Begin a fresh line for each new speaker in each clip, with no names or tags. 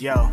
Yo.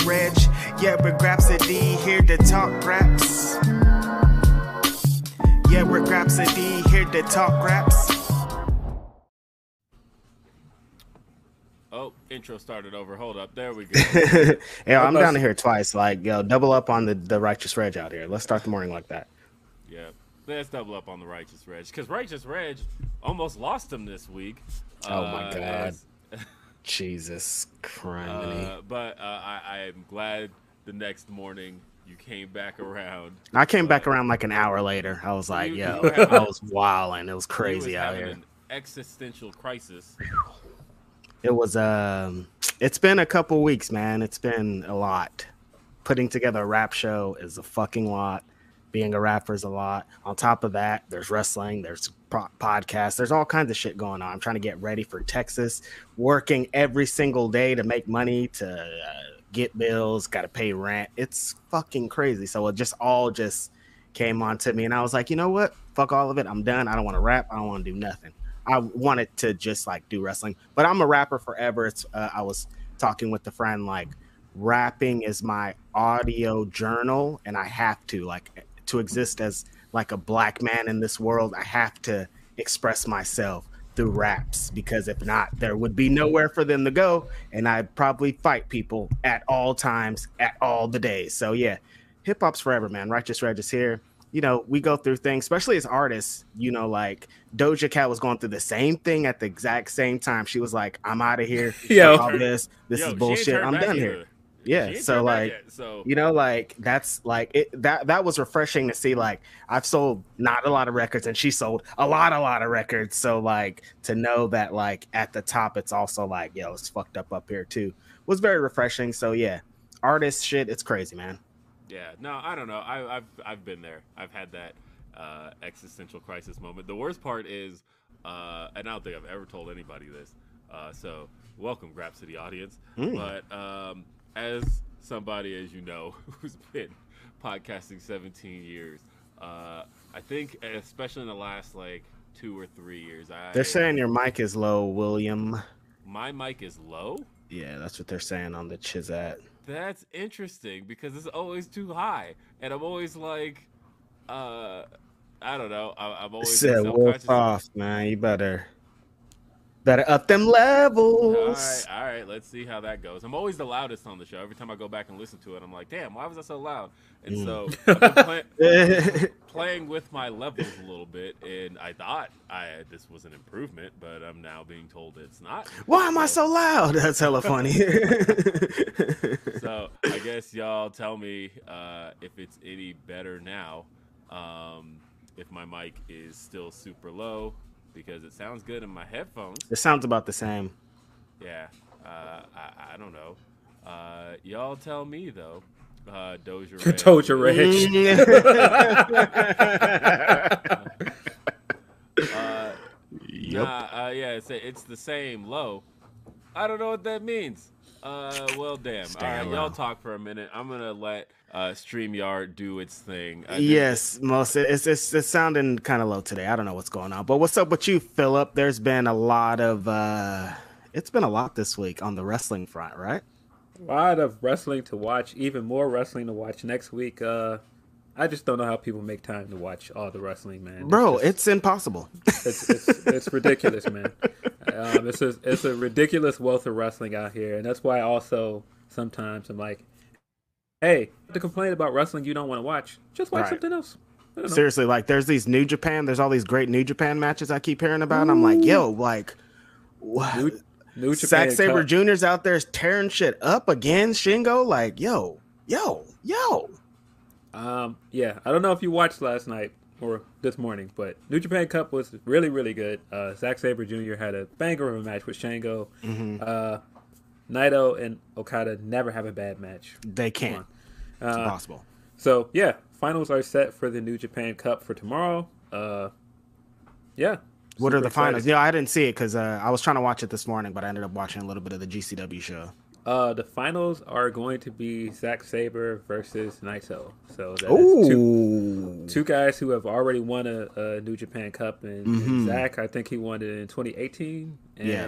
Reg. Yeah, we're Grapsody here to talk raps. Yeah, we're Grapsody here to talk raps.
Oh, intro started over. Hold up. There we go.
yeah, I'm down here twice. Like, yo, double up on the, the righteous reg out here. Let's start the morning like that.
yeah. Let's double up on the Righteous Reg. Because Righteous Reg almost lost him this week.
Oh, my
Uh,
God.
as-
Jesus Christ.
Uh, but uh, I, I am glad the next morning you came back around.
I came back around like an hour later. I was like,
You-
yo,
you
I was wilding. It was crazy
was
out here.
Existential crisis.
It was um it's been a couple weeks, man. It's been a lot. Putting together a rap show is a fucking lot. Being a rapper is a lot. On top of that, there's wrestling, there's podcasts, there's all kinds of shit going on. I'm trying to get ready for Texas, working every single day to make money, to uh, get bills, got to pay rent. It's fucking crazy. So it just all just came on to me, and I was like, you know what? Fuck all of it. I'm done. I don't want to rap. I don't want to do nothing. I wanted to just like do wrestling, but I'm a rapper forever. It's uh, I was talking with a friend like rapping is my audio journal, and I have to like to exist as like a black man in this world. I have to express myself through raps because if not, there would be nowhere for them to go, and I'd probably fight people at all times, at all the days. So yeah, hip hop's forever, man. Righteous Reg is here you know, we go through things, especially as artists, you know, like Doja Cat was going through the same thing at the exact same time. She was like, I'm out of here.
Yo.
All this. This
Yo,
is bullshit. I'm done
either.
here. Yeah. So like
yet, so
you know, like that's like it that that was refreshing to see. Like I've sold not a lot of records and she sold a lot, a lot of records. So like to know that like at the top it's also like, yo, it's fucked up up here too was very refreshing. So yeah. Artist shit, it's crazy, man.
Yeah, no, I don't know. I, I've I've been there. I've had that uh, existential crisis moment. The worst part is, uh, and I don't think I've ever told anybody this. Uh, so welcome, Grapsody audience.
Mm.
But um, as somebody, as you know, who's been podcasting 17 years, uh, I think, especially in the last like two or three years, I
They're saying your mic is low, William.
my mic is low.
Yeah, that's what they're saying on the Chizat.
That's interesting because it's always too high, and I'm always like, uh, I don't know. I, I'm always
Said wolf off, man. You better. Better up them levels.
right, all right. Let's see how that goes. I'm always the loudest on the show. Every time I go back and listen to it, I'm like, "Damn, why was I so loud?" And
Mm.
so play- playing with my levels a little bit, and I thought I this was an improvement, but I'm now being told it's not.
Why am I so loud? That's hella funny.
So I guess y'all tell me uh, if it's any better now. Um, if my mic is still super low because it sounds good in my headphones.
it sounds about the same.
Yeah, I, I don't know. Uh, y'all tell me though. Uh, Doja Red.
Doja Red.
Uh, Nah, uh, yeah, it's it's the same low. I don't know what that means. Uh, well, damn. All
Stand
right, y'all talk for a minute. I'm gonna let uh, Streamyard do its thing. Uh,
Yes, most it's it's, it's sounding kind of low today. I don't know what's going on. But what's up with you, Philip? There's been a lot of uh it's been a lot this week on the wrestling front, right?
A lot of wrestling to watch, even more wrestling to watch next week. Uh, I just don't know how people make time to watch all the wrestling, man.
Bro,
just-
it's impossible.
it's it's, it's ridiculous, man. Um, it's a it's a ridiculous wealth of wrestling out here, and that's why also sometimes I'm like, hey, to complain about wrestling you don't want to watch, just watch
Right.
something else. I don't know.
Seriously, like there's these New Japan, there's all these great New Japan matches I keep hearing about. And I'm like, yo, like what?
New, New Japan
Zack
Sabre.
Jr.'s out there tearing shit up again. Shingo, like, yo, yo, yo.
Um, yeah, I don't know if you watched last night or this morning, but New Japan Cup was really, really good. Uh, Zack Sabre Jr. had a banger of a match with Shingo.
Mm-hmm.
Uh, Naito and Okada never have a bad match.
They can't.
Come
It's
Uh,
impossible.
So yeah, finals are set for the New Japan Cup for tomorrow. Uh, yeah.
What are the finals?
excited.
Yeah, I didn't see it because uh, I was trying to watch it this morning, but I ended up watching a little bit of the GCW show.
Uh, the finals are going to be Zack Sabre versus Naito. So that two, two guys who have already won a, a New Japan Cup, and, and
Mhm.
Zack, I think he won it in 2018, and
Yeah.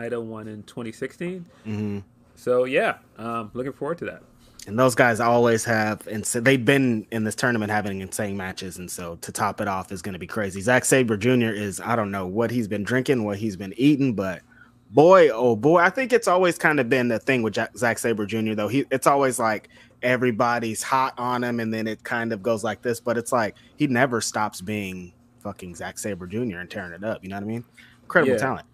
Naito won in 2016.
Mhm.
So yeah, um, looking forward to that.
And those guys always have, and so they've been in this tournament having insane matches, and so to top it off is going to be crazy. Zack Sabre Jr. is I don't know what he's been drinking, what he's been eating, but boy, oh boy, I think it's always kind of been the thing with Jack, Zack Sabre Jr. Though he, it's always like everybody's hot on him, and then it kind of goes like this, but it's like he never stops being fucking Zack Sabre Jr. and tearing it up. You know what I mean? Incredible
Yeah.
talent.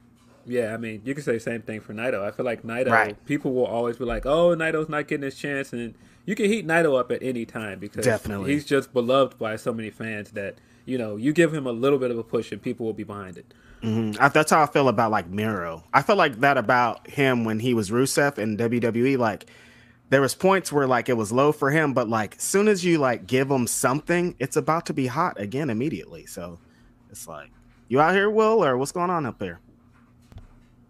Yeah, I mean, you can say the same thing for Naito. I feel like Naito,
Right.
people will always be like, "Oh, Naito's not getting his chance," and you can heat Naito up at any time because
Definitely.
he's just beloved by so many fans that you know you give him a little bit of a push and people will be behind it.
Mhm. I, that's how I feel about like Miro. I feel like that about him when he was Rusev in WWE. Like there was points where like it was low for him, but like soon as you like give him something, it's about to be hot again immediately. So it's like you out here, Will, or what's going on up there?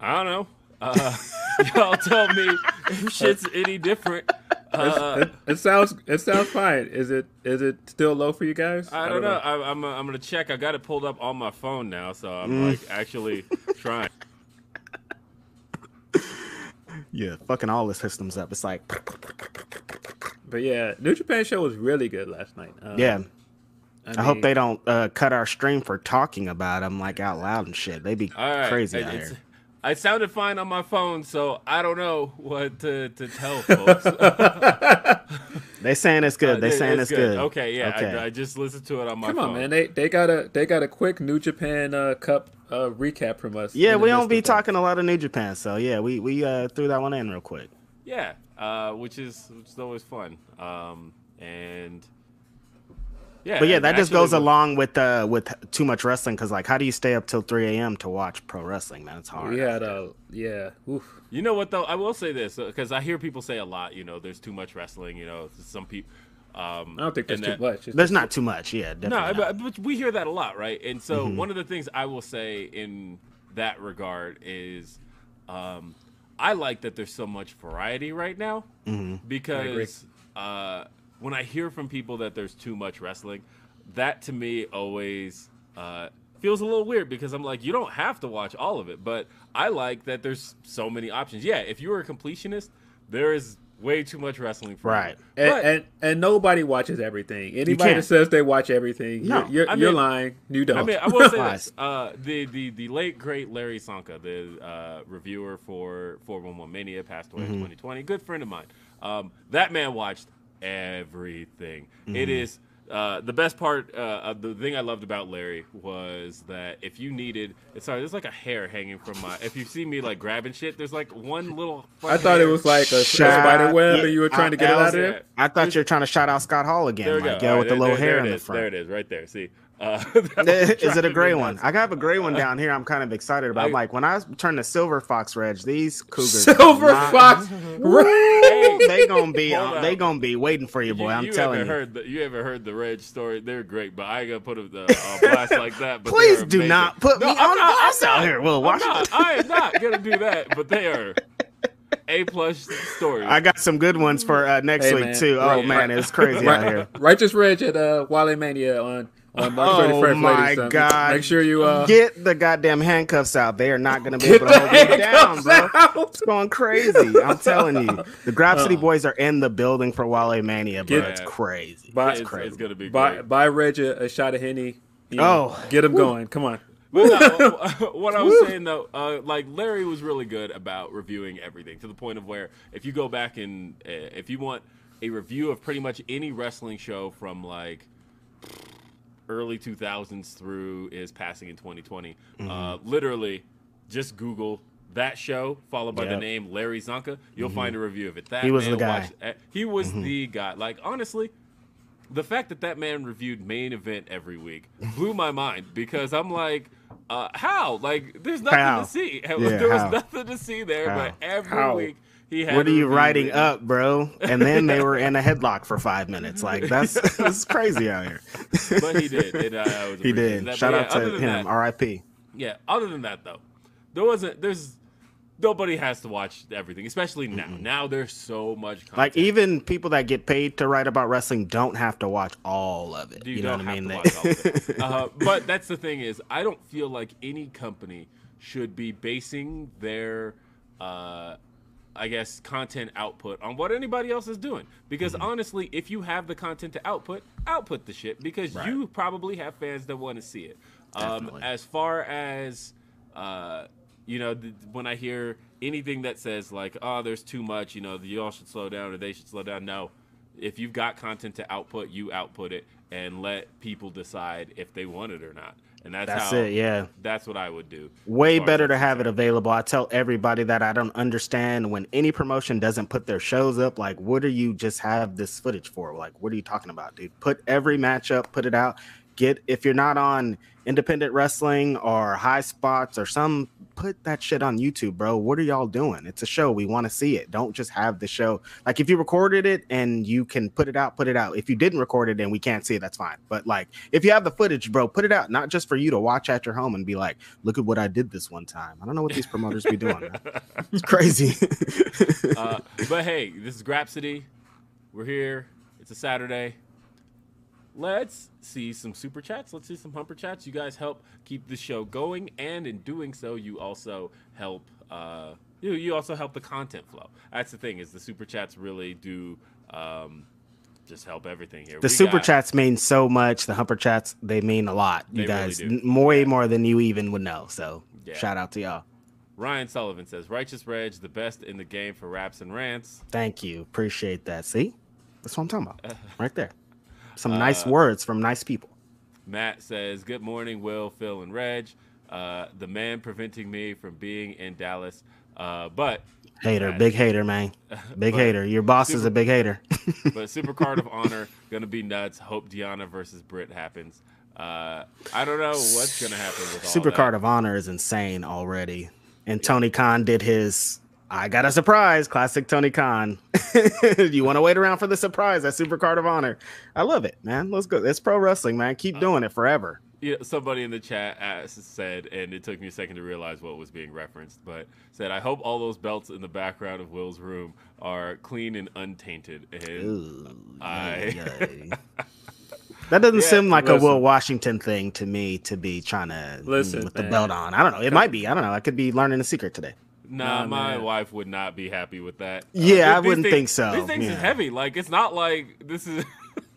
I don't know. Uh, y'all tell me if shit's any different. Uh,
it, it sounds it sounds fine. Is it is it still low for you guys?
I don't know. I, I'm, I'm gonna check. I got it pulled up on my phone now, so I'm like actually trying.
Yeah, fucking all the systems up. It's like
But yeah, New Japan show was really good last night. Um,
yeah. I, hope
mean,
they don't uh, cut our stream for talking about them like out loud and shit. They'd be
All right,
crazy
it-
out here.
I sounded fine on my phone, so I don't know what to, to tell folks.
They saying it's good.
Uh,
they
it-
saying it's, good.
Okay, yeah.
Okay.
I, I just listened to it on my phone.
Come
phone.
on, man. They they got a they got a quick New Japan uh, Cup uh, recap from us.
Yeah, we don't be
that.
talking a lot of New Japan, so yeah, we we uh, threw that one in real quick.
Yeah, uh, which is which is always fun. Um, and yeah,
But yeah, that just goes
with-
along with uh with too much wrestling because like, how do you stay up till three a.m. to watch pro wrestling? Man, it's hard.
We had a yeah. Oof.
You know what though? I will say this because I hear people say a lot. You know, there's too much wrestling. You know, some people. Um,
I don't think there's
and
too much. It's
There's
just-
not too much. Yeah, definitely.
No,
not.
but, but we hear that a lot, right? And so
Mm-hmm.
one of the things I will say in that regard is, um, I like that there's so much variety right now
Mm-hmm.
because uh, when I hear from people that there's too much wrestling, that to me always uh, feels a little weird because I'm like, you don't have to watch all of it, but I like that there's so many options. Yeah, if you're a completionist, there is way too much wrestling for
Right.
me.
And,
But-
and and nobody watches everything. Anybody that says they watch everything,
No.
you're, you're,
I
you're lying. You don't.
I mean, I will say this: uh, the the the late great Larry Csonka, the uh, reviewer for 411 Mania, passed away
Mm-hmm.
in 2020. Good friend of mine. Um, that man watched everything.
Mm-hmm.
It is. Uh, the best part, uh, of the thing I loved about Larry was that if you needed, sorry, there's like a hair hanging from my. If you see me like grabbing shit, there's like one little.
I thought it was like a, a
Shout-
spider web,
yeah,
and you were trying to get
I-
it out of there.
I thought you were trying to shout out Scott Hall again.
There
like, yeah,
All
with the
right,
little hair in the front.
There it is, right there. See, uh,
Is it a gray one? I got a gray one down here. I'm kind of excited about.
I-
like when I turn to Silver Fox Reg, these cougars,
Silver
not-
fox.
Hey,
they gonna be
Hold
on,
on.
they gonna be waiting for you, boy. I'm telling you.
Heard the, you ever heard the Reg story? They're great, but I ain't gonna put them uh, on blast like that. But
Please do
amazing.
not put
No,
me
I'm
on
not,
blast
I'm
out
not.
here, Will
I'm
Washington.
not. I am not gonna do that. But they are a plus story.
I got some good ones for uh, next
Hey,
week
man.
too. Oh
Right.
man, it's crazy out here.
Righteous Reg at uh, Wale Mania on on March
Oh
31st.
my
ladies. So
God.
Make sure you uh,
Get the goddamn handcuffs out. They are not gonna be able to hold me down,
handcuffs
bro.
out.
It's going crazy. I'm telling you. The Grapsody boys are in the building for Wale Mania, bro.
Get-
it's crazy.
Buy-
it's
it's,
crazy.
it's gonna be
buy
great.
buy Reg a, a shot of henny. You know,
Oh.
get him going. Come on.
But no, what I was saying though, uh, like Larry was really good about reviewing everything to the point of where if you go back and uh, if you want a review of pretty much any wrestling show from like early 2000s through his passing in 2020, uh, literally just Google that show followed by the name Larry Csonka. You'll find a review of it. That
He was the guy.
watched- he was the guy. Like honestly, the fact that that man reviewed main event every week blew my mind because I'm like, uh, how? Like, there's nothing
How?
to see.
Yeah,
there was
how?
nothing to see there,
How?
but every week.
What are you writing up, bro? And then they were in a headlock for five minutes. Like that's that's crazy out here.
But he did. And, uh, was
He did.
that.
Shout
But
out
yeah,
to him. R.I.P.
Yeah. Other than that, though, there wasn't. There's nobody has to watch everything, especially now. Now there's so much. Content.
Like even people that get paid to write about wrestling don't have to watch all of it.
You,
You, know what I mean?
to
They-
watch all of it. Uh, but that's the thing is, I don't feel like any company should be basing their, uh, I guess, content output on what anybody else is doing. Because
Mm-hmm.
honestly, if you have the content to output, output the shit because you probably have fans that want to see it. Um, as far as uh, you know, th- when I hear anything that says like, "Oh, there's too much," you know, you all should slow down or they should slow down. No, if you've got content to output, you output it and let people decide if they want it or not. And that's,
That's
how.
it, yeah.
That's what I would do.
Way
as far as
better to have it available. I tell everybody that I don't understand when any promotion doesn't put their shows up. Like, what do you just have this footage for? Like, what are you talking about, dude? Put every match up, put it out. Get if you're not on independent wrestling or high spots or some, put that shit on YouTube, bro. What are y'all doing? It's a show. We want to see it. Don't just have the show. Like, if you recorded it and you can put it out, put it out. If you didn't record it and we can't see it, that's fine. But like, if you have the footage, bro, put it out. Not just for you to watch at your home and be like, look at what I did this one time. I don't know what these promoters be doing. It's crazy.
uh, but hey, this is Grapsody. We're here. It's a Saturday. Let's see some super chats. Let's see some humper chats. You guys help keep the show going, and in doing so, you also help. Uh, you you also help the content flow. That's the thing is the super chats really do um, just help everything here.
the
We
super
got-
chats mean so much. The humper chats, they mean a lot. You
They really
guys, more, way more than you even would know. So
Yeah.
shout out to y'all.
Ryan Sullivan says, "Righteous Reg, the best in the game for raps and rants."
Thank you. Appreciate that. See, that's what I'm talking about. Right there. Some
Uh,
nice words from nice people.
Matt says, "Good morning, Will, Phil, and Reg. Uh, the man preventing me from being in Dallas, uh, but
Hater,
Matt,
big hater, man. Big
But
hater. Your boss is a big hater.
but Super Card of Honor gonna be nuts. Hope Diana versus Britt happens. Uh, I don't know what's gonna happen with all
Super. Card of Honor is insane already. And Tony Khan did his I got a surprise, classic Tony Khan. you want to wait around for the surprise at Super Card of Honor? I love it, man. Let's go. It's pro wrestling, man. Keep uh, doing it forever.
Yeah, somebody in the chat asked, said, and it took me a second to realize what was being referenced, but said, "I hope all those belts in the background of Will's room are clean and untainted." And
Ooh,
I-.
That doesn't
Yeah,
seem like a. Will Washington thing to me to be trying to mm,
Listen,
with the
man.
belt on. I don't know. It might be. I don't know. I could be learning a secret today.
Nah,
Nah,
my
man.
wife would not be happy with that. Uh,
Yeah, I wouldn't
things-
think so,
These things
yeah.
is heavy. Like it's not like this is.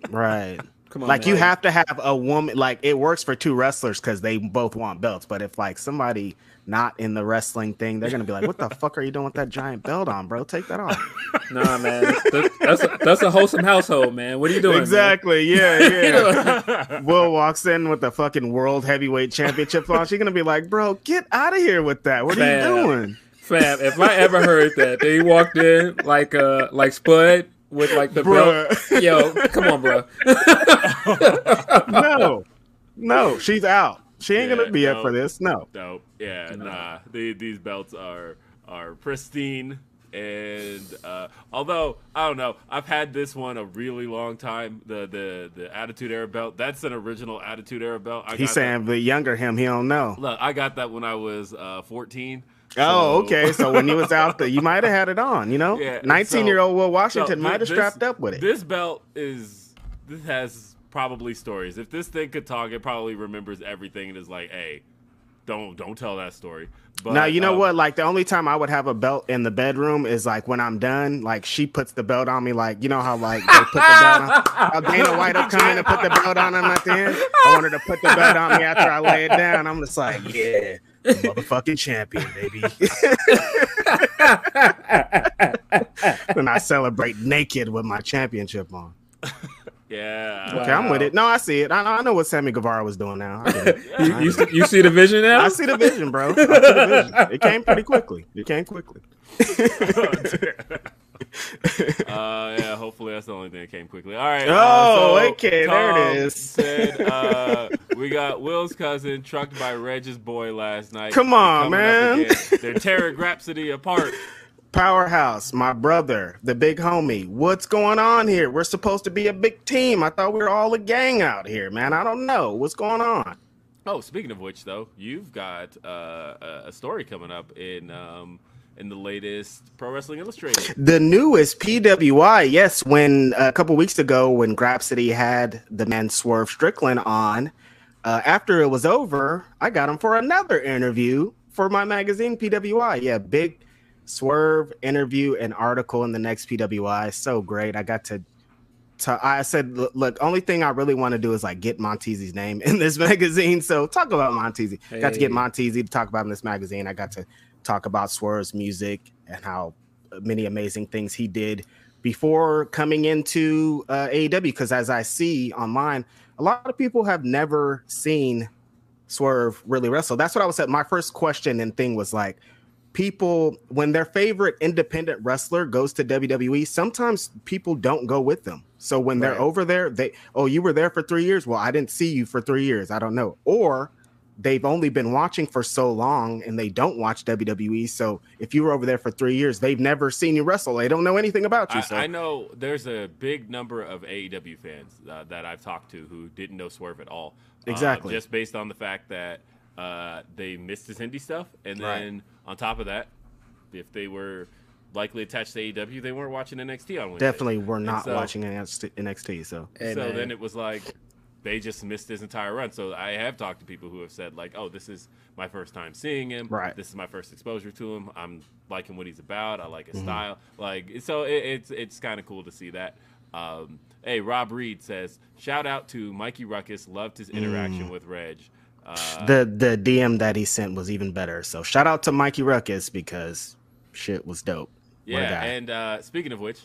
Right.
Come on,
like you have to have a woman like it works for two wrestlers because they both want belts but if like somebody not in the wrestling thing they're gonna be like what the fuck are you doing with that giant belt on bro take that off
Nah, man. That's, that's, a, that's a wholesome household, man. What are you doing? man?
exactly yeah yeah will walks in with the fucking world heavyweight championship on she's gonna be like bro get out of here with that what are
Fam.
you doing
Fam, if I ever heard that, they walked in like uh like Spud with like the belt. Yo, come on, bro.
no no she's out she ain't
Yeah,
gonna be up for this no
Dope. Yeah, nah. The, these belts are are pristine. And uh, although I don't know, I've had this one a really long time. The the the Attitude Era belt. That's an original Attitude Era belt. I
he's
got
saying the younger him he don't know
look, I got that when I was uh, 14.
Oh,
So-
okay. So when he was out there, you might have had it on. You know,
Yeah,
nineteen-year-old Will Washington
thi-
might have strapped up with it.
This belt is this has probably stories. If this thing could talk, it probably remembers everything and is like, "Hey, don't don't tell that story." But
now you know
um,
what? Like the only time I would have a belt in the bedroom is like when I'm done. Like she puts the belt on me. Like you know how like they put the belt on. How Dana White will come in and put the belt on him at the end. I wanted to put the belt on me after I lay it down. I'm just like, yeah, motherfucking champion, baby. when I celebrate naked with my championship on.
Yeah.
Okay, I'm with it. No, I see it. I, I know what Sammy Guevara was doing now. I get it.
You, you, see- you see the vision now?
I see the vision, bro. The vision. It came pretty quickly. It came quickly.
Oh, uh, yeah, hopefully that's the only thing that came quickly. All right.
Oh,
uh, so
okay, there it
Tom
is.
Said, uh, we got Will's cousin trucked by Reg's boy last night.
Come on, man.
They're tearing Grapsody apart.
Powerhouse, my brother, the big homie. What's going on here? We're supposed to be a big team. I thought we were all a gang out here, man. I don't know what's going on.
Oh, speaking of which, though, you've got uh, a- a story coming up in um, in the latest Pro Wrestling Illustrated.
The newest PWI, yes, when a couple weeks ago when Grapsody had the man Swerve Strickland on, uh, after it was over, I got him for another interview for my magazine PWI. Yeah, big Swerve interview and article in the next PWI. So great. I got to. to I said, look, only thing I really want to do is like get Monteezy's name in this magazine. So talk about Monteezy. Got to get
Hey.
Monteezy to talk about in this magazine. I got to talk about Swerve's music and how many amazing things he did before coming into uh, AEW. Because as I see online, a lot of people have never seen Swerve really wrestle. That's what I was saying. My first question and thing was like, people when their favorite independent wrestler goes to WWE, sometimes people don't go with them. So when they're over there, they oh, you were there for three years. Well, I didn't see you for three years. I don't know. Or they've only been watching for so long and they don't watch WWE. So if you were over there for three years, they've never seen you wrestle. They don't know anything about you.
I,
so
I know there's a big number of AEW fans uh, that I've talked to who didn't know Swerve at all. uh,
Exactly.
just based on the fact that uh, they missed his indie stuff, and
Right.
then on top of that, if they were likely attached to AEW, they weren't watching NXT on Wednesday.
definitely we're not
so-
watching NXT, NXT. So
Hey,
so
man.
then it was like they just missed his entire run. So I have talked to people who have said like, "Oh, this is my first time seeing him.
Right.
This is my first exposure to him. I'm liking what he's about. I like his
Mm-hmm.
style. Like so, it, it's it's kind of cool to see that." Um, hey, Rob Reed says, "Shout out to Mikey Ruckus. Loved his interaction with Reg." Uh,
Mm. the the DM that he sent was even better. So shout out to Mikey Ruckus because shit was dope.
Yeah, and uh, speaking of which,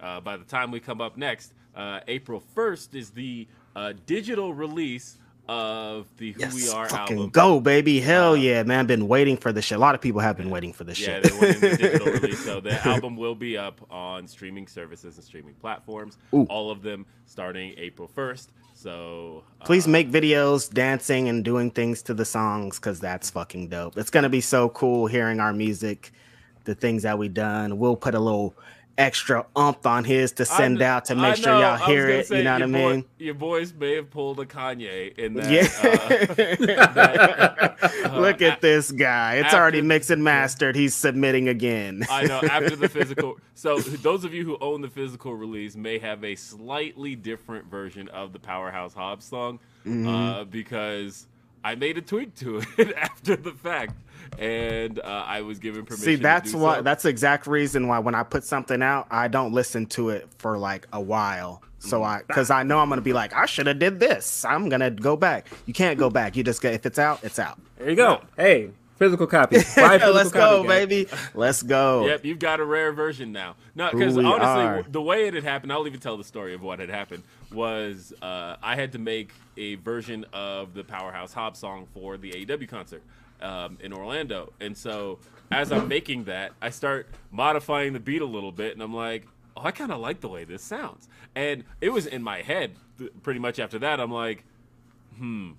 uh, by the time we come up next, uh, April first is the uh, digital release of the Who
Yes,
We Are
fucking
album.
go, baby. Hell
Uh,
yeah, man. Been waiting for this shit. A lot of people have been waiting for this
Yeah,
shit.
in the digital release. So the album will be up on streaming services and streaming platforms.
Ooh.
All of them starting April first. So uh,
Please make videos dancing and doing things to the songs because that's fucking dope. It's gonna be so cool hearing our music, the things that we done. We'll put a little extra umph on his to
I
send
kn-
out to make sure
know, I
y'all hear it.
say
You know what I
your boy-
mean?
Your boys may have pulled a Kanye in that.
Yeah.
uh,
Look
uh,
at this guy. It's
after-
already mixed and mastered. He's submitting again.
I know after the physical. So those of you who own the physical release may have a slightly different version of the Powerhouse Hobbs song
Mm-hmm.
uh, because I made a tweak to it after the fact. And uh, I was given permission.
See, that's
to do
why.
so.
That's the exact reason why when I put something out, I don't listen to it for like a while. So
Mm.
I, because I know I'm gonna be like, I should have did this. I'm gonna go back. You can't go back. You just get if it's out, it's out.
There you go. Hey, physical copy. Buy physical
Let's
copy,
go,
guys.
baby. Let's go.
Yep, you've got a rare version now. No, because honestly,
are.
the way it had happened, I'll even tell the story of what had happened. Was uh, I had to make a version of the Powerhouse Hobbs song for the AEW concert um, in Orlando, and so as I'm making that, I start modifying the beat a little bit, and I'm like, oh, I kind of like the way this sounds, and it was in my head th- pretty much after that. I'm like, hmm,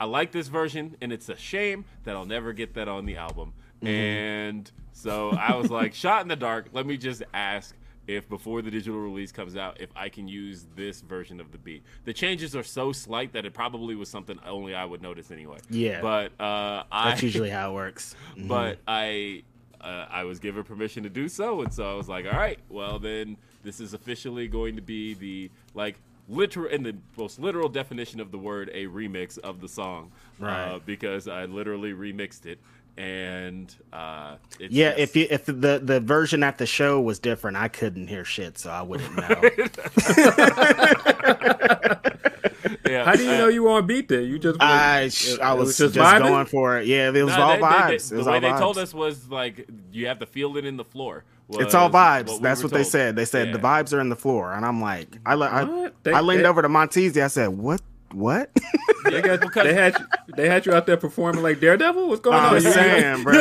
I like this version, and it's a shame that I'll never get that on the album. And so I was like, shot in the dark. Let me just ask if before the digital release comes out, if I can use this version of the beat. The changes are so slight that it probably was something only I would notice anyway.
Yeah.
But uh, I
That's usually how it works.
but I uh, I was given permission to do so, and so I was like, all right, well then this is officially going to be the like literal in the most literal definition of the word a remix of the song, uh,
Right.
because I literally remixed it, and uh, it's
Yeah,
just-
if you if the the version at the show was different, I couldn't hear shit, so I wouldn't know.
yeah,
How do you
uh,
know you were on beat there? You just
I
it-
sh-
it
I was, just,
vibing?
going for it. Yeah, it was
no,
all
they- they-
vibes.
they-
it was
the way
all
they told
vibes.
us was like you have to feel it in the floor.
It's all
was
vibes.
we
That's
were
what they said. They said the vibes are in the floor, and I'm like, I le- I,
They-
I leaned
they-
over to Montezi. I said, "What? What?"
They, got,
Because-
they had you, they had you out there performing like Daredevil. What's going
I'm
on? You-
saying, bro.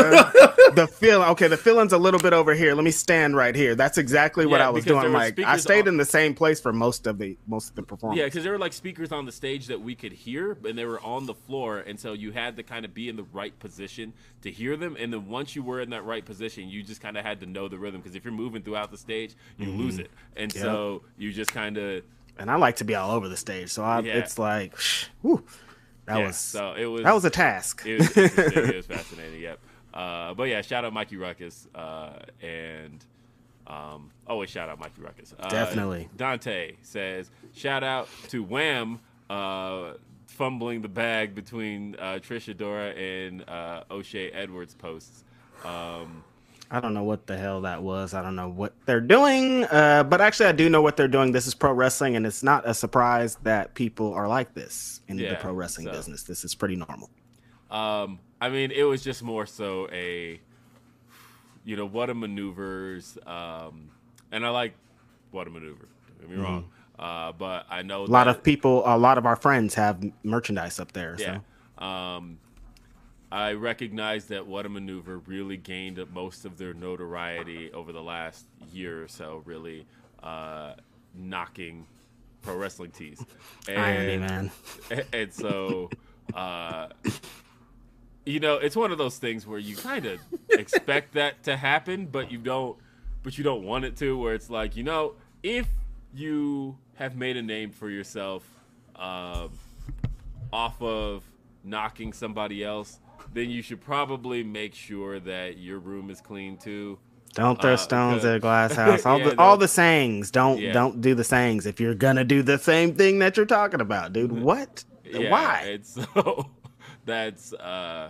the feeling. Okay, the feeling's a little bit over here. Let me stand right here. That's exactly what
Yeah,
I was doing. I'm like, I stayed
on-
in the same place for most of the most of the performance.
Yeah, because there were like speakers on the stage that we could hear, and they were on the floor, and so you had to kind of be in the right position to hear them. And then once you were in that right position, you just kind of had to know the rhythm. Because if you're moving throughout the stage, you lose mm-hmm. it, and
Yep.
so you just kind of
and I like to be all over the stage, so I,
Yeah.
it's like, whew, that
yeah.
was
so it was
that was a task.
it was, it was fascinating. Yep. Uh, but yeah, shout out Mikey Ruckus uh, and um, always shout out Mikey Ruckus. Uh,
Definitely.
Dante says shout out to Wham uh, fumbling the bag between uh, Trish Adora and uh, O'Shea Edwards posts. Um,
I don't know what the hell that was. I don't know what they're doing. Uh, but actually, I do know what they're doing. This is pro wrestling, and it's not a surprise that people are like this in the pro wrestling
so-
business. This is pretty normal.
Um, I mean, it was just more so a, you know, what a maneuvers. Um, and I like what a maneuver. Don't get me wrong. Uh, but I know
Mm-hmm. A lot
that,
of people, a lot of our friends have merchandise up there.
yeah.
So
Um, I recognize that what a maneuver really gained most of their notoriety over the last year or so, really uh, knocking pro wrestling tees.
irony,
And-
man.
and so uh you know it's one of those things where you kind of expect that to happen but you don't but you don't want it to where it's like you know if you have made a name for yourself um off of knocking somebody else then you should probably make sure that your room is clean too
Don't throw
Uh,
stones at a glass house. All
Yeah,
the all the sayings. Don't
Yeah.
don't do the sayings if you're gonna do the same thing that you're talking about, dude. What?
Yeah,
Why?
And so that's uh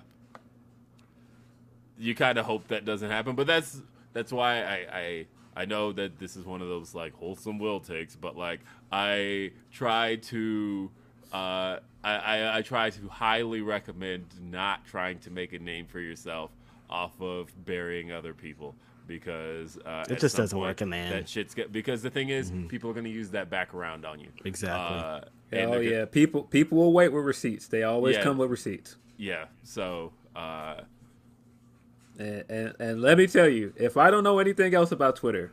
you kind of hope that doesn't happen, but that's that's why I I I know that this is one of those like wholesome will takes, but like I try to uh I, I, I try to highly recommend not trying to make a name for yourself off of burying other people because uh,
It just doesn't
point,
work in the end.
That shit's get because the thing is, people are going to use that back around on you.
Exactly.
Uh, and
Oh
they're go-
yeah, people people will wait with receipts. They always
Yeah.
come with receipts.
Yeah. So, uh,
And, and and let me tell you, if I don't know anything else about Twitter,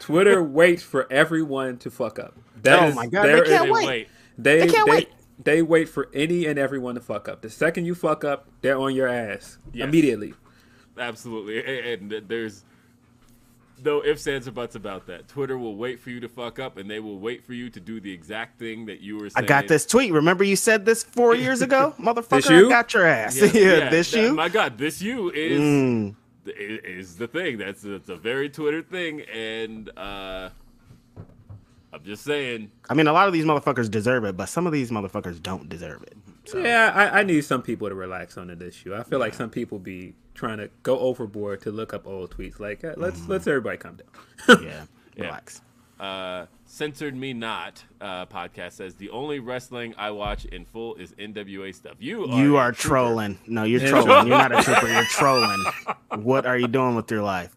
Twitter waits for everyone to fuck up. That
Oh
is
my God, they can't wait.
wait.
They
They can't
they,
wait.
they wait for any and everyone to fuck up. The second you fuck up, they're on your ass
Yes.
immediately.
Absolutely. And, and there's no ifs, ands, or buts about that. Twitter will wait for you to fuck up, and they will wait for you to do the exact thing that you were
I got this tweet. Remember you said this four years ago, motherfucker.
you?
I got your ass.
Yeah,
Yeah,
yeah,
this
that-
you.
My God, this you is
Mm.
is the thing. That's that's a very Twitter thing, and uh, I'm just saying.
I mean, a lot of these motherfuckers deserve it, but some of these motherfuckers don't deserve it. So,
Yeah, I, I need some people to relax on the issue. I feel like some people be trying to go overboard to look up old tweets. Like, uh, let's let's everybody calm down.
yeah,
Yeah.
relax.
Uh, Censored Me Not uh, podcast says the only wrestling I watch in full is NWA stuff. You are
You are trolling. No, you're trolling. You're not a trooper. You're trolling. What are you doing with your life?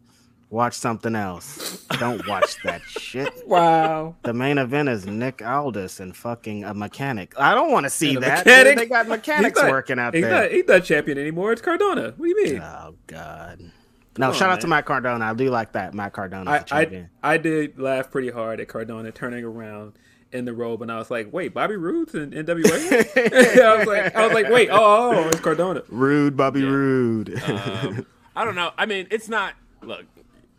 Watch something else. Don't watch that shit.
Wow.
The main event is Nick Aldis and fucking a mechanic. I don't want to see that.
mechanic?
They got mechanics
not-
working out
he's
there.
Not, he's not champion anymore. It's Cardona. What do you mean?
Oh God. No,
on,
shout out to
man.
Matt Cardona. I do like that. Matt Cardona,
I, I
champion.
I did laugh pretty hard at Cardona turning around in the robe, and I was like, "Wait, Bobby Roode's in NWA?" I was like, "I was like, wait, oh, oh, oh, it's Cardona."
Rude, Bobby Roode.
Um, I don't know. I mean, it's not. Look,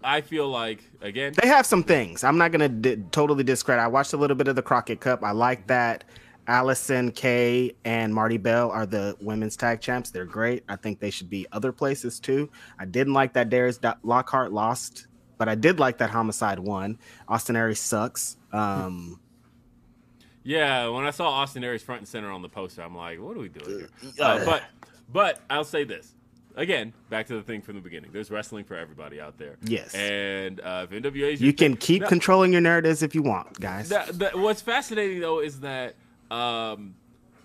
I feel like again.
they have some things. I'm not gonna di- totally discredit. I watched a little bit of the Crockett Cup. I like that. Allysin Kay and Marti Belle are the women's tag champs. They're great. I think they should be other places too. I didn't like that Darius Do- Lockhart lost, but I did like that Homicide won. Austin Aries sucks. Um,
Yeah, when I saw Austin Aries front and center on the poster, I'm like, what are we doing here?
Uh,
Uh, but but I'll say this again, back to the thing from the beginning. There's wrestling for everybody out there.
Yes.
and uh, if NWA
you can
thing-
keep
No,
controlling your narratives if you want, guys.
that- that- what's fascinating though is that um,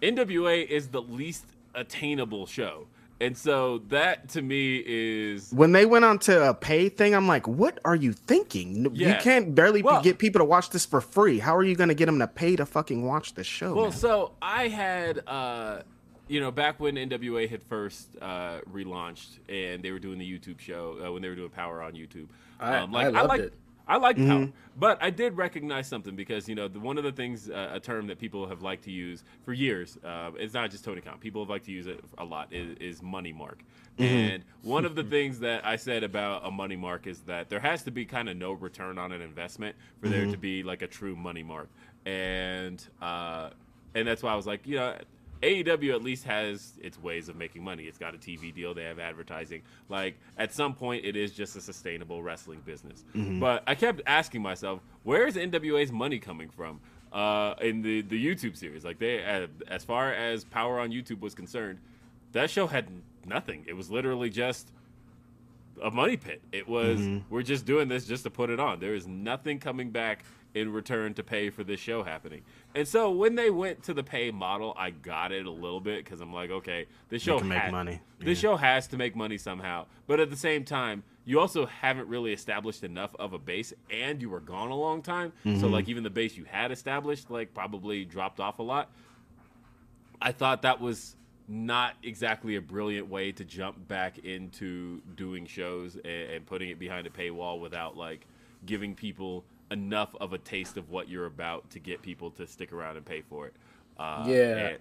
NWA is the least attainable show, and so that to me is
when they went on to a pay thing, I'm like, what are you thinking? You can't barely
Well-
get people to watch this for free. How are you going to get them to pay to fucking watch the show?
Well,
man?
so I had, uh, you know, back when NWA had first uh, relaunched and they were doing the YouTube show uh, when they were doing Power on YouTube.
I-
um,
I loved
liked,
it.
I liked
Mm-hmm.
Power, but I did recognize something because you know the, one of the things, uh, a term that people have liked to use for years. Uh, it's not just Tony Khan. People have liked to use it a lot. Is, is money mark.
Mm-hmm.
And one of the things that I said about a money mark is that there has to be kind of no return on an investment for
Mm-hmm.
there to be like a true money mark. And uh, and that's why I was like, you know, AEW at least has its ways of making money. It's got a TV deal, they have advertising. Like at some point, it is just a sustainable wrestling business. But I kept asking myself, where is NWA's money coming from? Uh, in the the YouTube series, like they, uh, as far as Power on YouTube was concerned, that show had nothing. It was literally just a money pit. It was we're just doing this just to put it on. There is nothing coming back in return to pay for this show happening. And so when they went to the pay model, I got it a little bit because I'm like, okay, this show
can make money.
This show has to make money somehow. But at the same time, you also haven't really established enough of a base, and you were gone a long time. So mm-hmm. like even the base you had established, like probably dropped off a lot. I thought that was not exactly a brilliant way to jump back into doing shows and, and putting it behind a paywall without like giving people enough of a taste of what you're about to get people to stick around and pay for it. Uh,
Yeah.
and-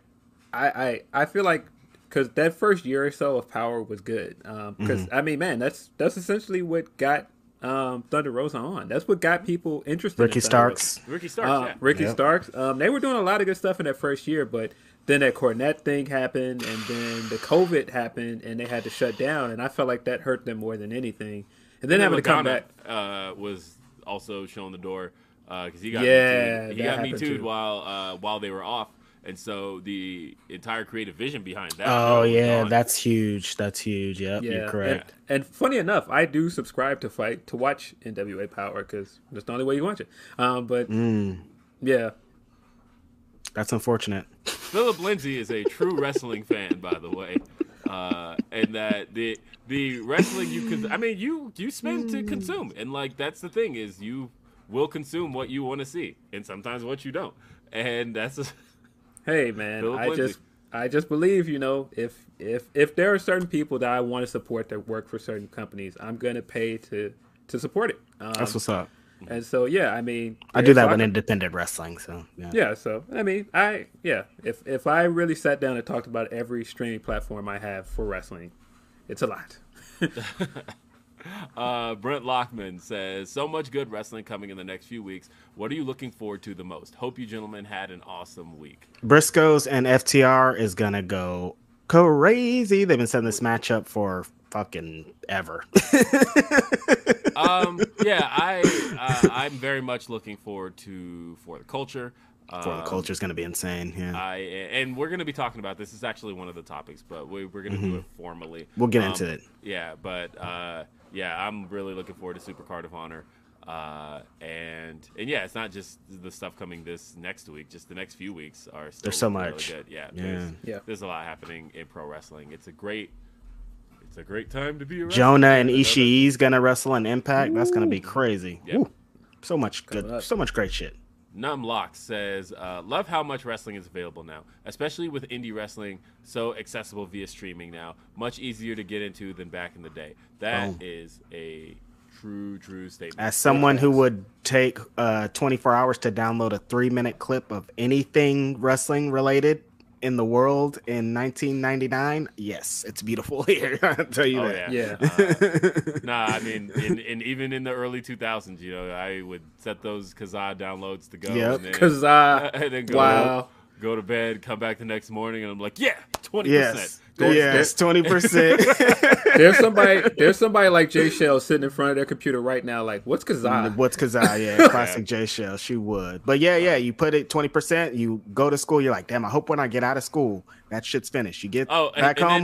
I, I, I feel like because that first year or so of Power was good. Because
Mm-hmm.
I mean, man, that's that's essentially what got um, Thunder Rosa on. That's what got people interested.
Ricky
in Thunder Rosa.
Starks.
Ricky Starks,
Uh,
yeah.
Ricky
Yep.
Starks. Um, they were doing a lot of good stuff in that first year, but then that Cornette thing happened, and then the COVID happened, and they had to shut down. And I felt like that hurt them more than anything. And then having to come back.
uh, was also showing the door uh because he got
Yeah,
me too. he got me too
too.
while uh, while they were off, and so the entire creative vision behind that.
Oh yeah,
gone.
that's huge. That's huge. Yep,
Yeah,
you're correct.
And, and funny enough, I do subscribe to FITE to watch NWA Power because that's the only way you watch it. Um, but
Mm.
yeah,
That's unfortunate.
Philip Lindsey is a true wrestling fan, by the way, uh, and that the the wrestling you can. I mean, you you spend to consume, and like that's the thing is you will consume what you want to see, and sometimes what you don't, and that's. A,
hey man, I
Lindsey.
just I just believe you know if if if there are certain people that I want to support that work for certain companies, I'm gonna pay to to support it. Um,
That's what's up.
and so yeah, I mean,
I do that
with
with independent wrestling. So yeah.
Yeah, so I mean, I yeah, if if I really sat down and talked about every streaming platform I have for wrestling, it's a lot.
Uh, Brent Lockman says, "So much good wrestling coming in the next few weeks. What are you looking forward to the most? Hope you gentlemen had an awesome week."
Briscoes and FTR is gonna go crazy. They've been setting this matchup for fucking ever.
um, yeah, I uh, I'm very much looking forward to for the culture.
For the culture is going to be insane. Yeah.
I and we're going to be talking about this. Is actually one of the topics, but we, we're going to do it formally.
Mm-hmm. We'll get
Um,
into it.
Yeah, but uh, yeah, I'm really looking forward to Super Card of Honor. Uh, and and yeah, it's not just the stuff coming this next week. Just the next few weeks are still
There's so
looking
much.
Really good. Yeah,
Yeah.
There's,
Yeah.
There's a lot happening in pro wrestling. It's a great. It's a great time to be a.
Jonah and
Another-
Ishii's gonna wrestle in Impact. That's gonna be crazy.
Yep.
So much good, so much great shit.
Numlock says, uh, "Love how much wrestling is available now, especially with indie wrestling so accessible via streaming now. Much easier to get into than back in the day. That is
Oh.
a true, true statement.
As someone who would take uh 24 hours to download a three minute clip of anything wrestling related in the world in 1999, yes, it's beautiful here. I'll tell you
oh
that.
yeah,
Yeah.
Uh, nah, I mean, in, in even in the early 2000s, you know, I would set those Kazaa downloads to go.
Yep.
and then,
Because
and then go,
wow.
Go to bed, come back the next morning, and I'm like, yeah,
twenty
percent.
yes, 20 percent.
there's somebody there's somebody like Jay Shell sitting in front of their computer right now. Like, what's Kazaa?
Mm, what's Kazaa? Yeah, classic Jay Shell. She would. But yeah, yeah, you put it 20%, you go to school, you're like, damn, I hope when I get out of school, that shit's finished. You get
Oh, and-
back
and
home,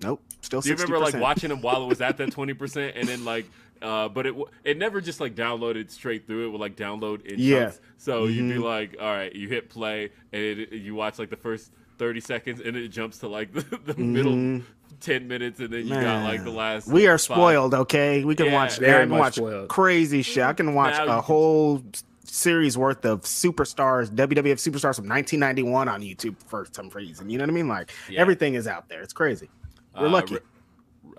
then-
nope, still 60%.
Do you remember like watching him while it was at that twenty percent, and then like, uh, but it it never just like downloaded straight through. It would like download in
Yeah.
chunks. So you'd
Mm-hmm.
be like, all right, you hit play, and it, you watch like the first thirty seconds, and it jumps to like the, the middle ten minutes, and then you got like the
Mm-hmm.
Last.
We are
five.
spoiled, okay? We can
Yeah,
watch
very
I can
much
watch
spoiled.
crazy shit. I can watch
Now
a whole series worth of superstars, WWF superstars from 1991 on YouTube for some reason. You know what I mean? Like
Yeah.
everything is out there. It's crazy. We're
Uh,
lucky.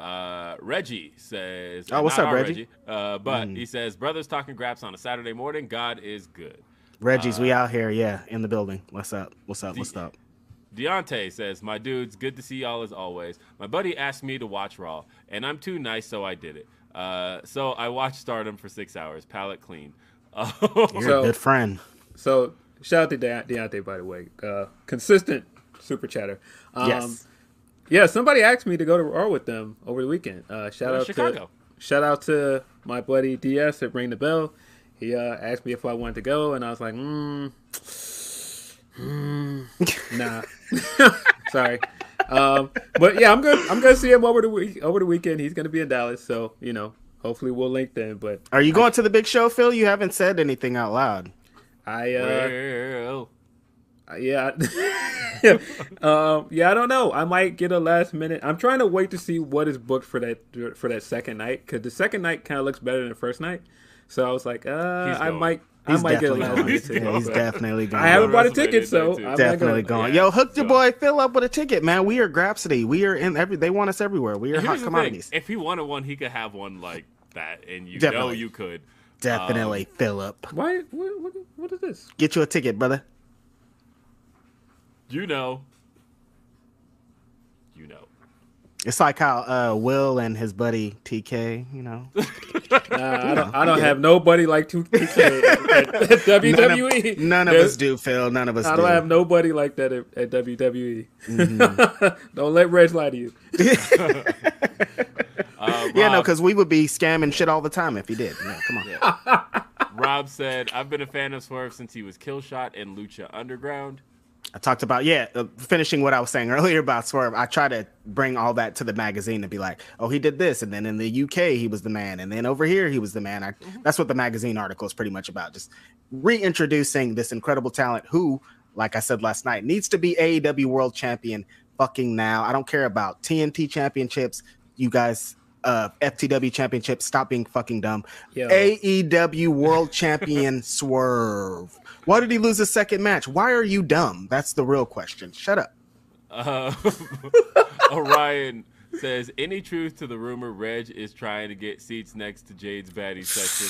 Re- uh, Reggie says,
Oh, what's up,
our
Reggie? Hmm.
Uh, but he says, brothers talking graps on a Saturday morning. God is good.
Reggie's,
uh,
we out here, yeah, in the building. What's up? What's up? What's up?
Deontay says, My dudes, good to see y'all as always. My buddy asked me to watch Raw, and I'm too nice, so I did it. Uh, so I watched Stardom for six hours, palate clean.
You're
So-
a good friend.
So shout out to De- Deontay, by the way, uh, consistent super chatter. Um,
yes.
Yeah, somebody asked me to go to Raw with them over the weekend. Uh, shout
Go
out
Chicago.
to shout out to my buddy DS at Ring the Bell. He uh, asked me if I wanted to go, and I was like, mm, mm, nah, sorry. Um, but yeah, I'm gonna I'm gonna see him over the week over the weekend. He's gonna be in Dallas, so you know, hopefully we'll link then. But
Are you going to the big show, Phil? You haven't said anything out loud.
I uh,
well,
Yeah, um, yeah. I don't know. I might get a last minute. I'm trying to wait to see what is booked for that for that second night because the second night kind of looks better than the first night. So I was like, uh, I might,
He's
I might get a last minute ticket.
Yeah, he's definitely going.
I haven't bought a ticket, so. I'm
definitely
gonna.
Yeah,
Yo, hook your
so-
boy Phil up with a ticket, man. We are Grapsody. We are in every. They want us everywhere. We are
here's
hot
the thing.
commodities.
If he wanted one, he could have one like that, and you know you could.
Definitely,
Um,
Philip.
Why? What, what, what is this?
Get you a ticket, brother.
You know. You know.
It's like how uh, Will and his buddy TK, you know,
Nah, I don't. I don't have nobody like TK at, at WWE.
none of
There's-
us do, Phil. None of us
I
do.
don't have nobody like that at, at WWE.
Mm-hmm.
don't let Reg lie to you.
Uh,
yeah, no, because we would be scamming shit all the time if he did. Yeah, come on.
Rob said, "I've been a fan of Swerve since he was Killshot in Lucha Underground."
I talked about yeah, uh, finishing what I was saying earlier about Swerve. I try to bring all that to the magazine and be like, oh, he did this, and then in the UK he was the man, and then over here he was the man. I, that's what the magazine article is pretty much about, just reintroducing this incredible talent who, like I said last night, needs to be AEW World Champion fucking now. I don't care about TNT championships, you guys. Uh, FTW championship. Stop being fucking dumb.
Yo.
AEW World Champion Swerve. Why did he lose his second match? Why are you dumb? That's the real question. Shut up.
Uh, Orion says, "Any truth to the rumor Reg is trying to get seats next to Jade's baddie section?"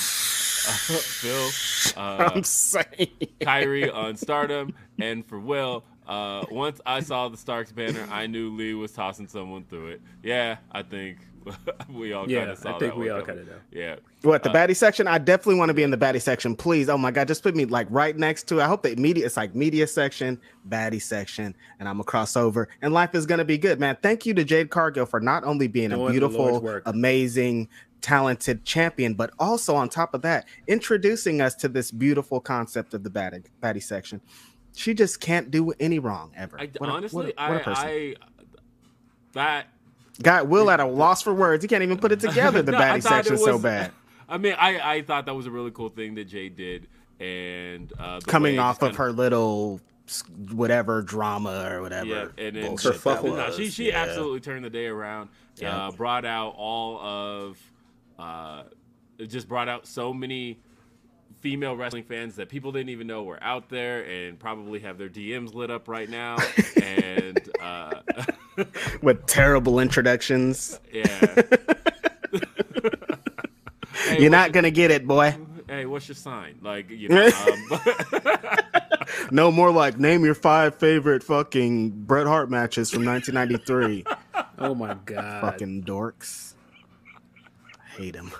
Uh, Phil, uh,
I'm saying.
Kyrie on Stardom, and for Will, uh, once I saw the Starks banner, I knew Lee was tossing someone through it. Yeah, I think we all kind
Yeah,
of saw
I think
that
we
one
all
coming.
kinda know.
Yeah.
What the uh, baddie section? I definitely want to be in the baddie section. Please, oh my god, just put me like right next to. I hope the media. It's like media section, baddie section, and I'm gonna cross over, and life is gonna be good, man. Thank you to Jade Cargill for not only being a beautiful,
work.
amazing, talented champion, but also on top of that, introducing us to this beautiful concept of the baddie baddie section. She just can't do any wrong ever.
I,
What
honestly,
what a, what a person.
I, I that
Got Will at a loss for words. He can't even put it together. The
No, I
baddie
thought it
section so bad.
I mean, I, I thought that was a really cool thing that Jay did, and uh,
Coming off of
kinda-
her little whatever drama or whatever.
Yeah, and then
bullshit that
Kerfuffle.
No, she she
Yeah.
absolutely turned the day around.
Yeah.
Uh, brought out all of, uh, just brought out so many female wrestling fans that people didn't even know were out there, and probably have their DMs lit up right now. and uh,
with terrible introductions.
yeah, Hey,
You're not gonna get it, boy.
Hey, what's your sign? Like you know. Um,
No more like name your five favorite fucking Bret Hart matches from 1993.
Oh my god.
fucking dorks. I hate them.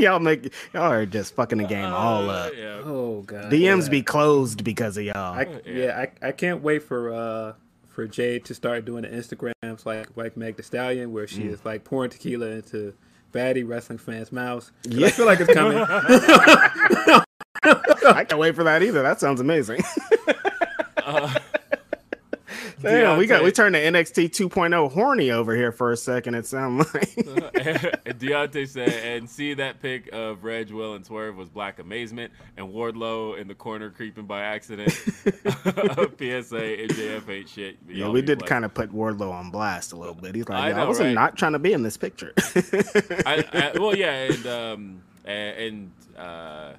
y'all make y'all are just fucking the game all
uh,
up.
yeah.
Oh god.
DMs
yeah.
be closed because of y'all.
I, yeah, I, I can't wait for uh for Jade to start doing the Instagrams like like Meg The Stallion where
Mm.
she is like pouring tequila into baddie wrestling fans' mouths.
Yeah.
I feel like it's coming.
I can't wait for that either. That sounds amazing. Damn, we got we turned the NXT 2.0 horny over here for a second. It sounds like
Deontay said, and see that pic of Reg, Will, and Swerve was black amazement, and Wardlow in the corner creeping by accident. PSA, MJF ain't shit.
yeah, we did kind of put Wardlow on blast a little bit. He's like,
I
"Yeah, I, wasn't
right?
not trying to be in this picture.
I, I, well, yeah, and um, and, and uh,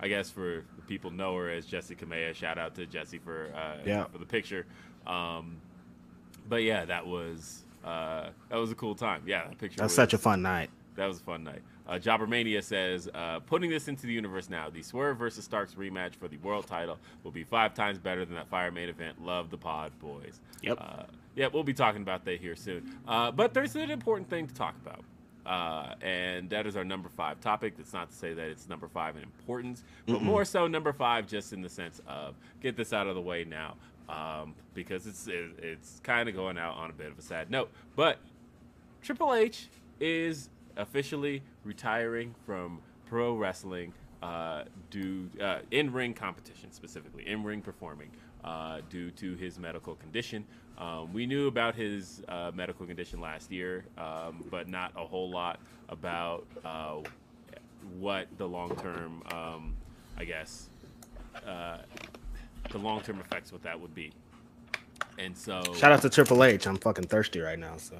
I guess for people know her as Jesse Kamea. Shout out to Jesse for uh,
Yeah.
for the picture. Um, but yeah, that was uh, that was a cool time. Yeah, that picture.
That's
was,
such a fun night.
That was a fun night. Uh, Jobbermania says, uh, putting this into the universe now, the Swerve versus Starks rematch for the world title will be five times better than that Fire main event. Love the pod, boys.
Yep.
Uh, yeah, we'll be talking about that here soon. Uh, but there's an important thing to talk about. Uh, and that is our number five topic. That's not to say that it's number five in importance, but more so number five just in the sense of get this out of the way now. Um, because it's it, it's kind of going out on a bit of a sad note. But Triple H is officially retiring from pro wrestling uh, due uh, in ring competition, specifically in ring performing, uh, due to his medical condition. Um, we knew about his uh, medical condition last year, um, but not a whole lot about uh, what the long term, um, I guess, uh, the long term effects what that would be. And so,
Shout out to Triple H. I'm fucking thirsty right now. So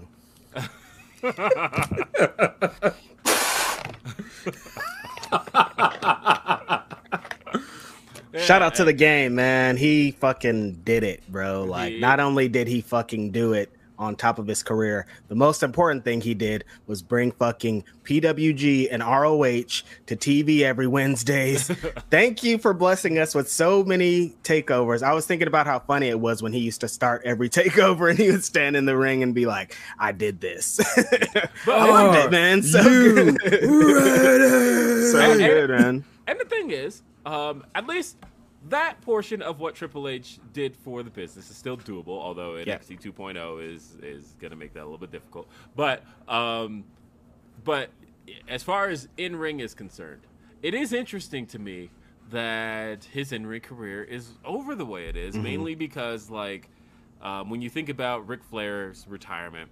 shout out to the game, man. He fucking did it, bro. Like, not only did he fucking do it on top of his career, the most important thing he did was bring fucking PWG and ROH to TV every Wednesdays. Thank you for blessing us with so many takeovers. I was thinking about how funny it was when he used to start every takeover and he would stand in the ring and be like, I did this. but I loved it, man. So good. so
And-
good, man.
And the thing is, um, at least that portion of what Triple H did for the business is still doable, although
Yeah.
NXT 2.0 is is going to make that a little bit difficult. But um, but as far as in ring is concerned, it is interesting to me that his in ring career is over the way it is,
Mm-hmm.
mainly because like um, when you think about Ric Flair's retirement.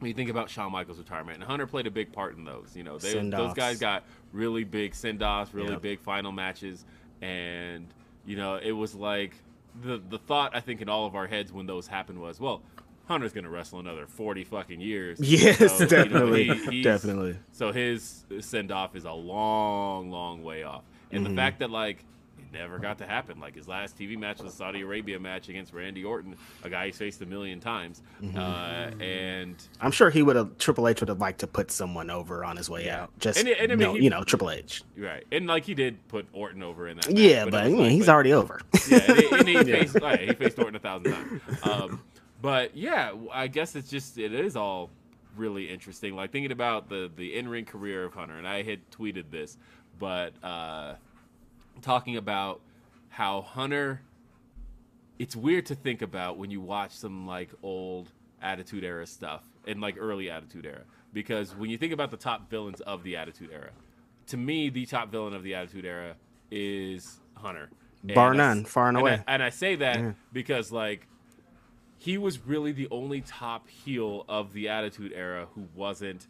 When you think about Shawn Michaels' retirement, and Hunter played a big part in those. You know, they, those guys got really big send offs, really
Yep.
big final matches, and you know it was like the the thought I think in all of our heads when those happened was, well, Hunter's gonna wrestle another forty fucking years.
Yes,
So, you know,
definitely.
he-
definitely.
So his send off is a long, long way off, and
Mm-hmm.
the fact that like. Never got to happen. Like his last TV match was a Saudi Arabia match against Randy Orton, a guy he's faced a million times.
Mm-hmm.
Uh, and
I'm sure he would have Triple H would have liked to put someone over on his way
Yeah.
out. Just
And and I mean,
no,
he-
you know, Triple H.
right, and like he did put Orton over in that. match,
Yeah,
it
but, I mean,
like-
he's
but-
already over.
yeah, and he, he faced like, he faced Orton a thousand times. Um, but yeah, I guess it's just it is all really interesting. Like thinking about the the in ring career of Hunter, and I had tweeted this, but uh, talking about how Hunter. It's weird to think about when you watch some like old Attitude Era stuff and like early Attitude Era, because when you think about the top villains of the Attitude Era, to me, the top villain of the Attitude Era is Hunter.
Bar
And I s-
none, far and
I-
away.
and I say that because like he was really the only top heel of the Attitude Era who wasn't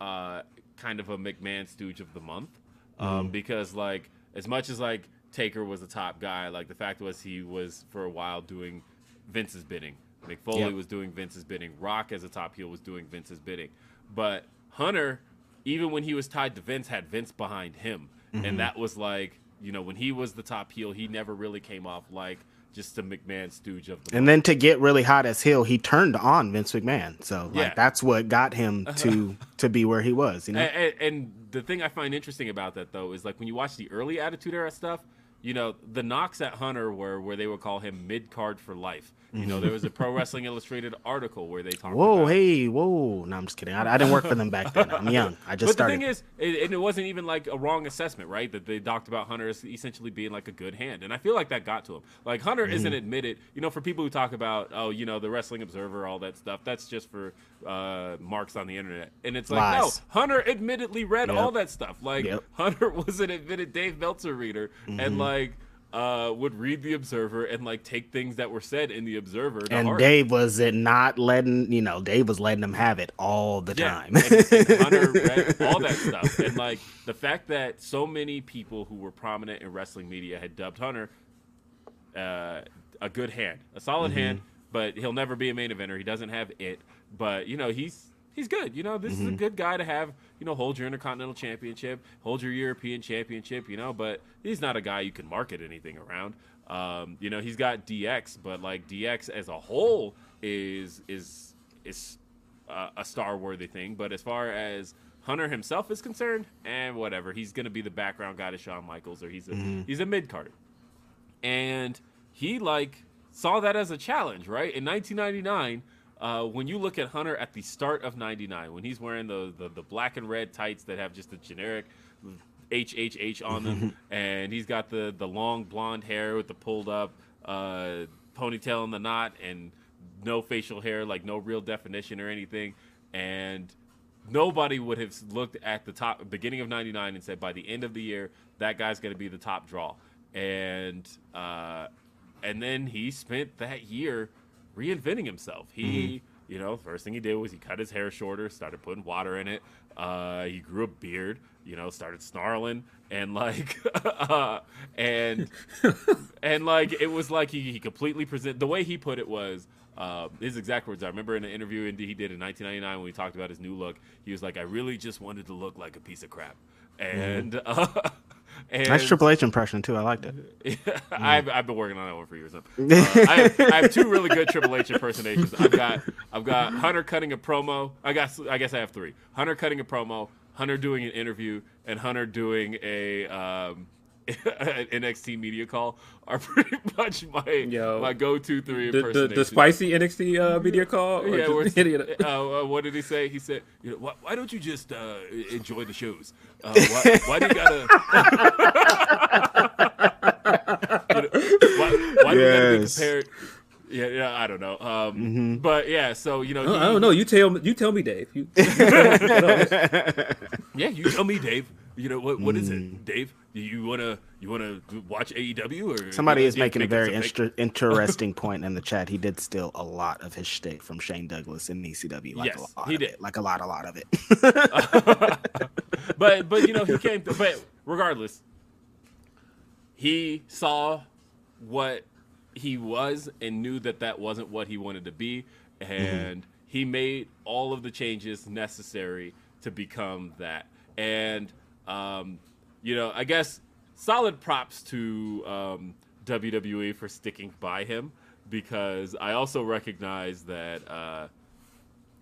uh, kind of a McMahon stooge of the month. Um, Because like as much as like Taker was the top guy, like the fact was he was for a while doing Vince's bidding. Mick Foley
Yep.
was doing Vince's bidding. Rock as a top heel was doing Vince's bidding. But Hunter, even when he was tied to Vince, had Vince behind him, and mm-hmm. that was like you know when he was the top heel, he never really came off like just a McMahon stooge of the
And then to get really hot as heel, he turned on Vince McMahon. So like
Yeah.
that's what got him uh-huh. to to be where he was. You know,
and, and the thing I find interesting about that though is like when you watch the early Attitude Era stuff, you know the knocks at Hunter were where they would call him mid card for life. You know there was a Pro Wrestling Illustrated article where they talked.
whoa, hey, whoa. No, I'm just kidding. I, I didn't work for them back then. I'm young. I just
but
started.
the thing is, it, and it wasn't even like a wrong assessment, right? That they talked about Hunter as essentially being like a good hand, and I feel like that got to him. Like Hunter
Mm-hmm.
isn't admitted, you know, for people who talk about, oh, you know, the Wrestling Observer, all that stuff. That's just for uh, marks on the internet, and it's like,
Lies.
no, Hunter admittedly read
Yep.
all that stuff. Like
Yep.
Hunter was an admitted Dave Meltzer reader,
Mm-hmm.
and like. Uh, would read the Observer and like take things that were said in the Observer. To
and
heart.
Dave was it not letting you know Dave was letting them have it all the time.
and, and Hunter read all that stuff, and like the fact that so many people who were prominent in wrestling media had dubbed Hunter uh, a good hand, a solid hand, but he'll never be a main eventer. He doesn't have it, but you know he's he's good. You know this is a good guy to have. You know, hold your Intercontinental Championship, hold your European Championship. You know, but he's not a guy you can market anything around. Um, you know, he's got DX, but like DX as a whole is is is uh, a star worthy thing. But as far as Hunter himself is concerned, and whatever, he's going to be the background guy to Shawn Michaels, or he's a he's a mid carder, and he like saw that as a challenge, right? In 1999. Uh, when you look at Hunter at the start of '99, when he's wearing the, the the black and red tights that have just a generic HHH on them, and he's got the the long blonde hair with the pulled up uh, ponytail in the knot, and no facial hair, like no real definition or anything, and nobody would have looked at the top beginning of 99 and said by the end of the year that guy's going to be the top draw. And uh, and then he spent that year reinventing himself he you know first thing he did was he cut his hair shorter started putting water in it uh, he grew a beard you know started snarling and like uh, and and like it was like he, he completely present the way he put it was uh, his exact words. I remember in an interview in- he did in 1999 when we talked about his new look. He was like, "I really just wanted to look like a piece of crap," and uh, and
nice Triple H impression too. I liked it.
Yeah, I've, I've been working on that one for years. Uh, I, have, I have two really good Triple H impersonations. I've got I've got Hunter cutting a promo. I got I guess I have three. Hunter cutting a promo, Hunter doing an interview, and Hunter doing a um, an NXT media call are pretty much my
Yo.
my go to three
The, the, the spicy NXT uh, video call? Or
Yeah,
just
where
any of
it's-
the-
uh, uh, what did he say? He said, you know, why, why don't you just uh, enjoy the shows? Uh, why, why do you gotta? you know, why, why do you gotta be compared? Yeah, yeah, I don't know. Um, But yeah, so you know,
I
he-
don't know. You tell me. You tell me, Dave. You,
Yeah, you tell me, Dave. You know what? What is it, Dave? Do you wanna you wanna watch AEW or
Somebody is making a very inter- interesting point in the chat. He did steal a lot of his shtick from Shane Douglas in ECW. Like
Yes,
a lot
he did.
It. Like a lot, a lot of it.
but but you know he came to, but regardless he saw what he was and knew that that wasn't what he wanted to be and he made all of the changes necessary to become that and um, you know i guess solid props to um, wwe for sticking by him because i also recognize that uh,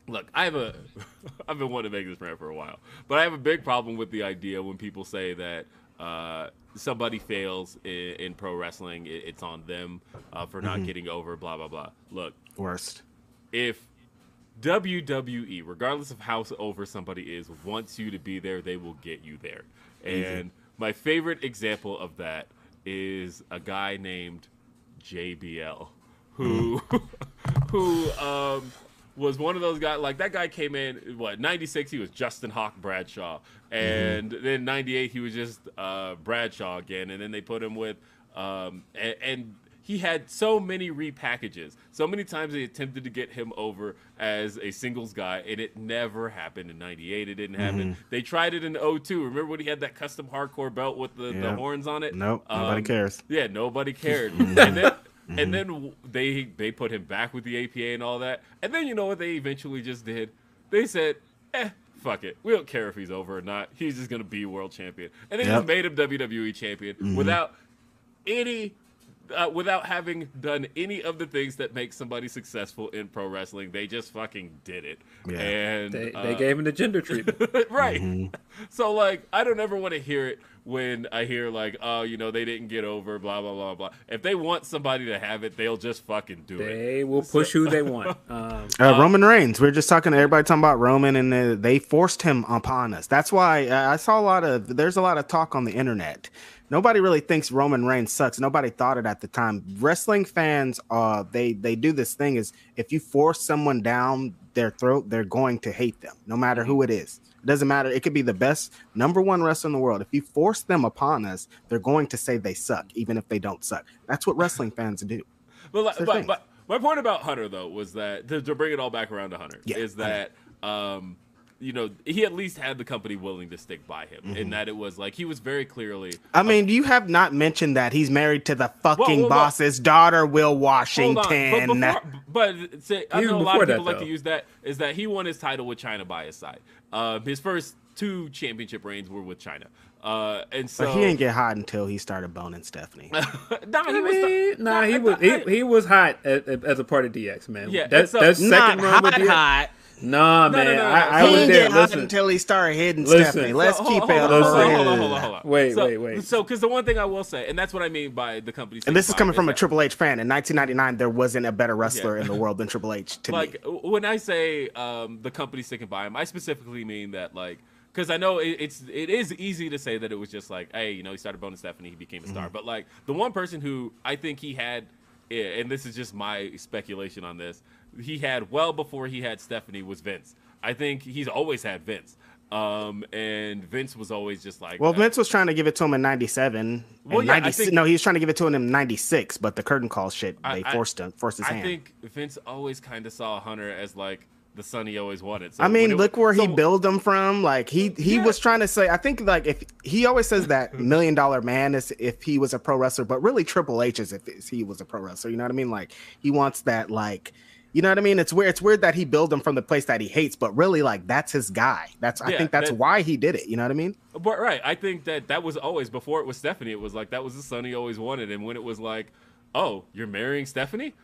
Look, I have a. I've been wanting to make this rant for a while, but I have a big problem with the idea when people say that uh, somebody fails in, in pro wrestling, it, it's on them uh, for not getting over. Blah blah blah. Look,
Worst.
if WWE, regardless of how over somebody is, wants you to be there, they will get you there. And my favorite example of that is a guy named JBL, who who um, was one of those guys. Like that guy came in what '96, he was Justin Hawk Bradshaw, and then '98 he was just uh, Bradshaw again, and then they put him with. Um, and, and he had so many repackages. So many times they attempted to get him over as a singles guy, and it never happened. In '98, it didn't happen.
Mm-hmm.
They tried it in 02. Remember when he had that custom hardcore belt with the, the horns on it?
Nope, nobody cares.
Yeah, nobody cared.
Mm-hmm.
and then and then w- they they put him back with the APA and all that. And then you know what they eventually just did? They said, "Eh, fuck it. We don't care if he's over or not. He's just gonna be world champion." And they
Yep.
just made him WWE champion
Mm-hmm.
without any. Uh, without having done any of the things that make somebody successful in pro wrestling, they just fucking did it.
Yeah.
And
They,
uh,
gave him the Jinder treatment.
right.
Mm-hmm.
So like, I don't ever want to hear it when I hear like, oh, you know, they didn't get over, blah blah blah blah. If they want somebody to have it, they'll just fucking do it.
they will push who they want. Um,
Uh, Roman Reigns. We are just talking to everybody talking about Roman, and uh, they forced him upon us. That's why uh, I saw a lot of. There's a lot of talk on the internet. Nobody really thinks Roman Reigns sucks. Nobody thought it at the time. Wrestling fans, uh, they they do this thing is if you force someone down their throat, they're going to hate them, no matter who it is. It doesn't matter. It could be the best number one wrestler in the world. If you force them upon us, they're going to say they suck, even if they don't suck. That's what wrestling fans do.
But, but, but my point about Hunter though was that to, to bring it all back around to Hunter
Yeah,
is that um, you know he at least had the company willing to stick by him,
Mm-hmm.
in that it was like he was very clearly
I mean, you have not mentioned that he's married to the fucking
Whoa, whoa, whoa.
boss's daughter, Will
Hold
Washington.
on. But, before, but say, I
Even
know a lot of people
that,
like to use that is that he won his title with Chyna by his side. Uh, his first two championship reigns were with Chyna, uh, and so
but he didn't get hot until he started boning Stephanie.
nah, he
I
was the-
mean, nah, he was he, he was hot as, as a part of DX, man.
Yeah,
that's
so-
that's second
not
run with
hot,
DX.
hot.
Nah,
No,
man,
no, no, no.
I, I
He
He
was
didn't
there.
get hot
Listen,
until he started hitting
Listen.
Stephanie. Let's
So,
keep
hold,
it
hold, hold, hold,
Listen.
hold, on, hold on, hold.
Wait,
so,
wait, wait.
So, because the one thing I will say, and that's what I mean by the company,
And this is coming from a Triple H fan. In 1999, there wasn't a better wrestler
Yeah.
in the world than Triple H to
like
me.
when I say um, the company sticking by him, I specifically mean that like because I know it, it's it is easy to say that it was just like hey you know he started boning Stephanie he became a
Mm-hmm.
star, but like the one person who I think he had, eh, and this is just my speculation on this, he had well before he had Stephanie was Vince. I think he's always had Vince. Um, and Vince was always just like,
Well,
uh,
Vince was trying to give it to him in '97.
Well, yeah, I
90
think-
no, he was trying to give it to him in '96, but the curtain call shit, they
I-
forced him, forced his
I
hand.
think Vince always kind of saw Hunter as like the son he always wanted. So
I mean, look where he
so-
built him from. Like he he
Yeah.
was trying to say. I think like if he always says that million dollar man is if he was a pro wrestler, but really Triple H is if he was a pro wrestler. You know what I mean? Like he wants that like. You know what I mean? It's weird. It's weird that he built him from the place that he hates, but really, like that's his guy. That's I think that's
that-
why he did it. You know what I mean?
But right, I think that that was always before it was Stephanie. It was like that was the son he always wanted, and when it was like, oh, you're marrying Stephanie,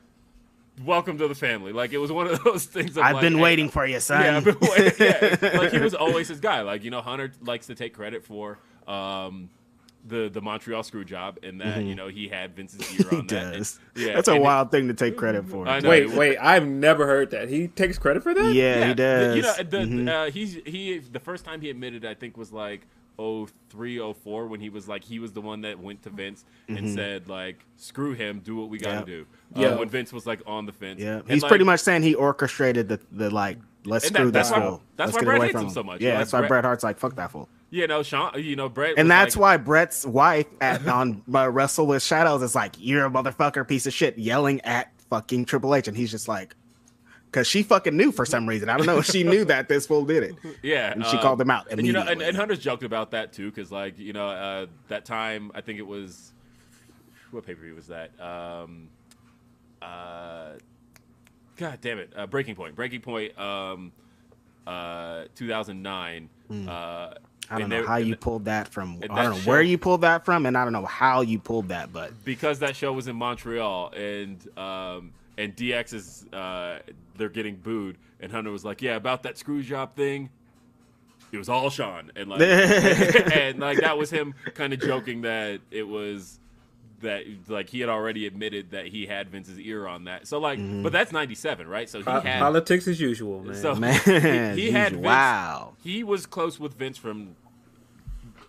welcome to the family. Like it was one of those things. Of
I've
like,
been
hey,
waiting for you, son.
Yeah, I've been waiting. Yeah, like he was always his guy. Like you know, Hunter likes to take credit for um, the the Montreal screw job, and that you know he had Vince's ear
Mm-hmm. he
on that. and-
does.
yeah,
that's a
and it-
wild thing to take credit for.
I know.
Wait, wait, I've never heard that. He takes credit for that?
Yeah, he does.
You know, the,
Mhm.
uh, he's he. The first time he admitted, I think, was like 03, 04, when he was like he was the one that went to Vince and said like, "Screw him, do what we got to
Yep.
do."
Yeah.
Uh, when Vince was like on the fence.
Yeah, he's
like,
pretty much saying he orchestrated the the like let's
And that-
screw
that's
this
why-
fool.
that's
Let's
why
get
Bret
away
hates
from
him so much.
Yeah,
Like,
that's why
Bret-
Bret Hart's like fuck that fool.
You know, Shawn. You know, Bret.
And that's
like,
why Bret's wife at on uh, Wrestle with Shadows is like, "You're a motherfucker, piece of shit," yelling at fucking Triple H, and he's just like, because she fucking knew for some reason. I don't know. if She knew that this fool did it.
Yeah,
and she
um,
called him out
And, you know, and, and Hunter's joked about that too, because like you know, uh, that time I think it was what pay per view was that? Um, uh, God damn it, uh, Breaking Point. Breaking Point. Um, uh, 2009. Uh,
Hmm. I don't know
they-
how you pulled that from. I don't know where you pulled that from, and I don't know how you pulled that, but
because that show was in Montreal and um, and DX is uh, they're getting booed and Hunter was like, yeah, about that screw job thing. It was all Shawn and like and like that was him kind of joking that it was that like he had already admitted that he had Vince's ear on that. So like, but that's '97, right? So he
Po-
had
Politics as usual, man.
so
man,
he, he had Vince,
wow.
He was close with Vince from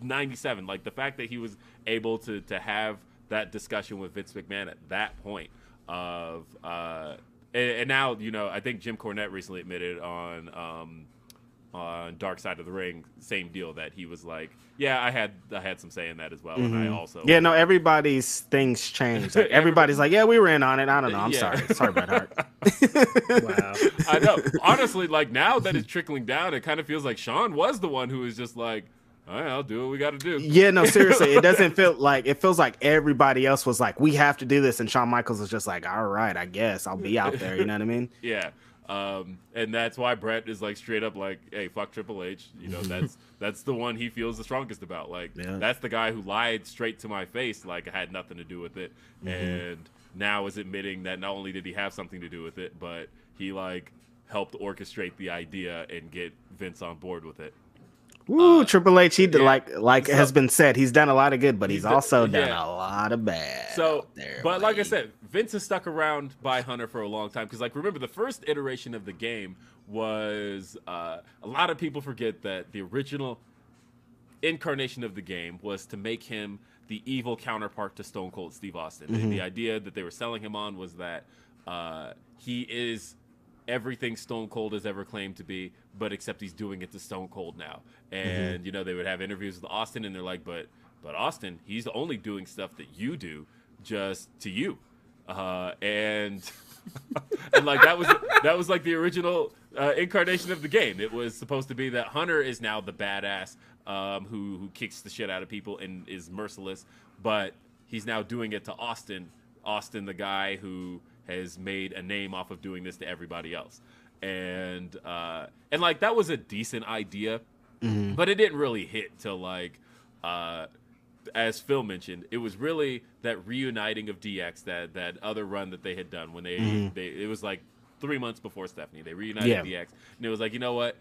'97. Like the fact that he was able to to have that discussion with Vince McMahon at that point of, uh, and, and now you know I think Jim Cornette recently admitted on um, on Dark Side of the Ring, same deal that he was like, yeah, I had I had some say in that as well, and I also
Mm-hmm. Yeah, no, everybody's things change. Like, everybody's like, yeah, we were in on it. I don't know. I'm
Yeah.
sorry. Sorry, Bret Hart.
Wow.
I know. Honestly, like now that it's trickling down, it kind of feels like Shawn was the one who was just like, all right, I'll do what we got to do.
Yeah, no, seriously, it doesn't feel like it feels like everybody else was like, we have to do this, and Shawn Michaels was just like, all right, I guess I'll be out there. You know what I mean?
Yeah. Um, and that's why Bret is like straight up like, hey, fuck Triple H. You know, that's that's the one he feels the strongest about. Like,
Yeah.
that's the guy who lied straight to my face, like I had nothing to do with it, and now is admitting that not only did he have something to do with it, but he like helped orchestrate the idea and get Vince on board with it.
Woo, Triple H, he did
yeah.
like like has been said, he's done a lot of good, but he's,
done-
also done
yeah.
a lot of bad.
So,
there,
but like I said, Vince has stuck around by Hunter for a long time because, like, remember the first iteration of the game was uh, a lot of people forget that the original incarnation of the game was to make him the evil counterpart to Stone Cold Steve Austin. The- The, idea that they were selling him on was that uh, he is everything Stone Cold has ever claimed to be, but except he's doing it to Stone Cold now. And you know, they would have interviews with Austin, and they're like, "But, but Austin, he's only doing stuff that you do, just to you." Uh, and and like that was that was like the original uh, incarnation of the game. It was supposed to be that Hunter is now the badass um, who who kicks the shit out of people and is merciless, but he's now doing it to Austin. Austin, the guy who has made a name off of doing this to everybody else, and uh, and like that was a decent idea, but it didn't really hit till like. Uh, as Phil mentioned, it was really that reuniting of DX that that other run that they had done when they they it was like three months before Stephanie. They reunited
Yeah.
DX, and it was like, you know what?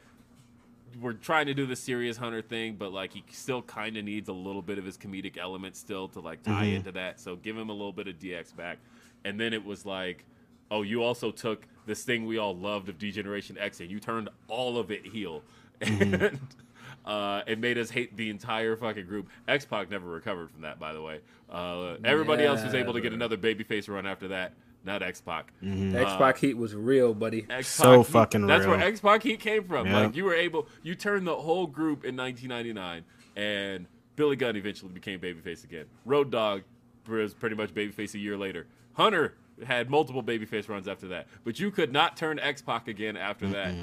We're trying to do the serious Hunter thing, but like he still kind of needs a little bit of his comedic element still to like tie into that. So give him a little bit of DX back, and then it was like, oh, you also took this thing we all loved of Degeneration X, and you turned all of it heel, and uh, it made us hate the entire fucking group. X Pac never recovered from that, by the way. Uh, everybody else was able to get another babyface run after that. Not X Pac.
The X Pac heat was real, buddy.
X
So
Pac.
fucking
That's
real.
where X Pac Heat came from.
Yeah.
Like you were able, you turned the whole group in 1999, and Billy Gunn eventually became babyface again. Road Dog was pretty much babyface a year later. Hunter had multiple babyface runs after that, but you could not turn X Pac again after that.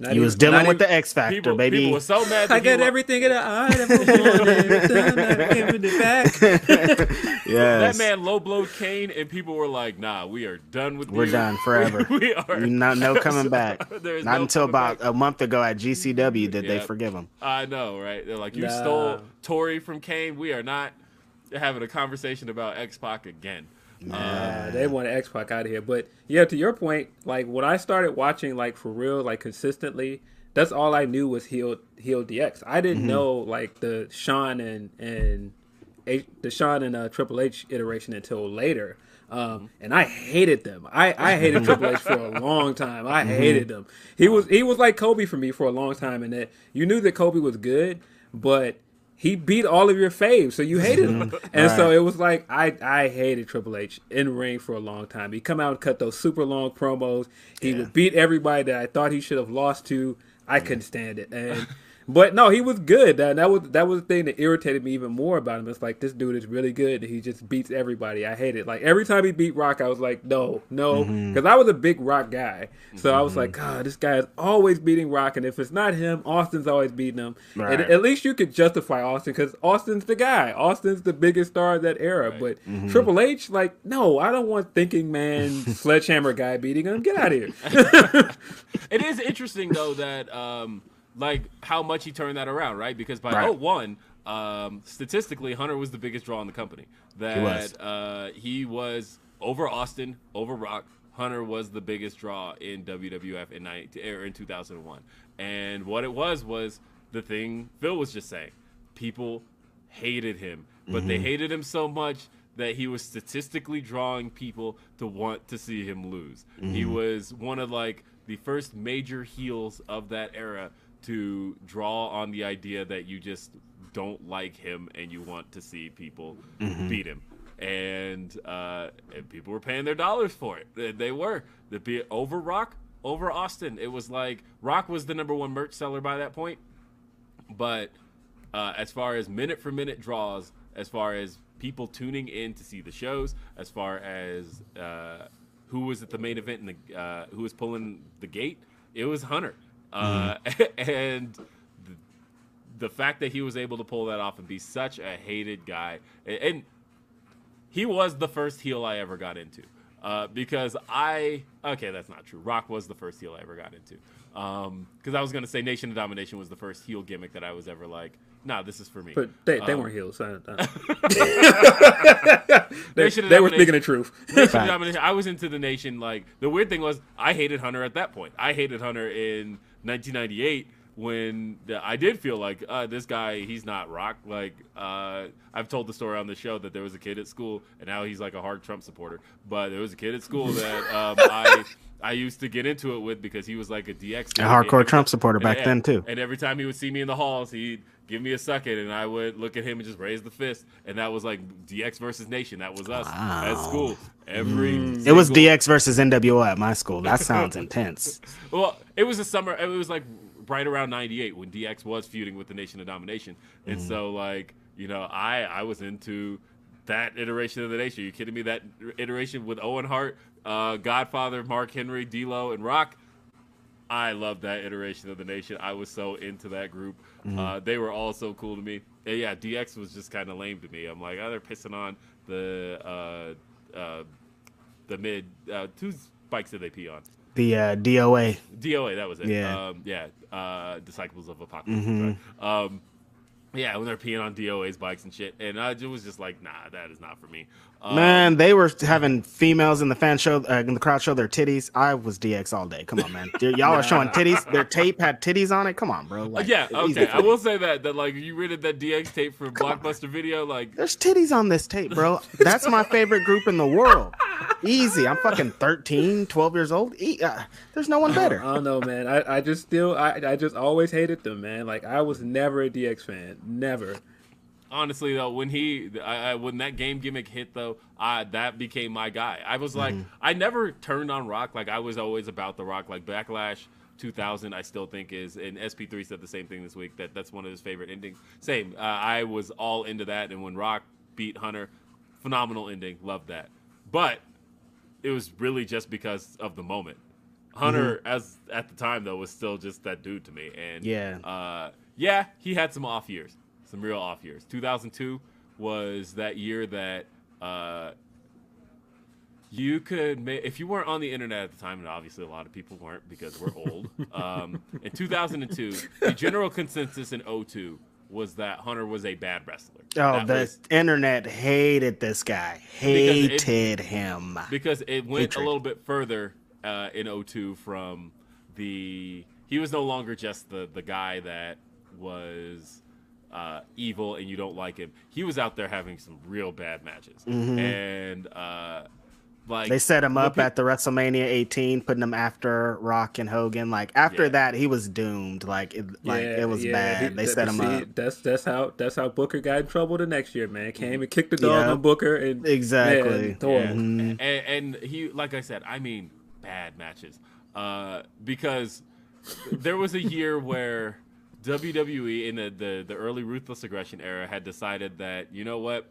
Not
he
even-
was dealing with
even-
the X Factor,
People,
baby.
people were so mad. That
I
he
got everything in the eye that was on it. I'm giving it back.
yes.
That man low blowed Kane, and people were like, "Nah, we are done with
We're
you.
done forever.
we are
no, no coming back.
There's
Not
no
until about
back.
a month ago at GCW did they forgive him.
I know, right? They're like, you
Nah.
stole Tori from Kane. We are not having a conversation about X Pac again.
Uh, they wanted X Pac out of here. But yeah, to your point, like when I started watching, like for real, like consistently, that's all I knew was heel heel DX. I didn't know like the Shawn and and H, the Shawn and uh, Triple H iteration until later. Um, and I hated them. I, I hated Triple H for a long time. I hated them. He was he was like Kobe for me for a long time, and that you knew that Kobe was good, but he beat all of your faves, so you mm-hmm. hated him. And so it was like I I hated Triple H in ring for a long time. He'd come out and cut those super long promos. He would beat everybody that I thought he should have lost to. I couldn't stand it. And but no, he was good. That, that was that was the thing that irritated me even more about him. It's like this dude is really good. He just beats everybody. I hate it. Like every time he beat Rock, I was like, no, no, mm-hmm. because I was a big Rock guy. So I was like, mm-hmm. God, this guy is always beating Rock, and if it's not him, Austin's always beating him.
Right.
And at least you could justify Austin because Austin's the guy. Austin's the biggest star of that era. But mm-hmm. Triple H, like, no, I don't want thinking man sledgehammer guy beating him. Get out of here.
It is interesting though that um, like how much he turned that around, right? Because by
Right.
oh one, um, statistically, Hunter was the biggest draw in the company. That
was.
Uh, he was over Austin, over Rock. Hunter was the biggest draw in WWF in 19, er, in 2001. And what it was was the thing Phil was just saying. People hated him, but they hated him so much that he was statistically drawing people to want to see him lose. He was one of like the first major heels of that era to draw on the idea that you just don't like him and you want to see people beat him. And, uh, and people were paying their dollars for it. They- They were. The be over Rock, over Austin. It was like Rock was the number one merch seller by that point, but uh, as far as minute for minute draws, as far as people tuning in to see the shows, as far as uh, who was at the main event and the, uh, who was pulling the gate, it was Hunter, uh, and. The, the fact that he was able to pull that off and be such a hated guy, and, and he was the first heel I ever got into. Uh, because I okay, that's not true. Rock was the first heel I ever got into. Because I was gonna say Nation of Domination was the first heel gimmick that I was ever like, nah, this is for me.
But they, they
Um,
weren't heels. I- I- they
Nation
they were speaking the truth.
Nation of Domination. I was into the Nation. Like the weird thing was, I hated Hunter at that point. I hated Hunter in 1998 when the, I did feel like uh, this guy, he's not Rock. Like uh, I've told the story on the show that there was a kid at school, and now he's like a hard Trump supporter. But there was a kid at school that um, I. I used to get into it with because he was like a DX.
A hardcore
And-
Trump supporter back
yeah,
then, too.
And every time he would see me in the halls, he'd give me a second, and I would look at him and just raise the fist, and that was like DX versus Nation. That was us at school. Every
It was DX versus NWO at my school. That sounds intense.
Well, it was a summer. It was like right around '98 when DX was feuding with the Nation of Domination, and so like you know, I I was into that iteration of the Nation. Are you kidding me? That iteration with Owen Hart, uh, Godfather, Mark Henry, D'Lo, and Rock. I love that iteration of the Nation. I was so into that group. Uh, they were all so cool to me. And yeah, DX was just kind of lame to me. I'm like, oh, they're pissing on the uh, uh, the mid. Uh, whose bikes did they pee on?
The uh, DOA.
DOA, that was it.
Yeah.
Um, yeah. Uh, Disciples of Apocalypse. right? Um, yeah, when they're peeing on DOA's bikes and shit. And I was just like, nah, that is not for me. Um,
Man, they were having females in the fan show, uh, in the crowd show their titties. I was DX all day. Come on, man. Dude, y'all are showing titties. Their tape had titties on it. Come on, bro. Like,
yeah,
it's easy
okay. I will say that, that like, you rented that DX tape for Blockbuster Video. Like,
There's titties on this tape, bro. That's my favorite group in the world. Easy. I'm fucking 13, 12 years old. E- uh, there's no one better.
I don't know, man. I, I just still I, I just always hated them, man. Like I was never a DX fan, never.
Honestly though when he I, I, when that game gimmick hit though I, that became my guy. I was like i never turned on rock. Like i was always about the rock. Like backlash 2000 i still think is and sp3 said the same thing this week that that's one of his favorite endings. Same. Uh, i was all into that and when rock beat hunter phenomenal ending. Loved that. But it was really just because of the moment. Hunter as at the time though was still just that dude to me and
Yeah.
uh, yeah, he had some off years, some real off years. 2002 was that year that uh, you could make, if you weren't on the internet at the time, and obviously a lot of people weren't because we're old. um, in 2002, the general consensus in 02 was that Hunter was a bad wrestler.
Oh,
That
the
was-
internet hated this guy.
Because it-
Hated him.
because it went
Hatred.
a little bit further uh, in 02 from the he was no longer just the the guy that was uh, evil and you don't like him he was out there having some real bad matches and uh, like
Mm-hmm. They set him up
peop-
at the WrestleMania 18, putting him after Rock and Hogan. Like after
Yeah.
that, he was doomed. Like it, like
Yeah,
it was
yeah,
bad.
he-
they
that-
set him
see,
up.
That's that's how that's how Booker got in trouble the next year, man. Came and kicked the dog
Yeah.
on Booker and
Exactly.
man,
Yeah.
Mm-hmm.
And, and he, like I said, I mean, bad matches. Uh, because there was a year where WWE in the, the, the early Ruthless Aggression era had decided that, you know what?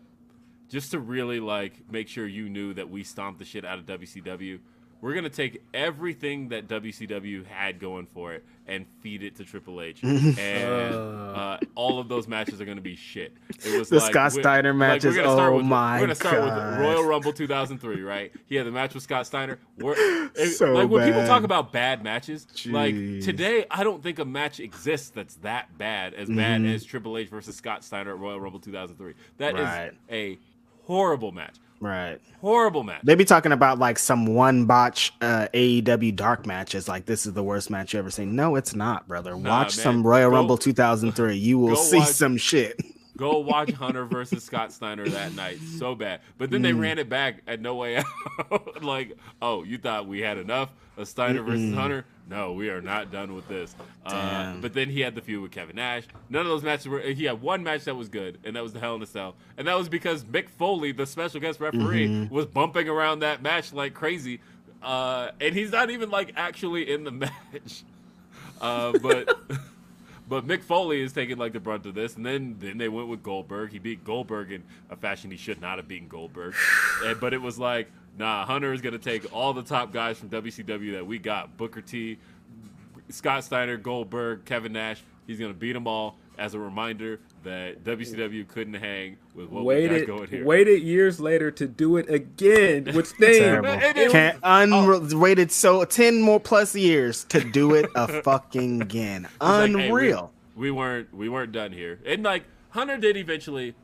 Just to really like make sure you knew that we stomped the shit out of WCW, we're gonna take everything that WCW had going for it and feed it to Triple H, and uh, all of those matches are gonna be shit. It was
The
like,
Scott Steiner
like,
matches,
we're gonna start
oh
with,
my
We're gonna start
God.
with Royal Rumble 2003, right? He had the match with Scott Steiner. It-
So
like when people talk about bad matches, like today, I don't think a match exists that's that bad as bad as Triple H versus Scott Steiner at Royal Rumble 2003. That is
Right.
a horrible match.
Right.
Horrible match.
They be talking about like some one botch uh, AEW dark matches. Like this is the worst match you ever seen. No, it's not, brother.
Nah,
Watch
man.
some Royal
Go-
Rumble 2003. You will
go
see
watch-
some shit.
Go watch Hunter versus Scott Steiner that night. So bad. But then they ran it back at No Way Out. like, oh, you thought we had enough of Steiner versus Hunter? No, we are not done with this. Uh, but then he had the feud with Kevin Nash. None of those matches were. He had one match that was good, and that was the Hell in a Cell. And that was because Mick Foley, the special guest referee, was bumping around that match like crazy. uh, and he's not even like actually in the match. Uh, but but Mick Foley is taking like the brunt of this, and then then they went with Goldberg. He beat Goldberg in a fashion he should not have beaten Goldberg. and, but it was like, nah, Hunter is gonna take all the top guys from WCW that we got: Booker T, Scott Steiner, Goldberg, Kevin Nash. He's gonna beat them all as a reminder that WCW couldn't hang with what we got
waited
going here.
waited years later to do it again with Sting.
Terrible. Can't un- waited so ten more plus years to do it a fucking again.
It's like, hey, we-
Unreal.
we, weren't we weren't done here, and like Hunter did eventually,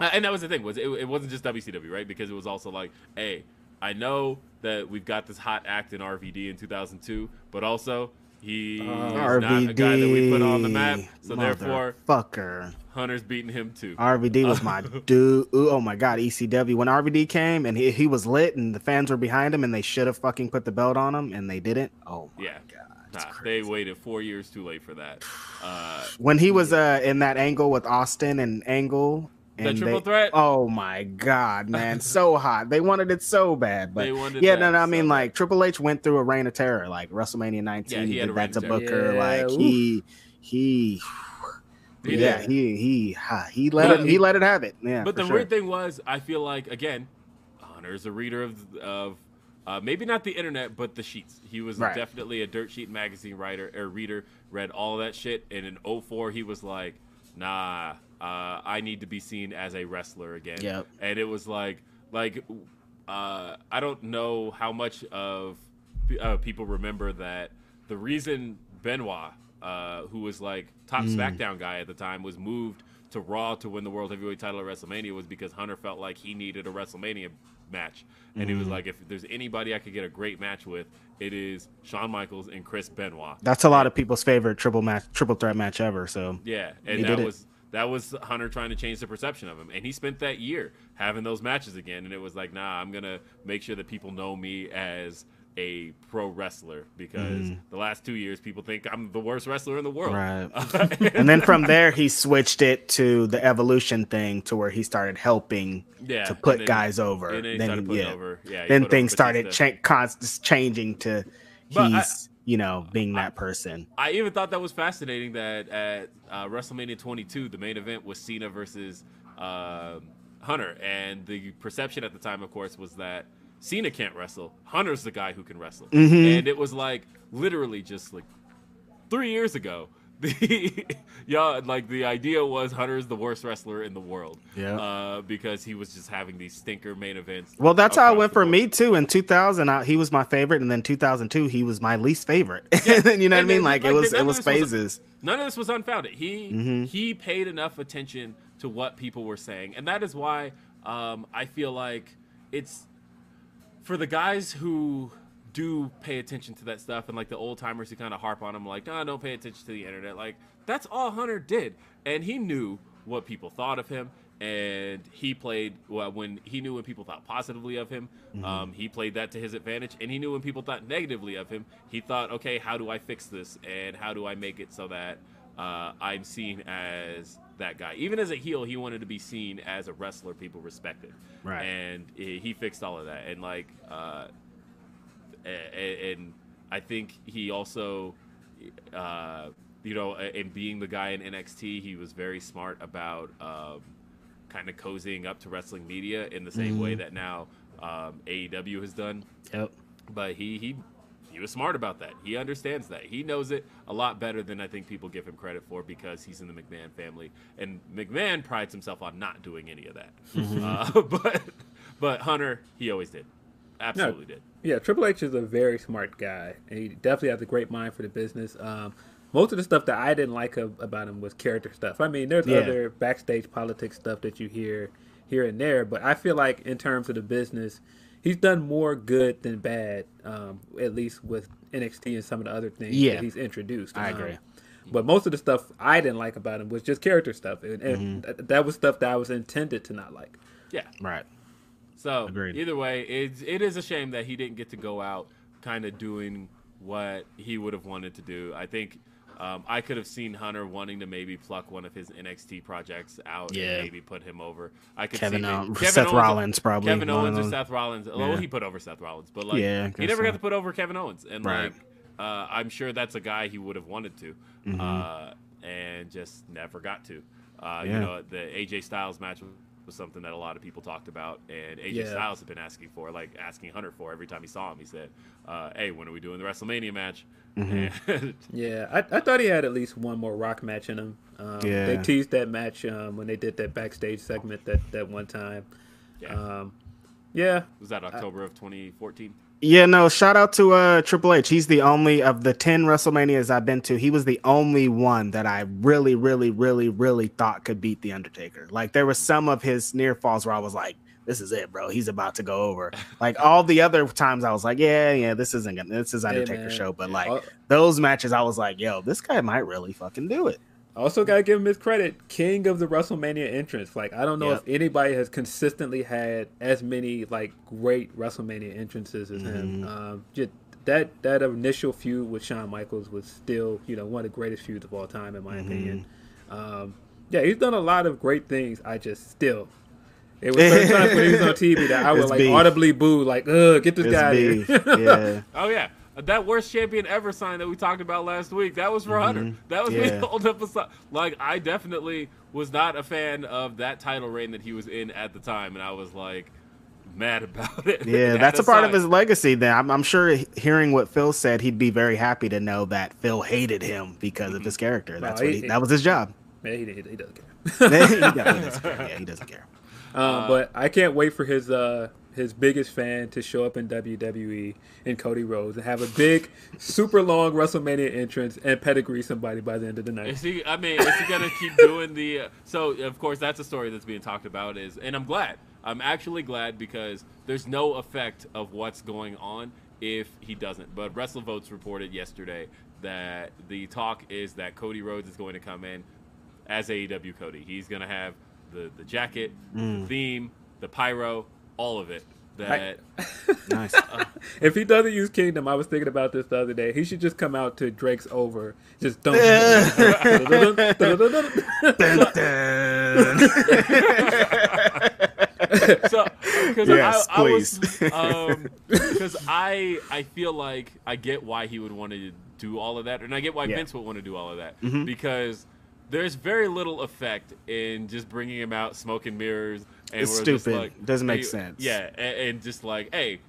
uh, and that was the thing was it, it wasn't just WCW right because it was also like, hey, I know that we've got this hot act in RVD in 2002, but also he is
RVD.
not a guy that we put on the map, so therefore
fucker.
Hunter's beating him too.
RVD was my dude. Ooh, Oh my god, ECW. When RVD came and he, he was lit and the fans were behind him and they should have fucking put the belt on him and they didn't. Oh my
yeah,
god.
nah, they waited four years too late for that. Uh,
When he was uh in that angle with Austin and Angle and
triple
they-
threat?
Oh my god, man, so hot. They wanted it so bad, but
They
yeah,
that
no, no. I mean,
bad.
like Triple H went through a reign of terror, like WrestleMania 19.
Yeah, he
he
had
did
a reign
that
of
to
terror.
Booker.
Yeah,
like
oof.
he, he, Yeah,
did.
he he ha, he let
But-
it he let it have it. Yeah,
But the
sure.
weird thing was, I feel like again, Hunter's a reader of of uh, maybe not the internet, but the sheets. He was
Right.
definitely a dirt sheet magazine writer or reader. Read all that shit, and in 04, he was like, "Nah, uh, I need to be seen as a wrestler again."
Yep.
And it was like, like, uh, I don't know how much of uh, people remember that the reason Benoit, uh, who was like top
Mm.
SmackDown guy at the time, was moved to Raw to win the World Heavyweight title at WrestleMania was because Hunter felt like he needed a WrestleMania match. And he was
Mm.
like, if there's anybody I could get a great match with, it is Shawn Michaels and Chris Benoit.
That's a lot of people's favorite triple match, triple threat match ever. So
Yeah, and that
it.
was that was Hunter trying to change the perception of him, and he spent that year having those matches again, and it was like, nah, I'm gonna make sure that people know me as a pro wrestler because the last two years people think I'm the worst wrestler in the world.
Right. and then from there, he switched it to the evolution thing, to where he started helping
Yeah,
to put
then-
guys over.
then he
then
started
yeah.
over- yeah, he
then things started cha- const- changing to
But I-
he's you know being that person.
I even thought that was fascinating that at uh, WrestleMania 22, the main event was Cena versus uh, Hunter, and the perception at the time, of course, was that Cena can't wrestle. Hunter's the guy who can wrestle, and it was like literally just like three years ago. The yeah, like the idea was Hunter's the worst wrestler in the world.
Yeah.
uh, because he was just having these stinker main events.
Well, that's how it went for me too. In 2000, I, he was my favorite, and then 2002, he was my least favorite. and you know what I mean?
then,
Like, it was it was
this was-
phases.
None of this was unfounded. He
Mm-hmm.
he paid enough attention to what people were saying, and that is why um, I feel like it's for the guys who do pay attention to that stuff, and like the old timers who kind of harp on him, like, "No, don't pay attention to the internet." Like that's all Hunter did, and he knew what people thought of him. And he played well when he knew when people thought positively of him. Um, he played that to his advantage, and he knew when people thought negatively of him. He thought, okay, how do I fix this, and how do I make it so that uh, I'm seen as that guy. Even as a heel, he wanted to be seen as a wrestler people respected.
Right.
And he he fixed all of that. And like, uh, and I think he also, uh, you know, in being the guy in NXT, he was very smart about um, kind of cozying up to wrestling media in the same way that now um, AEW has done
Yep.
but he he he was smart about that. He understands that. He knows it a lot better than I think people give him credit for because he's in the McMahon family, and McMahon prides himself on not doing any of that. Uh, but but Hunter, he always did, absolutely did.
Yeah, Triple H is a very smart guy, and he definitely has a great mind for the business. Um, most of the stuff that I didn't like ab- about him was character stuff. I mean, there's
Yeah.
other backstage politics stuff that you hear here and there, but I feel like in terms of the business, he's done more good than bad. Um, at least with NXT and some of the other things
Yeah.
that he's introduced.
I
Um,
agree.
But most of the stuff I didn't like about him was just character stuff, and, and
Mm-hmm.
th- that was stuff that I was intended to not like.
Yeah.
Right.
So
Agreed.
either way, it's it is a shame that he didn't get to go out kind of doing what he would have wanted to do. I think Um, I could have seen Hunter wanting to maybe pluck one of his NXT projects out
Yeah.
and maybe put him over. I could
Kevin,
see
uh,
maybe-
Seth
Owens-
Rollins probably,
Kevin Owens or. Seth Rollins.
Yeah.
Well, he put over Seth Rollins, but like
Yeah,
he never got to put over Kevin Owens, and
Right.
like uh, I'm sure that's a guy he would have wanted to,
Mm-hmm.
uh, and just never got to. Uh,
Yeah.
You know, the AJ Styles match was, was something that a lot of people talked about, and AJ
Yeah.
Styles had been asking for, like asking Hunter for every time he saw him. He said, uh, "Hey, when are we doing the WrestleMania match?"
Mm-hmm.
And
Yeah, I, I thought he had at least one more Rock match in him. Um,
Yeah.
They teased that match um, when they did that backstage segment that, that one time.
yeah,
Um, yeah,
was that October of 2014?
Yeah, no, shout out to uh Triple H. He's the only of the 10 WrestleManias I've been to, he was the only one that I really, really, really, really thought could beat The Undertaker. Like there was some of his near falls where I was like, this is it, bro. He's about to go over. Like all the other times I was like, yeah, yeah, this isn't gonna this is Undertaker
man.
show. But like
Al-
those matches, I was like, yo, this guy might really fucking do it.
Also, gotta give him his credit. King of the WrestleMania entrance. Like, I don't know
Yep.
if anybody has consistently had as many like great WrestleMania entrances as him. Um, just that that initial feud with Shawn Michaels was still, you know, one of the greatest feuds of all time, in my opinion. Um, yeah, he's done a lot of great things. I just still. It was certain times when he was on TV that I would
It's
like
beef.
audibly boo, like, "Ugh, get this
It's
guy out of
beef.
here."
yeah.
Oh yeah, that worst champion ever sign that we talked about last week. That was for Hunter. That was me
Mm-hmm. Yeah.
holding up a sign. Like I definitely was not a fan of that title reign that he was in at the time, and I was like mad about it.
Yeah, that's a
the
part of his legacy. Then I'm, I'm sure hearing what Phil said, he'd be very happy to know that Phil hated him because of his character. That's
No,
what
he-
he, that was his job.
Man, he, he, he doesn't care.
he definitely doesn't care. Yeah, he doesn't care.
Um, but I can't wait for his uh, his biggest fan to show up in WWE in Cody Rhodes and have a big, super long WrestleMania entrance and pedigree somebody by the end of the night.
Is he? I mean, is he gonna keep doing the? Uh, so of course, that's a story that's being talked about. Is and I'm glad. I'm actually glad because there's no effect of what's going on if he doesn't. But WrestleVotes reported yesterday that the talk is that Cody Rhodes is going to come in as AEW Cody. He's gonna have the the jacket, the theme, the pyro, all of it. That
Nice.
If he doesn't use Kingdom, I was thinking about this the other day. He should just come out to Drake's Over, just don't.
so because
Yes,
I, I was
please.
um because I I feel like I get why he would want to do all of that, and I get why
Yeah.
Vince would want to do all of that
Mm-hmm.
because there's very little effect in just bringing him out smoking mirrors. And
It's stupid.
like-
Doesn't make
hey,
sense.
Yeah, and, and just like, hey,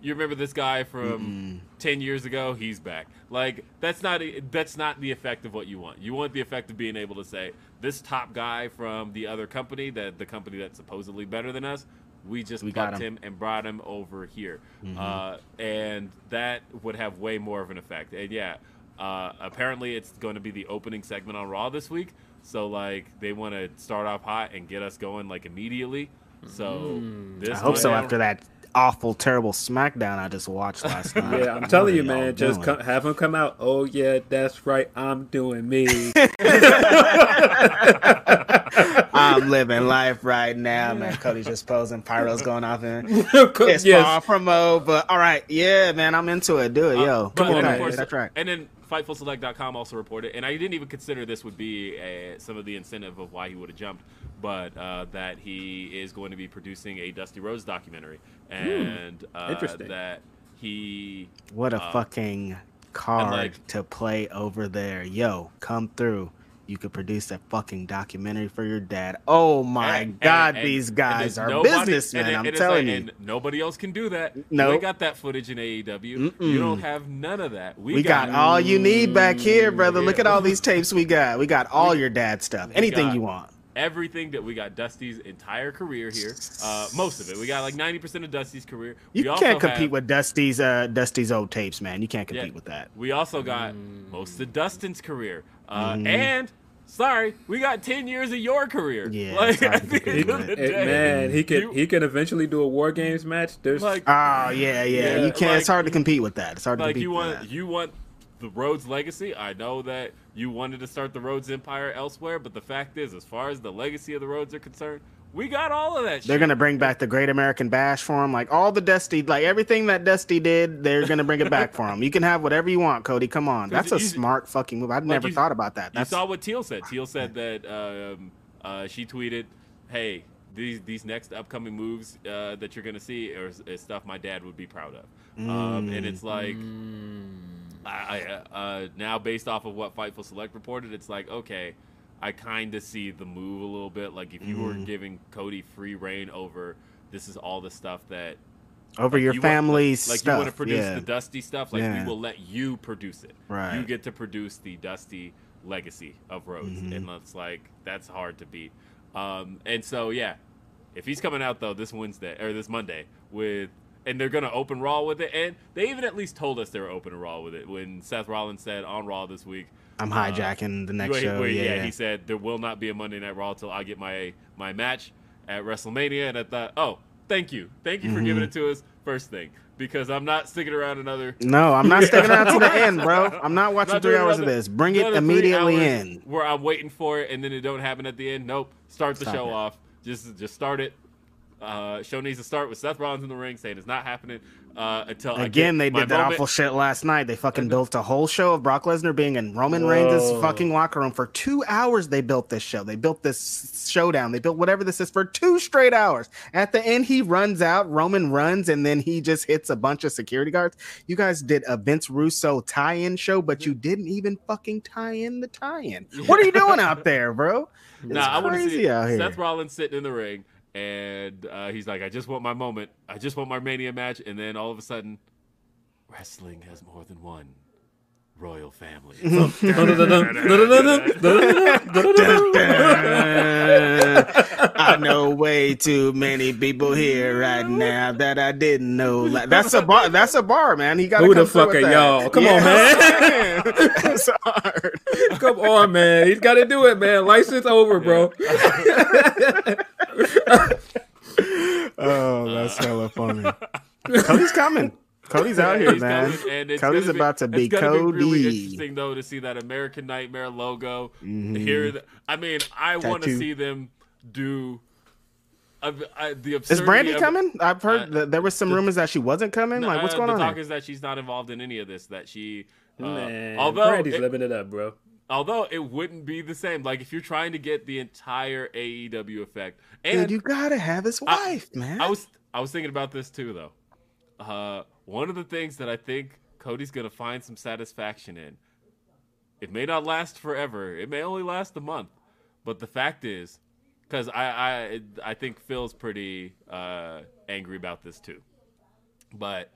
you remember this guy from ten years ago? He's back. Like that's not that's not the effect of what you want. You want the effect of being able to say this top guy from the other company, that the company that's supposedly better than us. We just
We got him.
him. and brought him over here, uh, and that would have way more of an effect. And yeah, uh, apparently it's going to be the opening segment on Raw this week. So like they want to start off hot and get us going like immediately. So this
I hope so.
one-
After that awful, terrible SmackDown I just watched last night.
Yeah, I'm telling you,
What are y'all
man. Just come, have him come out. Oh yeah, that's right. I'm doing me.
I'm living life right now, man. Cody's just posing, pyro's going off, and it's
Yes.
far promo. But all right, yeah, man, I'm into it. Do it,
Uh,
yo. Come on,
course-
that's right.
And then FightfulSelect.com also reported, and I didn't even consider this would be uh some of the incentive of why he would have jumped, but uh, that he is going to be producing a Dusty Rhodes documentary, and uh,
Interesting.
that he
What a
uh,
fucking card
like-
to play over there, yo. Come through. You could produce a fucking documentary for your dad. Oh my
and-
god,
and-
these guys are
nobody-
businessmen.
and
I'm telling
like-
you.
and nobody else can do that. No,
Nope.
ain't got that footage in AEW. You don't have none of that. We,
We got all you need back here, brother. Look at all these tapes we got. We got all your dad stuff. Anything you want.
everything that we got Dusty's entire career here. Uh, most of it. We got like ninety percent of Dusty's career.
You
we
can't compete
have-
with Dusty's uh Dusty's old tapes, man. You can't compete
Yeah.
with that.
We also got most of Dustin's career, uh,
Mm-hmm.
and sorry, we got ten years of your career.
Yeah,
like at the end of the
It-
day,
man, he can
you-
he can eventually do a war games match. There's
like
Oh yeah, yeah.
Yeah,
you can't. it's hard to compete with that. It's hard to compete
you want
that.
you want the Rhodes legacy. I know that you wanted to start the Rhodes Empire elsewhere, but the fact is, as far as the legacy of the Rhodes are concerned, We got all of that.
They're
shit.
gonna bring back the Great American Bash for him, like all the Dusty, like everything that Dusty did. They're gonna bring it back for him. You can have whatever you want, Cody. Come on, that's a
you-
smart fucking move. I'd never
you-
thought about that.
You
That's
saw what Teil said. Teil said that um, uh, she tweeted, "Hey, these these next upcoming moves uh, that you're gonna see are, is stuff my dad would be proud of." Um, and it's like, I, I, uh, now based off of what Fightful Select reported, it's like okay, I kind of see the move a little bit. Like if you were giving Cody free reign over, this is all the stuff that
over your
you want-
family's
like,
stuff.
you want to produce
yeah.
the dusty stuff like
Yeah.
we will let you produce it
Right.
you get to produce the dusty legacy of rhodes
Mm-hmm.
and it's like that's hard to beat um, and so yeah if he's coming out though this wednesday or this monday with and they're gonna open raw with it and they even at least told us they were open raw with it when seth rollins said on raw this week
I'm
uh,
hijacking the next
wait,
show.
wait,
yeah,
he said there will not be a Monday Night Raw till I get my my match at WrestleMania, and I thought, oh, thank you, thank you for
Mm-hmm.
giving it to us first thing because I'm not sticking around another.
No, I'm not sticking around to the end, bro. I'm not watching
not
three hours of this. Bring it immediately in.
Where I'm waiting for it, and then it don't happen at the end. Nope, start the
Stop
show
it.
off. Just just start it. Uh, show needs to start with Seth Rollins in the ring saying it's not happening uh, until
Again, they did that
moment.
awful shit last night. They fucking built a whole show of Brock Lesnar being in Roman Reigns' fucking locker room for two hours. They built this show. They built this showdown. They built whatever this is for two straight hours. At the end, he runs out. Roman runs, and then he just hits a bunch of security guards. You guys did a Vince Russo tie-in show, but you didn't even fucking tie in the tie-in. What are you doing out there, bro? It's
Nah, I want to see
out here.
Seth Rollins sitting in the ring, and uh, he's like, "I just want my moment. I just want my Mania match." And then all of a sudden, wrestling has more than one royal family.
I know way too many people here right now that I didn't know. Like, That's a bar. That's a bar, man. He got
Who the fuck are y'all? Come on,
man. That's hard.
Come on, man. He's got to do it, man. License over, bro.
Oh, that's hella funny. Cody's coming. Cody's out here,
He's
man.
coming, and it's
Cody's
be-
about to be
it's
Cody.
Be really interesting though to see that American Nightmare logo. Here, I mean, I want to see them do. Uh, uh, the
Is Brandy
of-
coming? I've heard
Uh,
that there was some
the-
rumors that she wasn't coming. Like, what's
Uh,
going
the
on?
talk
here?
is that she's not involved in any of this. That she, uh,
Man,
although
Brandy's
it,
living it up, bro.
Although it wouldn't be the same. Like if you're trying to get the entire AEW effect, and
Dude, you gotta have his
I-
wife, man.
I was I was thinking about this too, though. Uh, one of the things that I think Cody's gonna find some satisfaction in. It may not last forever. It may only last a month, but the fact is, because I, I I think Phil's pretty uh, angry about this too. But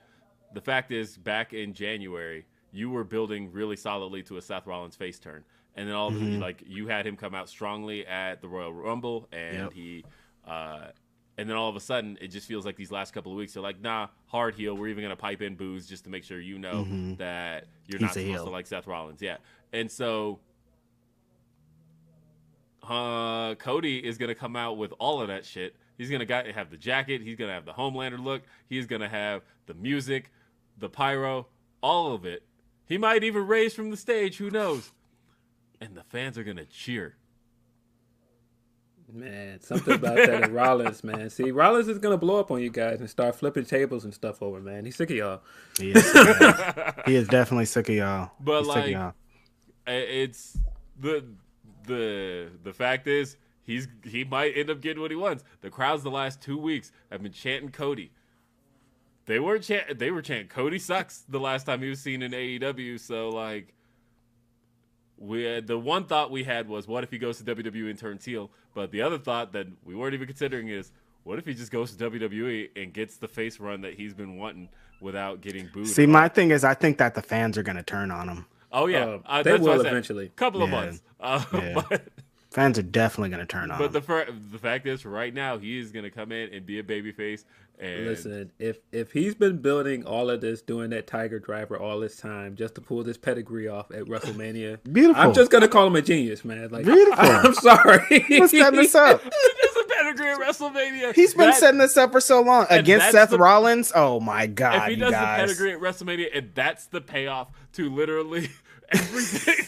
the fact is, back in January, you were building really solidly to a Seth Rollins face turn, and then all of a sudden, like you had him come out strongly at the Royal Rumble, and
Yep.
he, uh, and then all of a sudden, it just feels like these last couple of weeks, they're like, nah, hard heel. We're even gonna pipe in booze just to make sure you know that you're
He's
not supposed
heel.
to like Seth Rollins, yeah. And so, uh, Cody is gonna come out with all of that shit. He's gonna got, have the jacket. He's gonna have the Homelander look. He's gonna have the music, the pyro, all of it. He might even raise from the stage. Who knows? And the fans are gonna cheer.
Man, something about that in Rollins, man. See, Rollins is gonna blow up on you guys and start flipping tables and stuff over, man. He's sick of y'all.
He is, sick of y'all. he is definitely sick of y'all.
But,
He's sick of
like,
y'all.
It's the the the fact is he's he might end up getting what he wants. The crowds the last two weeks have been chanting Cody. They weren't chant, they were chanting Cody sucks the last time he was seen in AEW. So like we had, the one thought we had was what if he goes to WWE and turns heel? But the other thought that we weren't even considering is what if he just goes to WWE and gets the face run that he's been wanting without getting booed?
See, my thing is, I think that the fans are gonna turn on him.
Oh yeah,
Uh,
uh,
they
that's what I
will
said.
eventually.
Couple of
Yeah.
months. Uh,
Yeah.
But
Fans are definitely gonna turn on
but the fir- the fact is, right now he is gonna come in and be a babyface. And
Listen, if if he's been building all of this, doing that Tiger Driver all this time just to pull this pedigree off at WrestleMania,
Beautiful.
I'm just gonna call him a genius, man. Like,
Beautiful.
I'm sorry.
What's setting this up?
it's a pedigree at WrestleMania.
He's been
That-
setting this up for so long against Seth
the-
Rollins. Oh my god!
If
god,
he
you
does the pedigree at WrestleMania, and that's the payoff to literally everything.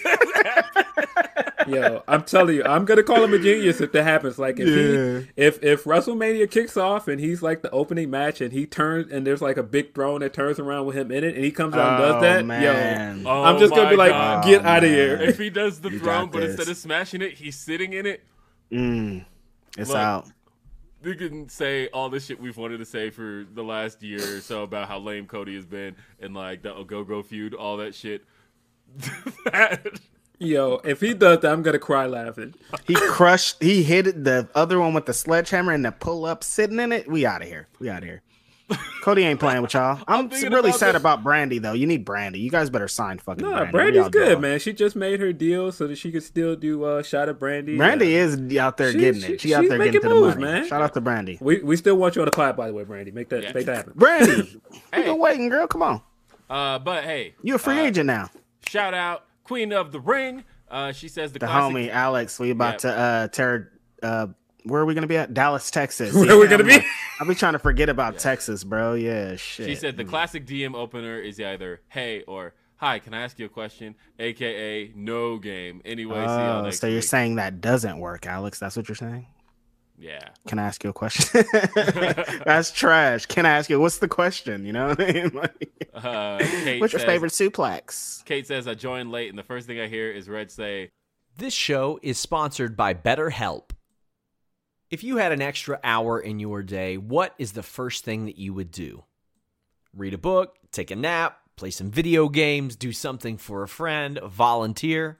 Yo, I'm telling you, I'm gonna call him a genius if that happens. Like if
Yeah.
he, if if WrestleMania kicks off and he's like the opening match and he turns and there's like a big throne that turns around with him in it and he comes out and
Oh,
does that,
man.
yo, I'm just
Oh
gonna be like,
God.
get
Oh,
out of here.
If he does the
You
throne, but instead of smashing it, he's sitting in it.
Mm, it's
Look.
out.
We can say all this shit we've wanted to say for the last year or so about how lame Cody has been and like the Go Go feud, all that shit. That-
Yo, if he does that, I'm gonna cry laughing.
He crushed. He hit the other one with the sledgehammer and the pull up sitting in it. We out of here. We out of here. Cody ain't playing with y'all. I'm,
thinking
really
about
sad
the-
about Brandy though. You need Brandy. You guys better sign fucking.
Nah,
Brandy.
Brandy's good,
doing?
man. She just made her deal so that she could still do uh, shot of Brandy.
Brandy
Uh,
is out there
she-
getting
she-
it. She out
she's
there getting
making
to the
moves,
money.
man.
Shout out to Brandy.
We we still want you on the pod, by the way, Brandy. Make that
Yeah.
make that happen.
Brandy,
Hey.
you been waiting, girl. Come on.
uh, but hey,
you're a free
uh,
agent now.
Shout out Queen of the Ring. Uh, she says the,
The
classic.
homie Alex. We about
Yeah.
to uh tear. Uh, where are we gonna be at? Dallas, Texas.
Where are we gonna
I'm,
be?
I'll be trying to forget about Texas, bro. Yeah, shit.
She said the classic DM opener is either "Hey" or "Hi, can I ask you a question?" AKA no game. Anyway,
Oh, so you're
week.
saying that doesn't work, Alex? That's what you're saying?
Yeah.
Can I ask you a question? That's trash. Can I ask you what's the question? You know what I mean? Like,
Uh, Kate
what's your
says-
favorite suplex?
Kate says I joined late, and the first thing I hear is Red say,
This show is sponsored by BetterHelp. If you had an extra hour in your day, what is the first thing that you would do? Read a book, take a nap, play some video games, do something for a friend, volunteer.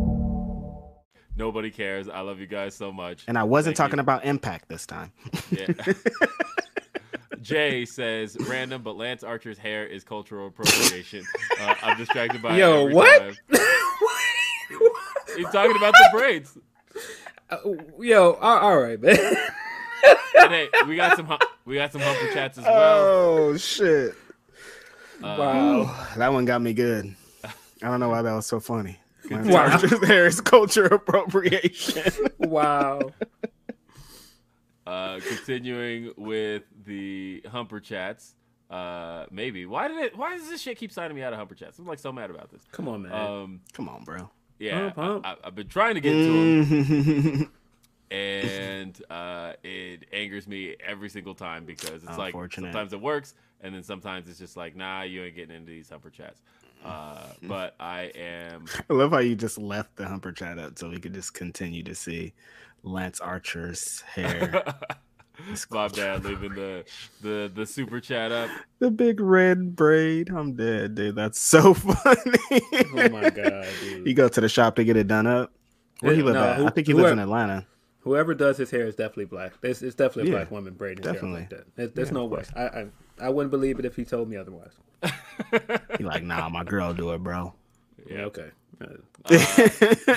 "Nobody cares. I love you guys so much."
And I wasn't
Thank
talking
you.
about impact this time.
Yeah. Jay says random, but Lance Archer's hair is cultural appropriation. Uh, I'm distracted by it
Yo,
every
what?
He's talking about the braids.
Yo, all, all right, man.
And hey, we got some hum- we got some humper chats as well.
Oh shit!
wow.
That one got me good. I don't know why that was so funny.
Wow.
there is culture appropriation.
Wow.
Uh, continuing with the humper chats. Uh, maybe why did it? Why does this shit keep signing me out of humper chats? I'm like so mad about this.
Come on, man.
Um,
Come on, bro.
yeah,
Hump, hump.
I, have been trying to get to them.
Mm.
and uh, it angers me every single time because it's like sometimes it works and then sometimes it's just like nah you ain't getting into these humper chats uh, but i am
I love how you just left the humper chat up so we could just continue to see Lance Archer's hair.
bob dad leaving the the the super chat up
the big red braid. I'm dead, dude. That's so funny.
oh my god, dude.
You go to the shop to get it done up. Where he live
No,
at?
who-
I think he lives in Atlanta.
Whoever does his hair is definitely black. It's, it's definitely a
Yeah,
black woman braiding his
definitely.
hair like that. There's, there's
Yeah,
no way. I, I I wouldn't believe it if he told me otherwise.
He like, nah, my girl do it, bro.
Yeah, okay. Uh,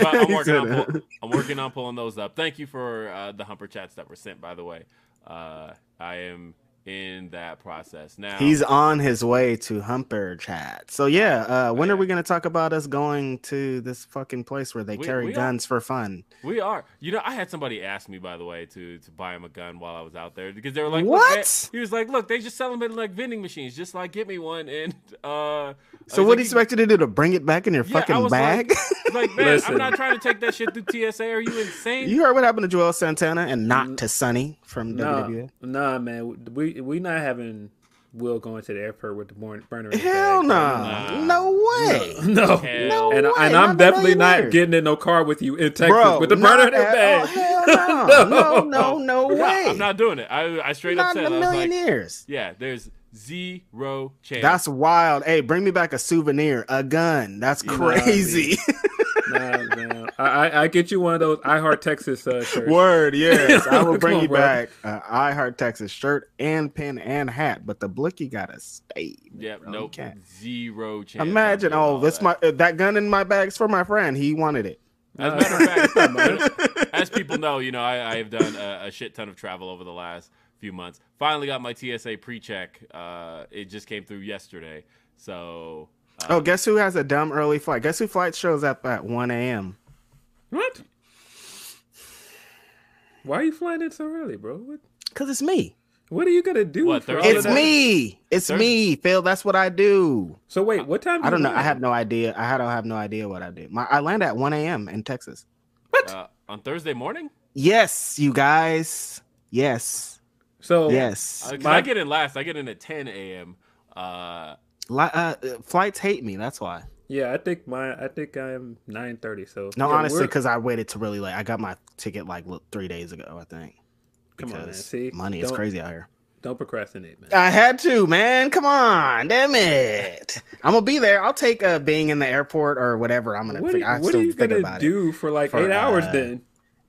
I'm working, on pull, I'm working on pulling those up. Thank you for uh, the Humper chats that were sent, by the way. Uh, I am in that process now.
He's on his way to Humper Chat. So yeah, uh, when
yeah.
are we gonna talk about us going to this fucking place where they
We-
carry
we are.
guns for fun?
We are. You know, I had somebody ask me, by the way, to to buy him a gun while I was out there because they were like,
What?
He was like, "Look, they just sell them in like vending machines. Just like, get me one." And uh,
So
I was
what do
like,
you expect you to do to bring it back in your
Yeah,
fucking bag?
Like, like, man,
Listen.
I'm not trying to take that shit through TSA. Are you insane?
you heard what happened to Joel Santana and not to Sonny from
nah,
WWE?
nah, man. We we not having Will going to the airport with the burn- burner.
Hell no,
Nah.
no way.
No,
Hell
No
and,
way,
and
not
I'm
in a
definitely not getting in no car with you in Texas
Bro,
with the burner in
not
his
at
bag.
all. Hell no, no, no, no
No,
way.
I'm not doing it. I, I straight up
Not
said,
in a
I was
million
like,
years.
yeah, there's zero chance.
That's wild. Hey, bring me back a souvenir, a gun. That's
know,
crazy.
Nah, man. I, I I get you one of those I Heart Texas uh, shirts.
Word, yes. I will bring
on,
you
bro.
back I Heart Texas shirt and pin and hat, but the blicky gotta stay.
Yep,
bro. You
nope, zero chance.
Imagine,
I'm
oh,
all
this
that.
my uh, that gun in my bag's for my friend. He wanted it.
As a matter of fact, as people know, you know, I, I have done a, a shit ton of travel over the last few months. Finally got my TSA pre-check. Uh, it just came through yesterday. So, uh,
Oh, guess who has a dumb early flight? Guess who flight shows up at 1 a.m.
What? Why are you flying in so early, bro? What,
Because it's me.
what are you gonna do?
What,
for all
It's me. It's
Thursday?
me, Phil. That's what I do.
So wait, what time? do
I don't
you
know. I have no idea. I don't have no idea what I do. My I land at 1 a.m. in Texas.
uh, on Thursday morning,
Yes, you guys. Yes.
So
Yes.
Uh 'cause
My-
I get in last. I get in at 10 a.m. Uh,
Li- uh, uh, flights hate me. That's why.
yeah, I think my I think I'm nine thirty. So
No,
yeah,
honestly, because I waited to really like I got my ticket like three days ago. I think.
Come on, man. See,
money is crazy out here.
don't procrastinate, man.
I had to, man. Come on, damn it. I'm gonna be there. I'll take uh, being in the airport or whatever. I'm gonna.
What,
figure,
are, what are you gonna do for like
For,
eight hours?
uh,
Then.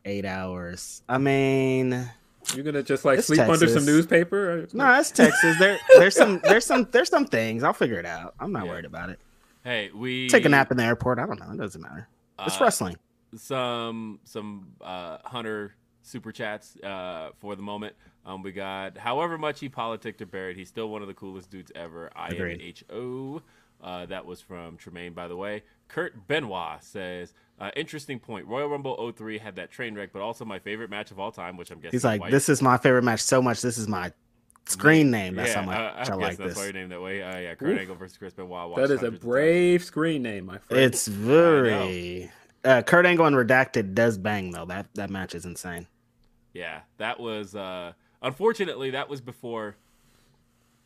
Eight hours. I mean,
you're gonna just like
It's
sleep under some newspaper? Or,
no, it's Texas. There, there's some, there's some, there's some things. I'll figure it out. I'm not
Yeah.
worried about it.
hey, we
Take a nap in the airport. I don't know. It doesn't matter. It's
Uh,
wrestling.
some some uh, Hunter super chats uh, for the moment. Um, we got however much he politicked or buried, he's still one of the coolest dudes ever. I am H O. Uh, that was from Tremaine, by the way. Kurt Benoit says, uh, interesting point. Royal Rumble 03 had that train wreck, but also my favorite match of all time, which I'm guessing.
He's like,
white.
this is my favorite match so much. This is my screen name. That's
yeah,
how much
uh,
I,
I, guess
like
that's
this.
why you're named that way. Uh, yeah, Kurt Angle versus Chris Benoit.
that is a
hundreds of times.
brave screen name, my friend.
It's very. Uh, Kurt Angle and Redacted does bang though. That that match is insane.
Yeah, that was uh unfortunately that was before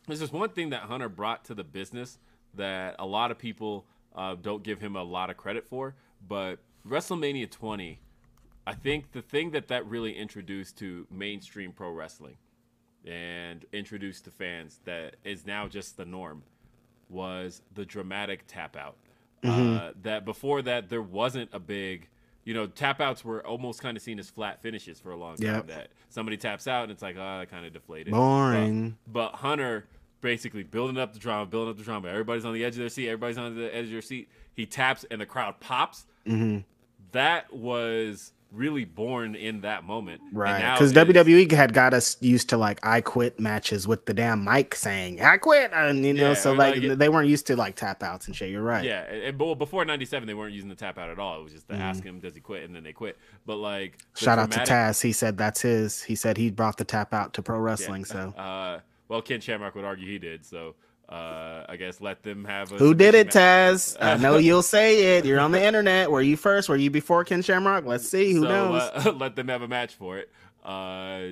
there's just one thing that Hunter brought to the business that a lot of people uh, don't give him a lot of credit for, but WrestleMania 20, I think the thing that that really introduced to mainstream pro wrestling and introduced to fans that is now just the norm was the dramatic tap out. Uh, that before that there wasn't a big, you know, tap outs were almost kind of seen as flat finishes for a long time.
Yep.
That somebody taps out and it's like, oh, that kind of deflated.
Boring.
But, but Hunter basically building up the drama, building up the drama. Everybody's on the edge of their seat. Everybody's on the edge of their seat. He taps and the crowd pops.
Mm-hmm.
That was really born in that moment.
Right. Because WWE had got us used to like I quit matches with the damn mic saying I quit, and you know,
Yeah,
so like,
like
they weren't used to like tap outs and shit. You're right.
Yeah, and, but well, before '97, they weren't using the tap out at all. It was just to
Mm-hmm.
ask him, "Does he quit?" and then they quit. But like,
Shout out to Taz. He said that's his. He said he brought the tap out to pro
Yeah.
wrestling. So
uh, well, Ken Shamrock would argue he did. So uh, I guess let them have. A
who did it. Taz? I know you'll say it. You're on the internet. Were you first? Were you before Ken Shamrock? Let's see. Who
so,
knows?
Uh, let them have a match for it, uh,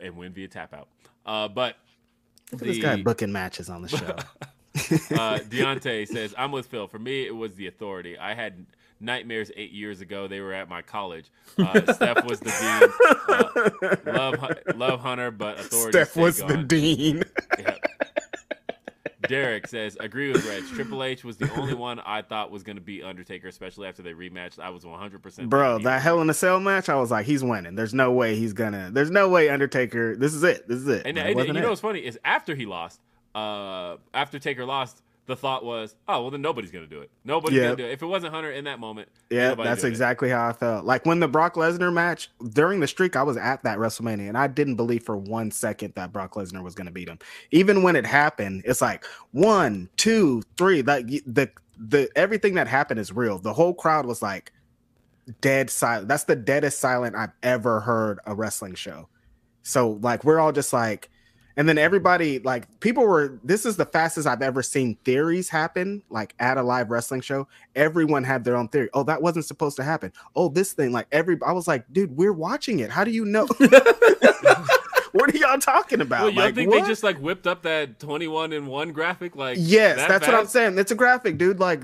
and win via tap out. Uh, but
Look at this guy booking matches on the show.
uh, Deontay says, "I'm with Phil. For me, it was the authority. I had nightmares eight years ago. They were at my college. Uh, Steph was the dean. Uh, love, love Hunter, but authority.
Steph was the dean.
Yep. Derek says, agree with Reg. Triple H was the only one I thought was going to beat Undertaker, especially after they rematched. I was 100%.
Bro, that Hell in a Cell match, I was like, he's winning. There's no way he's gonna. There's no way Undertaker. This is it. This is it.
And,
it
and you
it.
know what's funny is after he lost, uh, after Taker lost, the thought was, oh well, then nobody's gonna do it. Nobody's
Yeah.
gonna do it. If it wasn't Hunter in that moment,
Yeah, that's
doing it.
exactly how I felt. Like when the Brock Lesnar match during the streak, I was at that WrestleMania and I didn't believe for one second that Brock Lesnar was to beat him. Even when it happened, it's like one, two, three. Like the the everything that happened is real. The whole crowd was like dead silent. That's the deadest silent I've ever heard a wrestling show. So like we're all just like, and then everybody like people were. This is the fastest I've ever seen theories happen like at a live wrestling show everyone had their own theory. Oh, that wasn't supposed to happen. Oh, this thing, like every I was like, dude, we're watching it. How do you know? what are y'all talking about?
Well, you
like,
think
what?
they just like whipped up that twenty-one in one graphic? Like,
Yes,
that
that's what I'm saying. It's a graphic, dude. Like,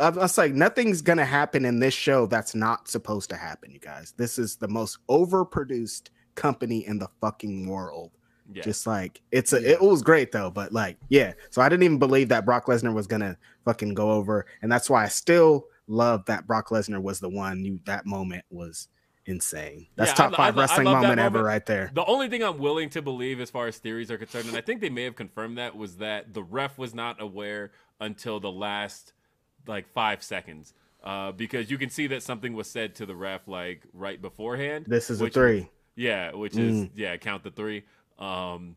I was like, nothing's gonna happen in this show that's not supposed to happen, you guys. This is the most overproduced company in the fucking world.
Yeah.
Just like it's a, it was great though, but like, yeah. So I didn't even believe that Brock Lesnar was gonna fucking go over, and that's why I still love that Brock Lesnar was the one. You that moment was insane. That's
Yeah,
top
I
five
I
wrestling
love that
moment ever right there.
The only thing I'm willing to believe as far as theories are concerned, and I think they may have confirmed that, was that the ref was not aware until the last like five seconds. Uh, because you can see that something was said to the ref like right beforehand.
This is a three. Mm.
Yeah, which is yeah, count the three. Um,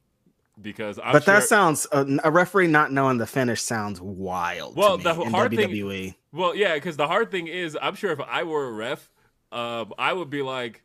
because I'm
but
sure,
that sounds a, a referee not knowing the finish sounds wild.
Well,
to
the hard thing-
WWE.
Well, yeah, because the hard thing is, I'm sure if I were a ref, um, I would be like,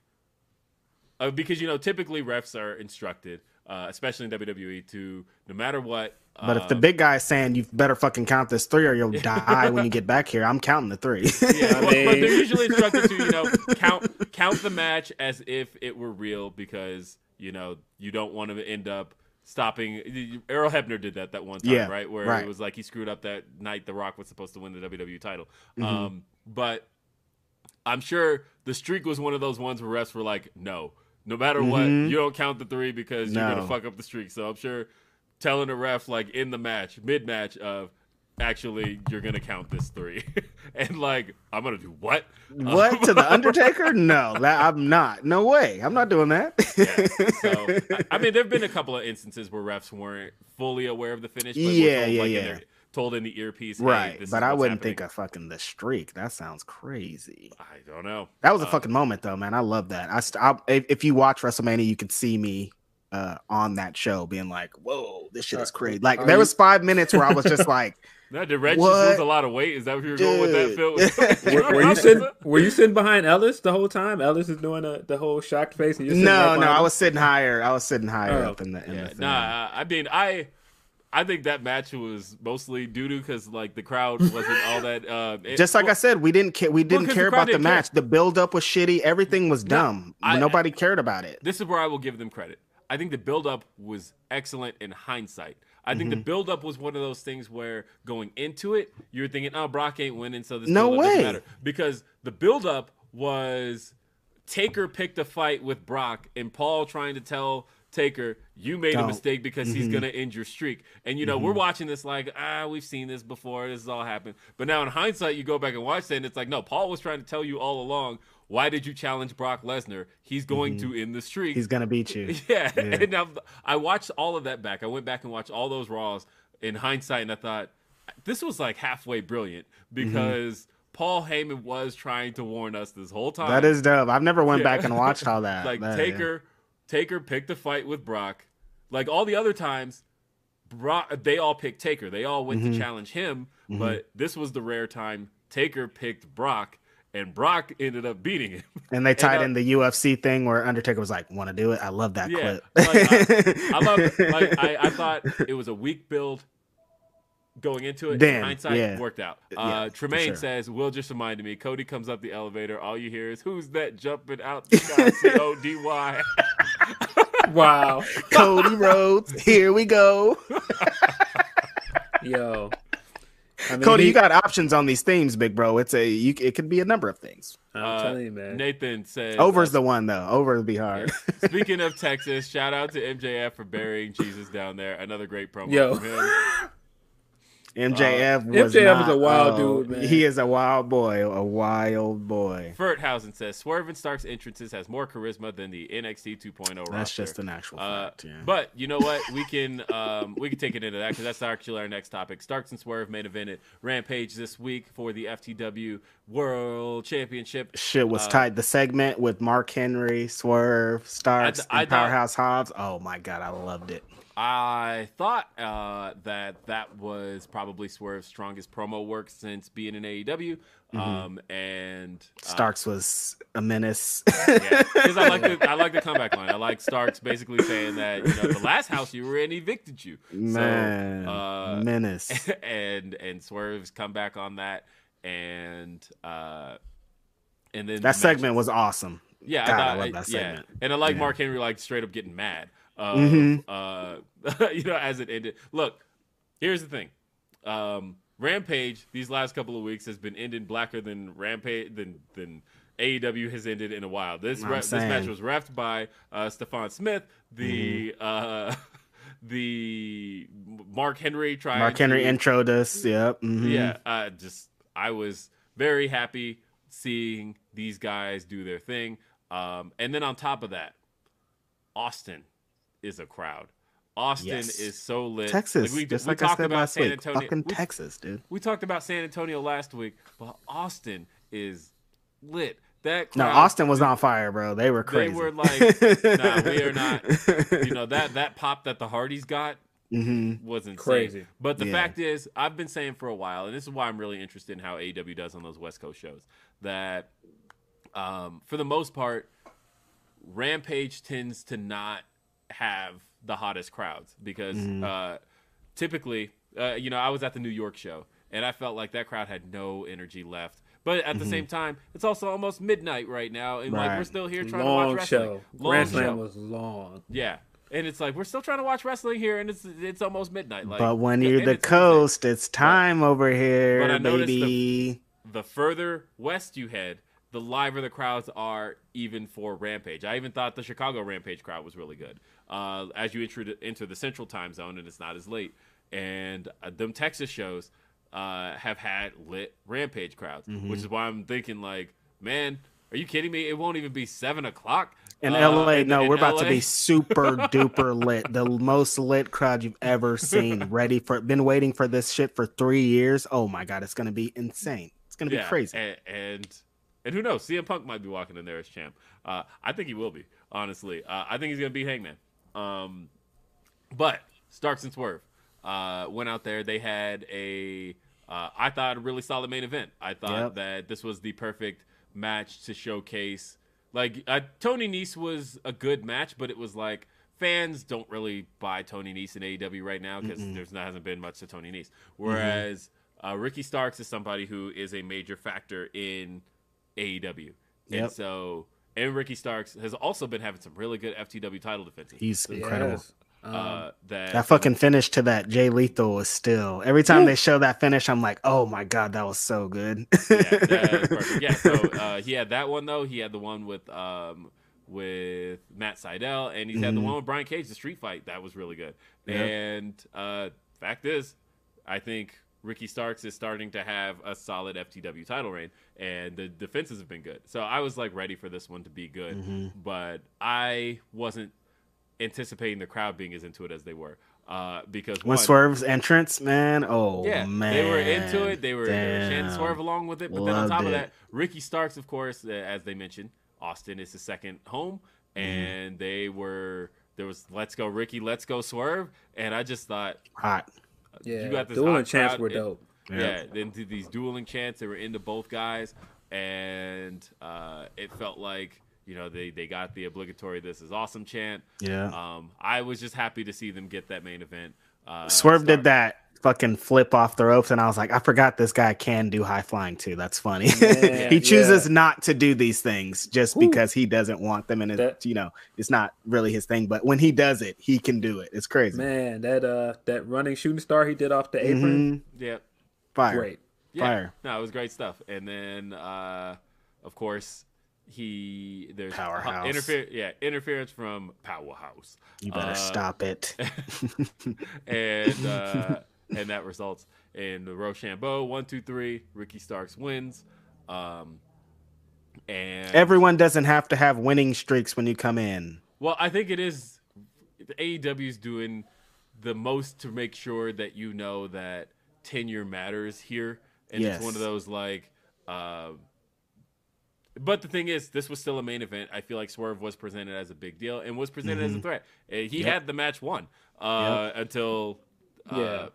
uh, because you know, typically refs are instructed, uh, especially in WWE, to no matter what.
But if the big guy is saying you better fucking count this three or you'll die when you get back here, I'm counting the three.
yeah, well, but they're usually instructed to you know count count the match as if it were real because you know you don't want to end up stopping. Earl Hebner did that that one time,
Yeah,
right? Where
right.
it was like he screwed up that night. The Rock was supposed to win the WWE title,
Mm-hmm.
um, but I'm sure the streak was one of those ones where refs were like, no, no matter what, you don't count the three because you're
Mm-hmm.
Gonna fuck up the streak. So I'm sure telling a ref like in the match, mid match of actually you're gonna count this three. and like, I'm gonna do what?
what to the Undertaker? No, that, I'm not. No way. I'm not doing that.
So I, I mean there've been a couple of instances where refs weren't fully aware of the finish, but
Yeah,
told,
yeah,
like, in
yeah.
their- told in the earpiece, hey,
right,
this
but
is
I wouldn't
happening.
think of fucking the streak. That sounds crazy.
I don't know.
That was a
Uh,
fucking moment, though, man. I love that. I, st- I if, if you watch WrestleMania, you could see me uh, on that show being like, "Whoa, this shit is crazy!" Like there was five minutes where I was just like,
No, did Reg just
What?
lose a lot of weight? Is that what you were going with that,
Dude.
Phil?
Were, were you sitting? Were you sitting behind Ellis the whole time? Ellis is doing a, the whole shocked face, and you're sitting right
"No, no, I was sitting higher. I was sitting higher
Oh.
up in the in
Yeah,
the thing."
nah. I mean, I, I think that match was mostly doo doo because like the crowd wasn't all that. Uh, it-
Just like
well,
I said, we didn't care. We didn't
'cause
care
the
about the
didn't care.
match. The build up was shitty. Everything was dumb.
I-
Nobody cared about it.
this is where I will give them credit. I think the build up was excellent in hindsight. I think the
Mm-hmm.
build up was one of those things where going into it, you're thinking, "Oh, Brock ain't winning, so this
No
build-up doesn't
way.
matter." Because the buildup was Taker picked a fight with Brock, and Paul trying to tell Taker, "You made a
Don't.
mistake because
Mm-hmm.
he's gonna end your streak." And you know, we're watching this like, ah, we've seen this before. This has all happened. But now in hindsight, you go back and watch it, and it's like, no, Paul was trying to tell you all along. Why did you challenge Brock Lesnar? He's going to end the streak.
Mm-hmm. He's gonna beat you.
Yeah, and now I watched all of that back. I went back and watched all those Raws in hindsight, and I thought this was like halfway brilliant because Paul Heyman was trying to warn us this whole time.
That is dope. I've never went
Yeah.
back and watched all that.
like
That-
Taker, Taker picked a fight with Brock. Like all the other times, Brock they all picked Taker. They all went
Mm-hmm.
to challenge him, but this was the rare time Taker picked Brock, and Brock ended up beating him.
And they tied
uh,
in the UFC thing where Undertaker was like, "Want to do it?" I love that
Yeah,
clip.
like, I, I love it. Like I, I thought it was a weak build going into it.
Then,
in hindsight,
yeah.
worked out. Uh,
for
Tremaine
sure.
says, "Will just reminded me." Cody comes up the elevator. All you hear is, "Who's that jumping out the sky?" C O D Y.
Wow,
Cody Rhodes, here we go.
yo. I mean,
Cody,
he-
you got options on these themes, big bro. It's a you. It could be a number of things.
I'm
Uh,
telling you, man.
Nathan says,
Over's the one though. Over would be hard.
Speaking of Texas, shout out to MJF for burying Jesus down there. Another great promo
Yo.
from him.
MJF was
MJF
not,
is a wild
oh,
dude, man.
He is a wild boy, a wild boy.
Furthausen says Swerve and Stark's entrances has more charisma than the NXT 2.0
That's
roster.
just an actual
Uh,
fact. Yeah.
But you know what? We can um, we can take it into that because that's actually our next topic. Starks and Swerve main evented Rampage this week for the FTW World Championship.
Shit was
uh,
tight. The segment with Mark Henry, Swerve, Starks,
I
and
thought-
Powerhouse Hobbs. Oh my god, I loved it.
I thought uh, that that was probably Swerve's strongest promo work since being in AEW, um, and uh,
Starks was a menace.
Yeah, because I like the I like the comeback line. I like Starks basically saying that you know the last house you were in evicted you.
Man,
so, uh,
menace.
and and Swerve's come back on that, and uh, and then the
That segment
matches-
was awesome.
yeah,
God,
I,
I love that
yeah.
segment.
and I like
Yeah.
Mark Henry like straight up getting mad. Uh,
Mhm.
uh, you know, as it ended. Look, here's the thing. Um, Rampage these last couple of weeks has been ending blacker than Rampage than than AEW has ended in a while. This re- this match was refed by uh, Stephon Smith, the
Mm-hmm.
uh, the Mark Henry trying
Mark Henry
to,
introed us. Yep. mhm.
yeah, uh, just I was very happy seeing these guys do their thing. Um, and then on top of that, Austin is a crowd. Austin
Yes.
is so lit.
Texas,
we,
just
we
like I
talked
said
about
last
San
week.
Antonio.
Fucking
we,
Texas, dude.
we talked about San Antonio last week, but Austin is lit. That
No, Austin was on fire, bro. They were crazy.
They
crazy.
were like, nah, we are not. You know that that pop that the Hardys got
hmm
was insane.
Crazy.
But the
Yeah.
fact is, I've been saying for a while, and this is why I'm really interested in how AEW does on those West Coast shows, that um, for the most part, Rampage tends to not have the hottest crowds because
Mm-hmm.
uh, typically, uh, you know, I was at the New York show and I felt like that crowd had no energy left. But at the same time, it's also almost midnight right now, and like
Mm-hmm.
We're still here trying
long
to watch wrestling.
show.
Long
Grand
show.
Was long.
Yeah. And it's like we're still trying to watch wrestling here, and it's it's almost midnight. Like,
but when you're the
it's Tuesday.
coast, it's time over
but I
here,
noticed the-
baby.
the further west you head, the liver the crowds are, even for Rampage. I even thought the Chicago Rampage crowd was really good. Uh, as you enter, enter the Central Time Zone, and it's not as late, and uh, them Texas shows uh, have had lit Rampage crowds,
Mm-hmm.
which is why I'm thinking like, man, are you kidding me? It won't even be seven o'clock
In
uh,
LA,
in-
no,
in
we're about to be super duper lit. The most lit crowd you've ever seen. Ready for been waiting for this shit for three years. Oh my god, it's gonna be insane. It's gonna be crazy.
And, and and who knows? CM Punk might be walking in there as champ. Uh, I think he will be. Honestly, uh, I think he's gonna beat Hangman. Um, but Starks and Swerve uh, went out there. They had a uh, I thought a really solid main event. I thought
Yep.
that this was the perfect match to showcase. Like uh, Tony Nese was a good match, but it was like fans don't really buy Tony Nese in AEW right now because there's not hasn't been much to Tony Nese. Whereas uh, Ricky Starks is somebody who is a major factor in AEW, and so and Ricky Starks has also been having some really good FTW title defenses.
He's incredible.
Yes. Um,
uh, that
That fucking finish to that Jay Lethal was still every time they show that finish, I'm like, oh my god, that was so good.
yeah, that is. Yeah, so uh, he had that one though. He had the one with um with Matt Sydal, and he's had the one with Brian Cage, the street fight. That was really good.
Yeah.
And uh, fact is, I think Ricky Starks is starting to have a solid FTW title reign, and the defenses have been good. So I was like ready for this one to be good, but I wasn't anticipating the crowd being as into it as they were. Uh, because
when
one,
Swerve's entrance, man, oh
yeah,
man,
they were into it. They were, chanting Swerve along with it. But then on
Loved
top of that, Ricky Starks, of course, uh, as they mentioned, Austin is his second home,
Mm-hmm.
and they were there was "Let's go Ricky, Let's go Swerve," and I just thought
hot.
Yeah,
you got this
dueling
hot
chants were
It-
dope.
yeah, then to these dueling chants, they were into both guys, and uh, it felt like you know they they got the obligatory "This is awesome" chant.
Yeah.
Um, I was just happy to see them get that main event. Uh,
Swerve
start.
did that fucking flip off the ropes, and I was like, I forgot this guy can do high flying too. That's funny.
Man,
he chooses
yeah.
not to do these things just because he doesn't want them, and it,
That-
you know, it's not really his thing. But when he does it, he can do it. It's crazy.
Man, that uh that running shooting star he did off the apron,
Mhm.
Yeah,
Fire.
great.
Yeah.
Fire.
No, it was great stuff. And then, uh, of course, he there's
Powerhouse.
interfere. Yeah, interference from Powerhouse.
You better
Uh,
stop it.
and uh, and that results in the Roshambo. One, two, three. Ricky Starks wins. Um, and
Everyone doesn't have to have winning streaks when you come in.
well, I think it is the AEW is doing the most to make sure that you know that tenure matters here, and it's one of those like. Uh, but the thing is, this was still a main event. I feel like Swerve was presented as a big deal and was presented as a threat. Uh, He had the match won uh, until uh,
Yeah.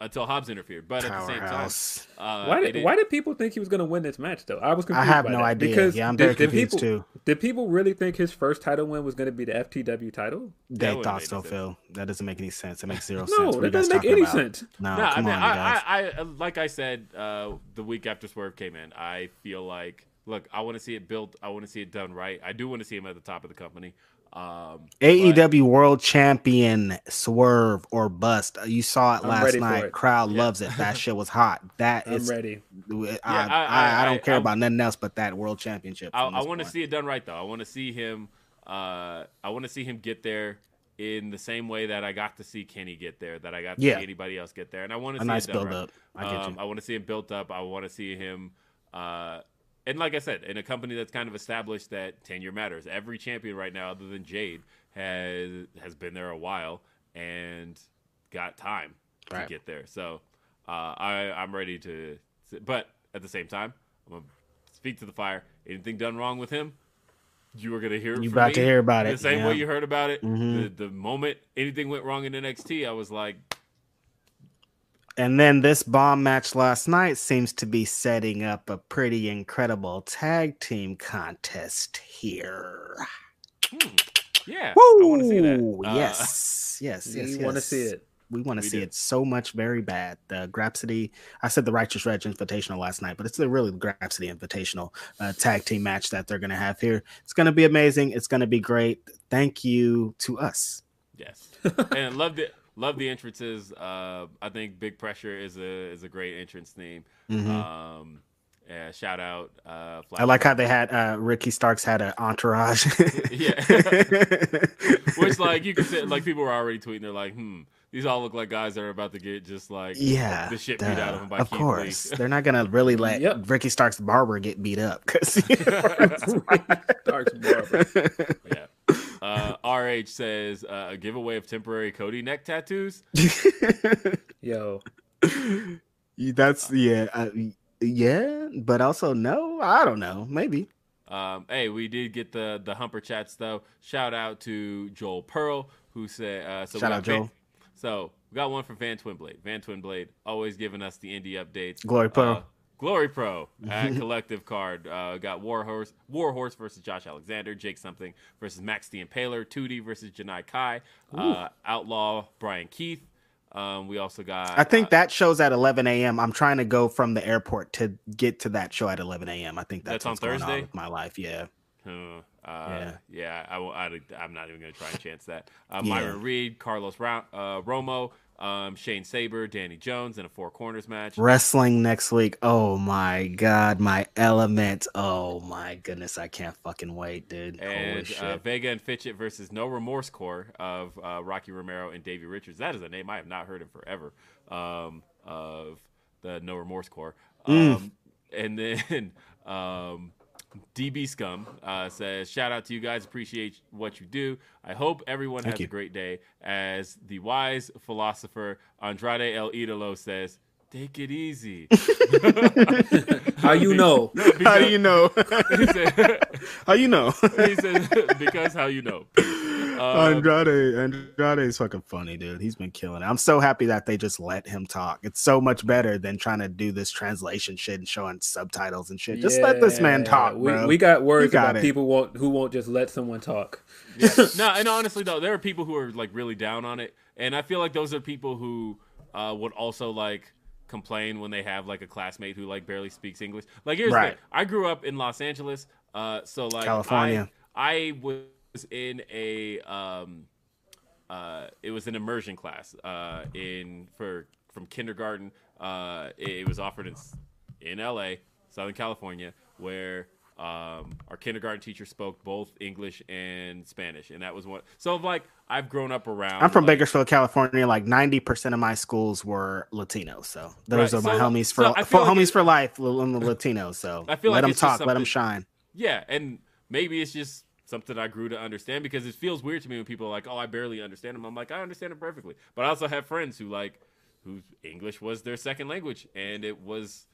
Until Hobbs interfered. But
Powerhouse.
at the same time, uh,
Why did
didn't-
why did people think he was going to win this match though? I was confused.
I have
by
no
that.
idea.
Because
Yeah, I'm
did-
very
did
confused,
people,
too.
Did people really think his first title win was going to be the FTW title?
They
wouldn't
thought so,
sense.
Phil. That doesn't make any sense. It makes zero sense.
No,
What are you
that doesn't make any
about?
sense.
No,
No, I
come
mean,
on, guys.
I, I, I, like I said, uh, the week after Swerve came in, I feel like, look, I want to see it built. I want to see it done right. I do want to see him at the top of the company. Um,
AEW World Champion Swerve or bust. You saw it
I'm
last night.
it.
Crowd loves it. That shit was hot. That
I'm
is.
ready.
I,
I-
I,
I-
I, don't care about nothing else but that World Championship.
I, want to see it done right, though. I want to see him. Uh, I want to see him get there in the same way that I got to see Kenny get there, that I got to
Yeah.
see anybody else get there, and I want to
a
see
nice
it done
build
right.
up. I
Um. I want to see him built up. I want to see him, uh, and like I said, in a company that's kind of established that tenure matters. Every champion right now, other than Jade, has has been there a while and got time
Right.
to get there. So uh, I I'm ready to, but at the same time, I'm gonna speak to the fire. Anything done wrong with him? You were gonna hear.
You about
me
to hear about
the
it, the
same
yeah.
way you heard about it.
Mhm.
The, the moment anything went wrong in NXT, I was like,
And then this bomb match last night seems to be setting up a pretty incredible tag team contest here.
yeah,
Woo!
I want to see that. Uh,
yes, yes, yes.
You want to see it?
We want to
We
see
do.
it so much, very bad. The Grapsody, I said the Righteous Reg Invitational last night, but it's the really Grapsody Invitational uh, tag team match that they're going to have here. It's going to be amazing. It's going to be great. Thank you to us.
Yes, and love the love the entrances. Uh, I think Big Pressure is a is a great entrance theme.
Mhm.
Um, yeah, shout out. Uh,
I like how they had uh, Ricky Starks had an entourage.
Yeah. Which like you can say like people were already tweeting. They're like, hmm, these all look like guys that are about to get just like
yeah,
the shit beat out of them by
of
Keith
course.
Lee.
They're not gonna really let
Yep.
Ricky Starks barber get beat up because
Starks Barber.
yeah. Uh, RH says uh, a giveaway of temporary Cody neck tattoos.
Yo,
that's yeah, uh, yeah, but also no, I don't know, maybe.
Um, hey, we did get the the humper chats though. Shout out to Joel Pearl who said uh, so.
Shout
got
out,
Van-
Joel.
so we got one from Van Twinblade. Van Twinblade always giving us the indie updates.
Glory Pro.
Glory Pro at Collective Card. Uh, got Warhorse, Warhorse versus Josh Alexander, Jake Something versus Max the Impaler, 2D versus Janai Kai, uh, Outlaw Bryan Keith. Um, we also got.
I think
uh,
that show's at 11 a.m. I'm trying to go from the airport to get to that show at 11 a.m. I think that's,
That's on Thursday?
with my life. Yeah.
Uh,
Yeah.
yeah, I, am not even going to try and chance that. Uh,
Yeah.
Myron Reed, Carlos Ra- uh, Romo, um, Shane Saber, Danny Jones in a four corners match.
Wrestling next week. Oh my god, my element. Oh my goodness, I can't fucking wait, dude. Holy
And uh. Vega and Fitchett versus No Remorse Corps of uh, Rocky Romero and Davey Richards. That is a name I have not heard in forever. Um, of the No Remorse Corps.
Mm.
Um, And then um, DB Scum uh, says, "Shout out to you guys. Appreciate what you do. I hope everyone
Thank
has
you.
a great day." As the wise philosopher Andrade El Idolo says, "Take it easy."
how you know?
How do you know?
he said,
How you know?
he said, "Because how you know." Um,
Andrade, Andrade is fucking funny, dude. He's been killing it. I'm so happy that they just let him talk. It's so much better than trying to do this translation shit and showing subtitles and shit. Just let this man talk,
We,
bro.
we got words
got
about
it.
people won't who won't just let someone talk.
Yeah. no, and honestly though, there are people who are like really down on it, and I feel like those are people who uh, would also like complain when they have like a classmate who like barely speaks English. Like here's the
Right.
thing: I grew up in Los Angeles, uh, so like
California.
I, I was in a um, uh, it was an immersion class uh, in for from kindergarten. Uh, it, it was offered in in L.A., Southern California, where um, our kindergarten teacher spoke both English and Spanish, and that was one. So like I've grown up around.
I'm from
like,
Bakersfield, California. Like 90% of my schools were Latino. So those
Right,
are my
so-
homies for,
so
for
like
homies for life, L- I'm a Latino. So
I feel
let
like
them talk, let them shine.
Yeah, and maybe it's just something I grew to understand because it feels weird to me when people are like, "Oh, I barely understand them." I'm like, I understand them perfectly, but I also have friends who like whose English was their second language, and it was.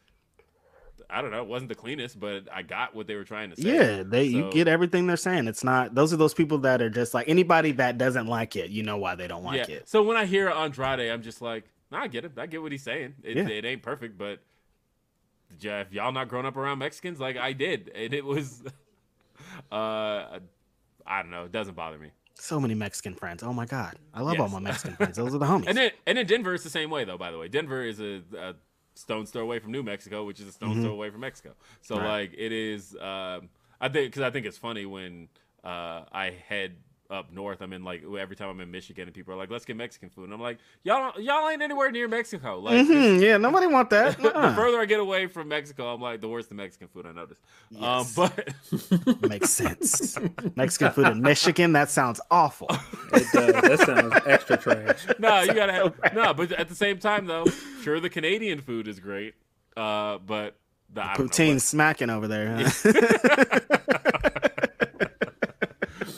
I don't know. It wasn't the cleanest, but I got what they were trying to say.
Yeah, they you get everything they're saying. It's not those are those people that are just like anybody that doesn't like it, you know why they don't like
yeah.
it.
So when I hear Andrade, I'm just like, nah, I get it. I get what he's saying. It,
Yeah.
it ain't perfect, but yeah, if y'all not grown up around Mexicans like I did, and it was, uh, I don't know. It doesn't bother me.
So many Mexican friends. Oh my god. I love all my Mexican friends. Those are the homies.
And then and then Denver is the same way though. By the way, Denver is a, a stone's throw away from New Mexico, which is a stone's throw away from Mexico. So
Mm-hmm. Right.
like it is. Um, I think because I think it's funny when uh, I head up north. I'm in like every time I'm in Michigan and people are like, "Let's get Mexican food," and I'm like, "Y'all y'all ain't anywhere near Mexico." Like
mm-hmm. yeah, nobody want that.
the
Uh-uh.
further I get away from Mexico, I'm like the worse the Mexican food I notice.
Yes.
Um, but
Makes sense. Mexican food in Michigan, that sounds awful.
It does. That sounds extra trash.
no, you gotta have no. But at the same time, though, sure the Canadian food is great. Uh, but the I don't know,
Poutine smacking over there. Huh?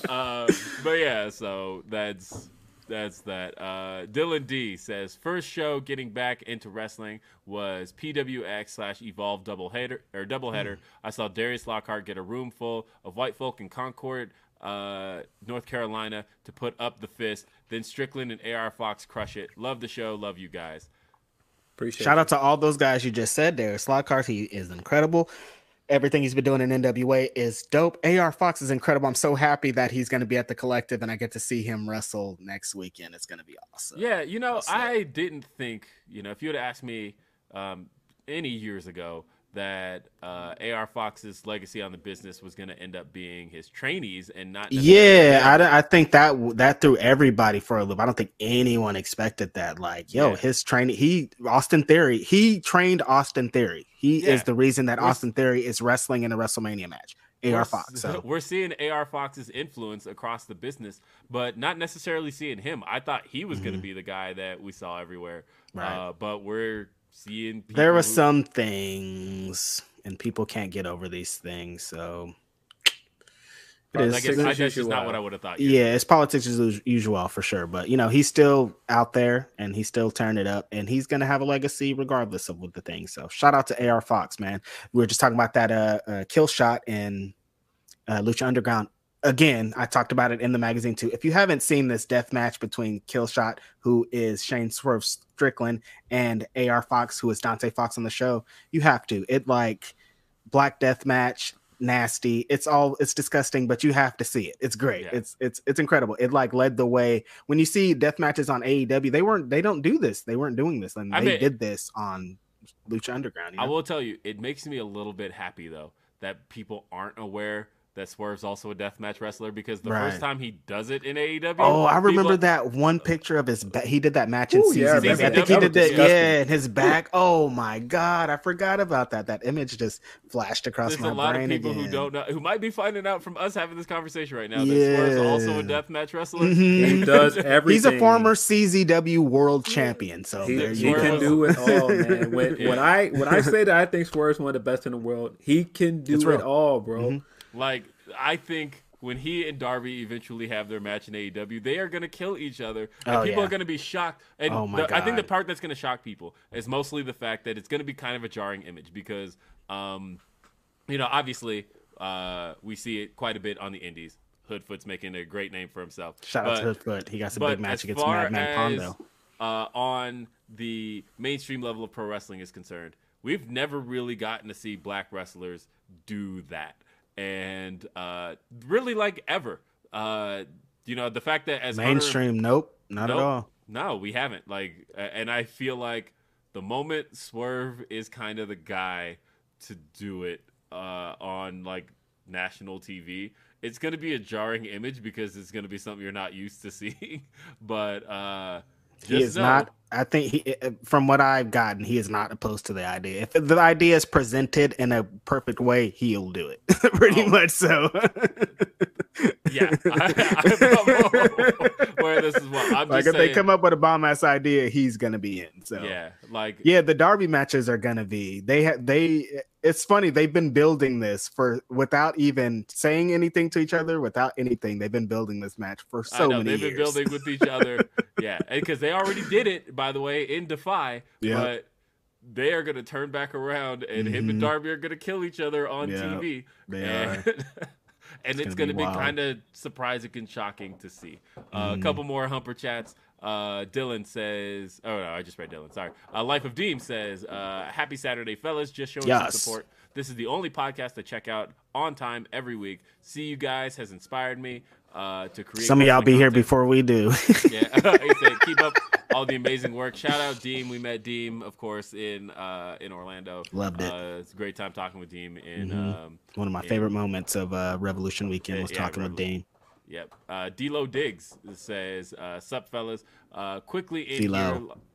uh, but yeah, so that's that's that. Uh, Dylan D says first show getting back into wrestling was PWX slash Evolve double header or double header. I saw Darius Lockhart get a room full of white folk in Concord, uh, North Carolina, to put up the fist. Then Strickland and AR Fox crush it. Love the show. Love you guys.
Appreciate
Shout
you.
out to all those guys you just said. Darius Lockhart, he is incredible. Everything he's been doing in NWA is dope. AR Fox is incredible. I'm so happy that he's going to be at the collective and I get to see him wrestle next weekend. It's going to be awesome.
Yeah, you know, I didn't think, you know, if you would have asked me um, any years ago that uh, AR Fox's legacy on the business was going to end up being his trainees and not.
Yeah, I, I think that that threw everybody for a loop. I don't think anyone expected that. Like, yo,
Yeah.
his training, he Austin Theory, he trained Austin Theory. He
Yeah.
is the reason that
We're-
Austin Theory is wrestling in a WrestleMania match. AR Fox. So
We're seeing AR Fox's influence across the business, but not necessarily seeing him. I thought he was going to be the guy that we saw everywhere.
Mm-hmm. Right.
Uh, but we're seeing. People
there were some things, and people can't get over these things. So it
I
is.
guess I, that's just
usual.
not what I would have thought.
Yeah, it's politics as usual for sure. But you know, he's still out there and he's still turning it up, and he's gonna have a legacy regardless of what the thing. So shout out to AR Fox, man. We were just talking about that uh, uh Killshot in uh, Lucha Underground. Again, I talked about it in the magazine too. If you haven't seen this death match between Killshot, who is Shane Swerve Strickland, and AR Fox, who is Dante Fox on the show, you have to. It like black death match, nasty. It's all it's disgusting, but you have to see it. It's great.
Yeah.
It's it's it's incredible. It like led the way. When you see death matches on AEW, they weren't they don't do this. They weren't doing this, and
I
they
mean-
did this on Lucha Underground. You
I will tell you, it makes me a little bit happy though that people aren't aware that Swerve's also a deathmatch wrestler because the
Right.
first time he does it in AEW.
Oh, I remember
people-
that one picture of his back. He did that match in
Ooh,
CZW.
yeah, I
I, think
that.
he did that.
disgusting.
Yeah, in his back. Oh my god, I forgot about that. That image just flashed across
There's
my brain.
There's a lot of people
again.
who don't know, who might be finding out from us having this conversation right now that Swerve's also a
Yeah.
deathmatch wrestler.
Mhm.
He does everything.
He's a former CZW world champion, so
He,
there
he
you
Swerve
can do it all, man. When,
Yeah.
when I when I say that I think Swerve's one of the best in the world, he can do it all, bro.
Like I think when he and Darby eventually have their match in AEW, they are going to kill each other, and
Oh,
people
yeah.
are going to be shocked. And
Oh, my
the- I think the part that's going to shock people is mostly the fact that it's going to be kind of a jarring image because, um, you know, obviously uh, we see it quite a bit on the Indies. Hoodfoot's making a great name for himself.
Shout out to Hoodfoot. He got some
but
big match against Madman Pondo.
Uh, on the mainstream level of pro wrestling is concerned, we've never really gotten to see black wrestlers do that, and uh, really like ever. Uh, you know, the fact that as
Mainstream, nope, not
Nope.
at all.
no, we haven't. Like, and I feel like the moment Swerve is kind of the guy to do it uh, on like national TV, it's going to be a jarring image because it's going to be something you're not used to seeing. but uh,
he is
know-
not. I think he, uh, from what I've gotten, he is not opposed to the idea. If the idea is presented in a perfect way, he'll do it. Pretty
Oh.
much so.
Yeah, I, I, where this is what I'm
like if they come up with a bomb ass idea, he's gonna be in. So
Yeah, like
yeah, the Darby matches are gonna be. They have they. It's funny they've been building this for without even saying anything to each other, without anything. They've been building this match for so
I know
many
they've
years.
been building with each other. yeah, because they already did it, by the way, in Defy.
Yeah.
But they are going to turn back around, and him and
Mhm.
Darby are going to kill each other on
Yeah,
TV.
they
and, and it's
gonna
going to
be
be kind of surprising and shocking to see. Uh,
Mm-hmm.
A couple more Humper chats. Uh, Dylan says, "Oh no, I just read Dylan. Sorry." Uh, Life of Deem says, uh, "Happy Saturday, fellas! Just showing some support. This is the only podcast to check out on time every week. See you guys has inspired me uh, to create.
Some of y'all be here before we do.
Yeah, he said, keep up all the amazing work. Shout out Deem. We met Deem, of course, in uh, in Orlando.
Loved it.
Uh, it's a great time talking with Deem. In
Mhm.
um,
One of my
Yeah.
favorite moments of uh, Revolution Weekend was
yeah,
talking with
Revolution.
Dean.
Yep. Uh, D'Lo Diggs says, uh, "Sup, fellas? Uh, quickly in
D-Lo.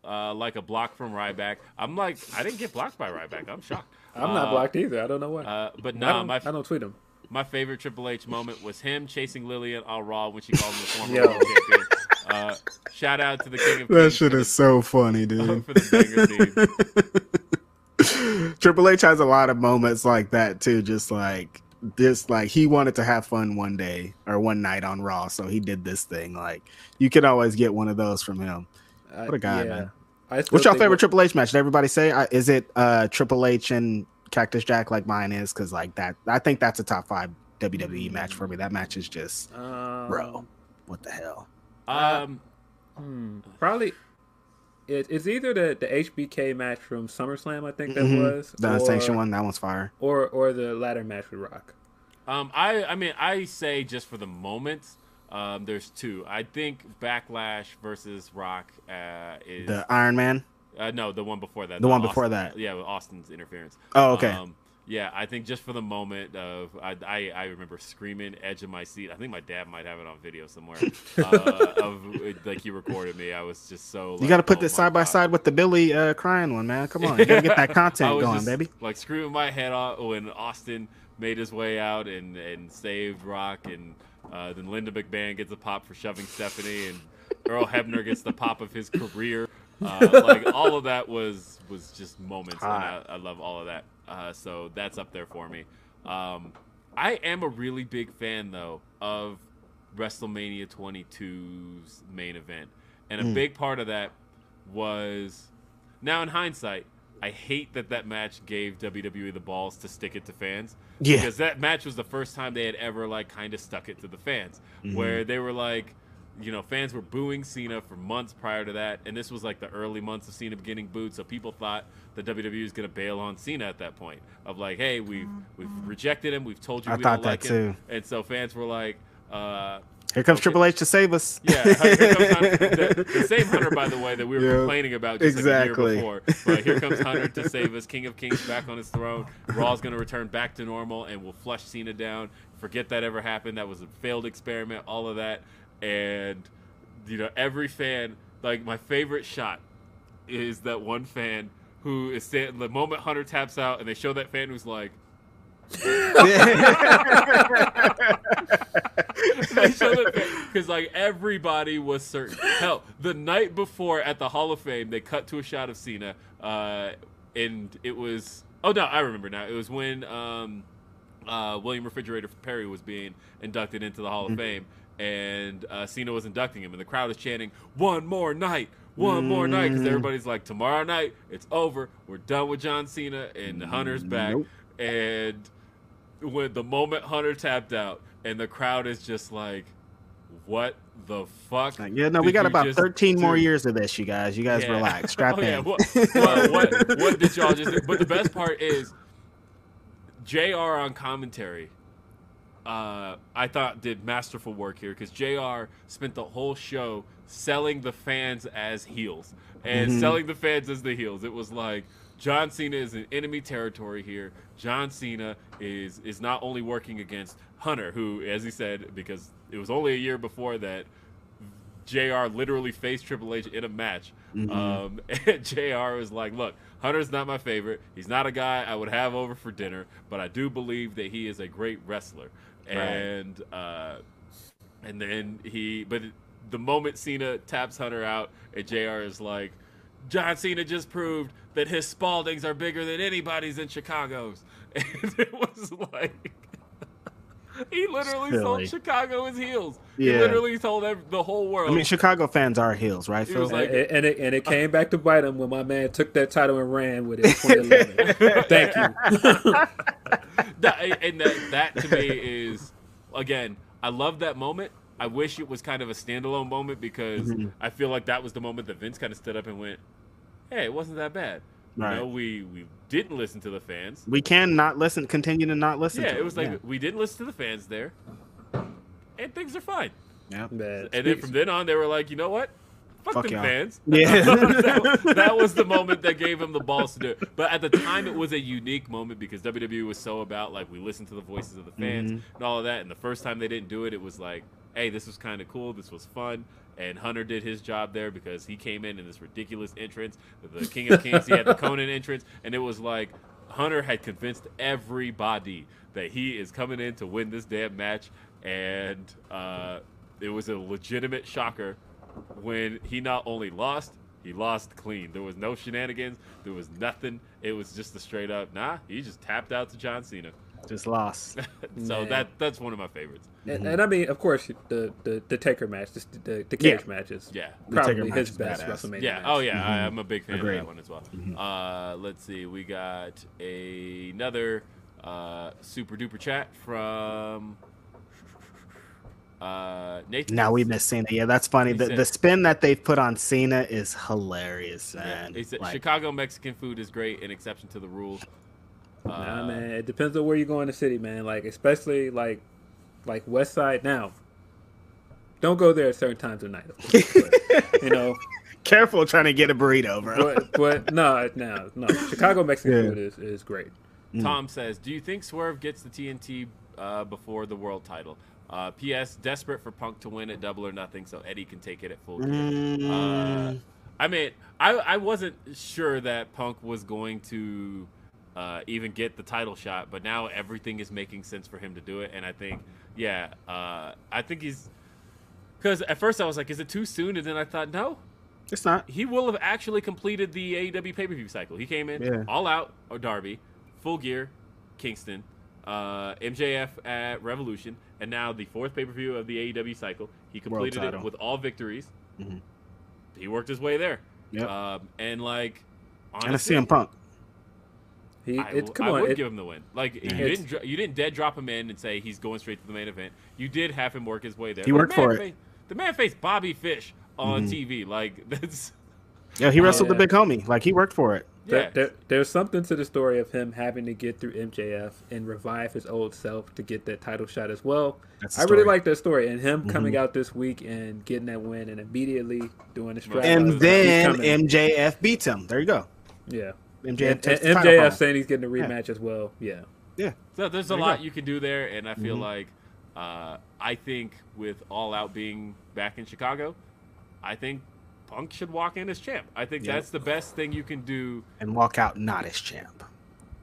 here, uh, like a block from Ryback. I'm like, I didn't get blocked by Ryback. I'm shocked.
I'm not
Uh,
blocked either. I don't know why.
Uh, but
I,
nah,
don't, I don't tweet him.
my favorite Triple H moment was him chasing Lilian on Raw when she called him the former world champion. Uh, shout out to the King of
That
Kings
shit
for
is so funny,
the,
dude.
for the banger theme.
Triple H has a lot of moments like that too. Just like this, like he wanted to have fun one day or one night on Raw, so he did this thing. Like you can always get one of those from him. What a guy, man.
I
What's your favorite
what-
Triple H match? Did everybody say? Uh, Is it uh, Triple H and Cactus Jack like mine is? Because like that, I think that's a top five WWE match for me. That match is just,
Um,
bro, what the hell?
Um,
hmm, probably. It, it's either the, the HBK match from SummerSlam, I think that
Mhm.
was,
The
or,
unsanctioned one, that one's fire.
or or the ladder match with Rock.
Um, I, I mean, I say just for the moment, um, there's two. I think Backlash versus Rock uh, is
The Iron Man.
uh, no the one before that.
The one
Austin-
before that.
Yeah, with Austin's interference.
Oh, okay.
Um, yeah, I think just for the moment of I, I, I remember screaming edge of my seat. I think my dad might have it on video somewhere. uh, of like he recorded me. I was just so.
You got to put
oh
this side by
God.
side with the Billy uh, crying one, man. Come on, you gotta get that content going,
just,
baby.
Like screaming my head off when Austin made his way out and, and saved Rock, and uh, then Linda McMahon gets a pop for shoving Stephanie, and Earl Hebner gets the pop of his career. Uh, like all of that was was just moments, and I, I love all of that. Uh, so that's up there for me. Um, I am a really big fan though of WrestleMania 22's main event, and a
Hmm.
big part of that was now in hindsight, I hate that that match gave WWE the balls to stick it to fans.
Yeah.
Because that match was the first time they had ever like kind of stuck it to the fans, where they were like, you know, fans were booing Cena for months prior to that, and this was like the early months of Cena getting booed, so people thought the WWE was going to bail on Cena at that point of like, hey, we've we've rejected him, we've told you
I
we
thought
don't like
that
him,
too.
and so fans were like, uh,
Here comes
Okay.
Triple H to save us.
yeah, here comes Hunter, the, the same Hunter, by the way, that we were
Yeah,
complaining about just
exactly.
like a year before. But here comes Hunter to save us. King of Kings back on his throne. Raw's going to return back to normal, and we'll flush Cena down. Forget that ever happened. That was a failed experiment. All of that, and you know, every fan. Like my favorite shot is that one fan who is standing. The moment Hunter taps out, and they show that fan who's like. because like everybody was certain. Hell, the night before at the Hall of Fame, they cut to a shot of Cena, uh, and it was oh no, I remember now. It was when um, uh, William Refrigerator Perry was being inducted into the Hall of Fame, and uh, Cena was inducting him, and the crowd is chanting "One more night." One more night, because everybody's like, tomorrow night, it's over. We're done with John Cena, and Hunter's back.
Nope.
And when the moment Hunter tapped out, and the crowd is just like, "What the fuck?"
Yeah, no, we got about
just
13 more years of this, you guys. You guys
Yeah.
relax. Strap
oh,
in.
Yeah. What, well, what, what did y'all just do? But the best part is, Jr. on commentary. Uh, I thought did masterful work here because Jr. spent the whole show selling the fans as heels and
Mm-hmm.
selling the fans as the heels. It was like John Cena is in enemy territory here. John Cena is is not only working against Hunter, who, as he said, because it was only a year before that Jr. literally faced Triple H in a match.
Mhm.
Um, and Jr. was like, "Look, Hunter's not my favorite. He's not a guy I would have over for dinner, but I do believe that he is a great wrestler." And uh, and then he, but the moment Cena taps Hunter out, and Jr. is like, "John Cena just proved that his Spaldings are bigger than anybody's in Chicago's," and it was like. He literally
Silly.
sold Chicago his heels. He literally told ev- the whole world.
I mean, Chicago fans are heels, right?
He
Phil?
like-
and, and it and it came back to bite him when my man took that title and ran with it. in 2011. Thank you.
that, and that, that to me is again i love that moment i wish it was kind of a standalone moment because
Mhm.
i feel like that was the moment that vince kind of stood up and went hey it wasn't that bad
Right.
you know we we didn't listen to the fans
we can not listen, continue to not listen.
yeah
to
it was like
yeah.
we didn't listen to the fans there and things are fine
yeah.
And then from then on they were like you know what fuck,
Fuck
them
y'all.
fans
Yeah.
that, that was the moment that gave him the balls to do it. But at the time, it was a unique moment because WWE was so about like we listened to the voices of the fans
Mhm.
and all of that. And the first time they didn't do it, it was like, hey, this was kind of cool. This was fun. And Hunter did his job there because he came in in this ridiculous entrance, the King of Kings. he had the Conan entrance, and it was like Hunter had convinced everybody that he is coming in to win this damn match, and uh, it was a legitimate shocker when he not only lost, he lost clean. There was no shenanigans. There was nothing. It was just a straight up nah. He just tapped out to John Cena.
Just lost.
so
Man.
that that's one of my favorites.
And, and I mean, of course, the the, the Taker match, the the, the cage matches,
Yeah.
Probably
match
his best
badass.
WrestleMania.
Yeah.
match.
Oh yeah. I,
Mhm.
I'm a big fan
Agreed.
of that one as well.
Mhm.
Uh, let's see. We got a, another uh, super duper chat from uh, Nathan.
Now we miss Cena. Yeah, that's funny. The,
said-
the spin that they've put on Cena is hilarious,
Yeah, he said
Like,
Chicago Mexican food is great, an exception to the rule. Uh,
Nah, man, it depends on where you go in the city, man. Like especially like like West Side now. Don't go there at certain times of night, course, but, you know.
Careful trying to get a burrito, bro.
But but no, no, no. Chicago Mexican
Yeah.
food is, is great.
Mm.
Tom says, "Do you think Swerve gets the TNT uh, before the world title?" Uh, P.S. Desperate for Punk to win at Double or Nothing, so Eddie can take it at full.
Mm,
Uh, I mean, I I wasn't sure that Punk was going to uh, even get the title shot, but now everything is making sense for him to do it, and I think, yeah, uh, I think he's because at first I was like, is it too soon? And then I thought, no,
it's not.
he will have actually completed the AEW pay per view cycle. He came in
Yeah.
all out or Darby, full gear, Kingston, uh, MJF at Revolution, and now the fourth pay per view of the AEW cycle. He completed it with all victories.
Mhm.
He worked his way there.
Yep.
Um, and like,
and a
honestly,
CM Punk.
He
I,
it's come
I
on.
would
it-
give him the win. Like you didn't you didn't dead drop him in and say he's going straight to the main event. You did have him work his way there.
He
The
worked
man
for it.
fa- the man faced Bobby Fish on
Mhm.
TV. Like that's
Yeah, he wrestled
yeah.
the big homie. Like he worked for it.
there-
yeah.
there- there's something to the story of him having to get through MJF and revive his old self to get that title shot as well.
That's
I really like that story and him coming
Mhm.
out this week and getting that win and immediately doing the strap.
And then. MJF beats him. There you go.
yeah,
MJF
and,
takes
and
the title
MJF saying he's getting a
Yeah.
rematch as well. Yeah,
Yeah.
So there's a
There you
lot
go.
you can do there, and I feel
Mhm.
like uh, I think with All Out being back in Chicago, I think Punk should walk in as champ. I think
Yep.
that's the best thing you can do.
And walk out not as champ.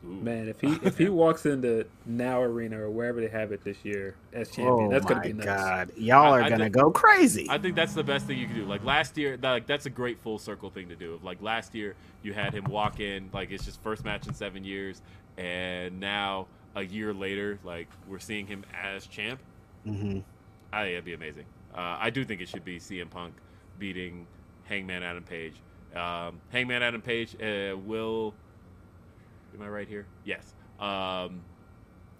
Ooh.
man, if he if he walks into Now Arena or wherever they have it this year as champion,
Oh
that's gonna be nuts.
god. Y'all are
I
gonna
think-
go crazy.
I think that's the best thing you can do. Like last year, like that's a great full circle thing to do. Like last year, you had him walk in, like it's just first match in seven years, and now a year later, like we're seeing him as champ.
hmm
I think it'd be amazing. Uh, I do think it should be CM Punk beating Hangman Adam Page. Um, Hangman Adam Page uh, will. Am I right here? Yes. Um,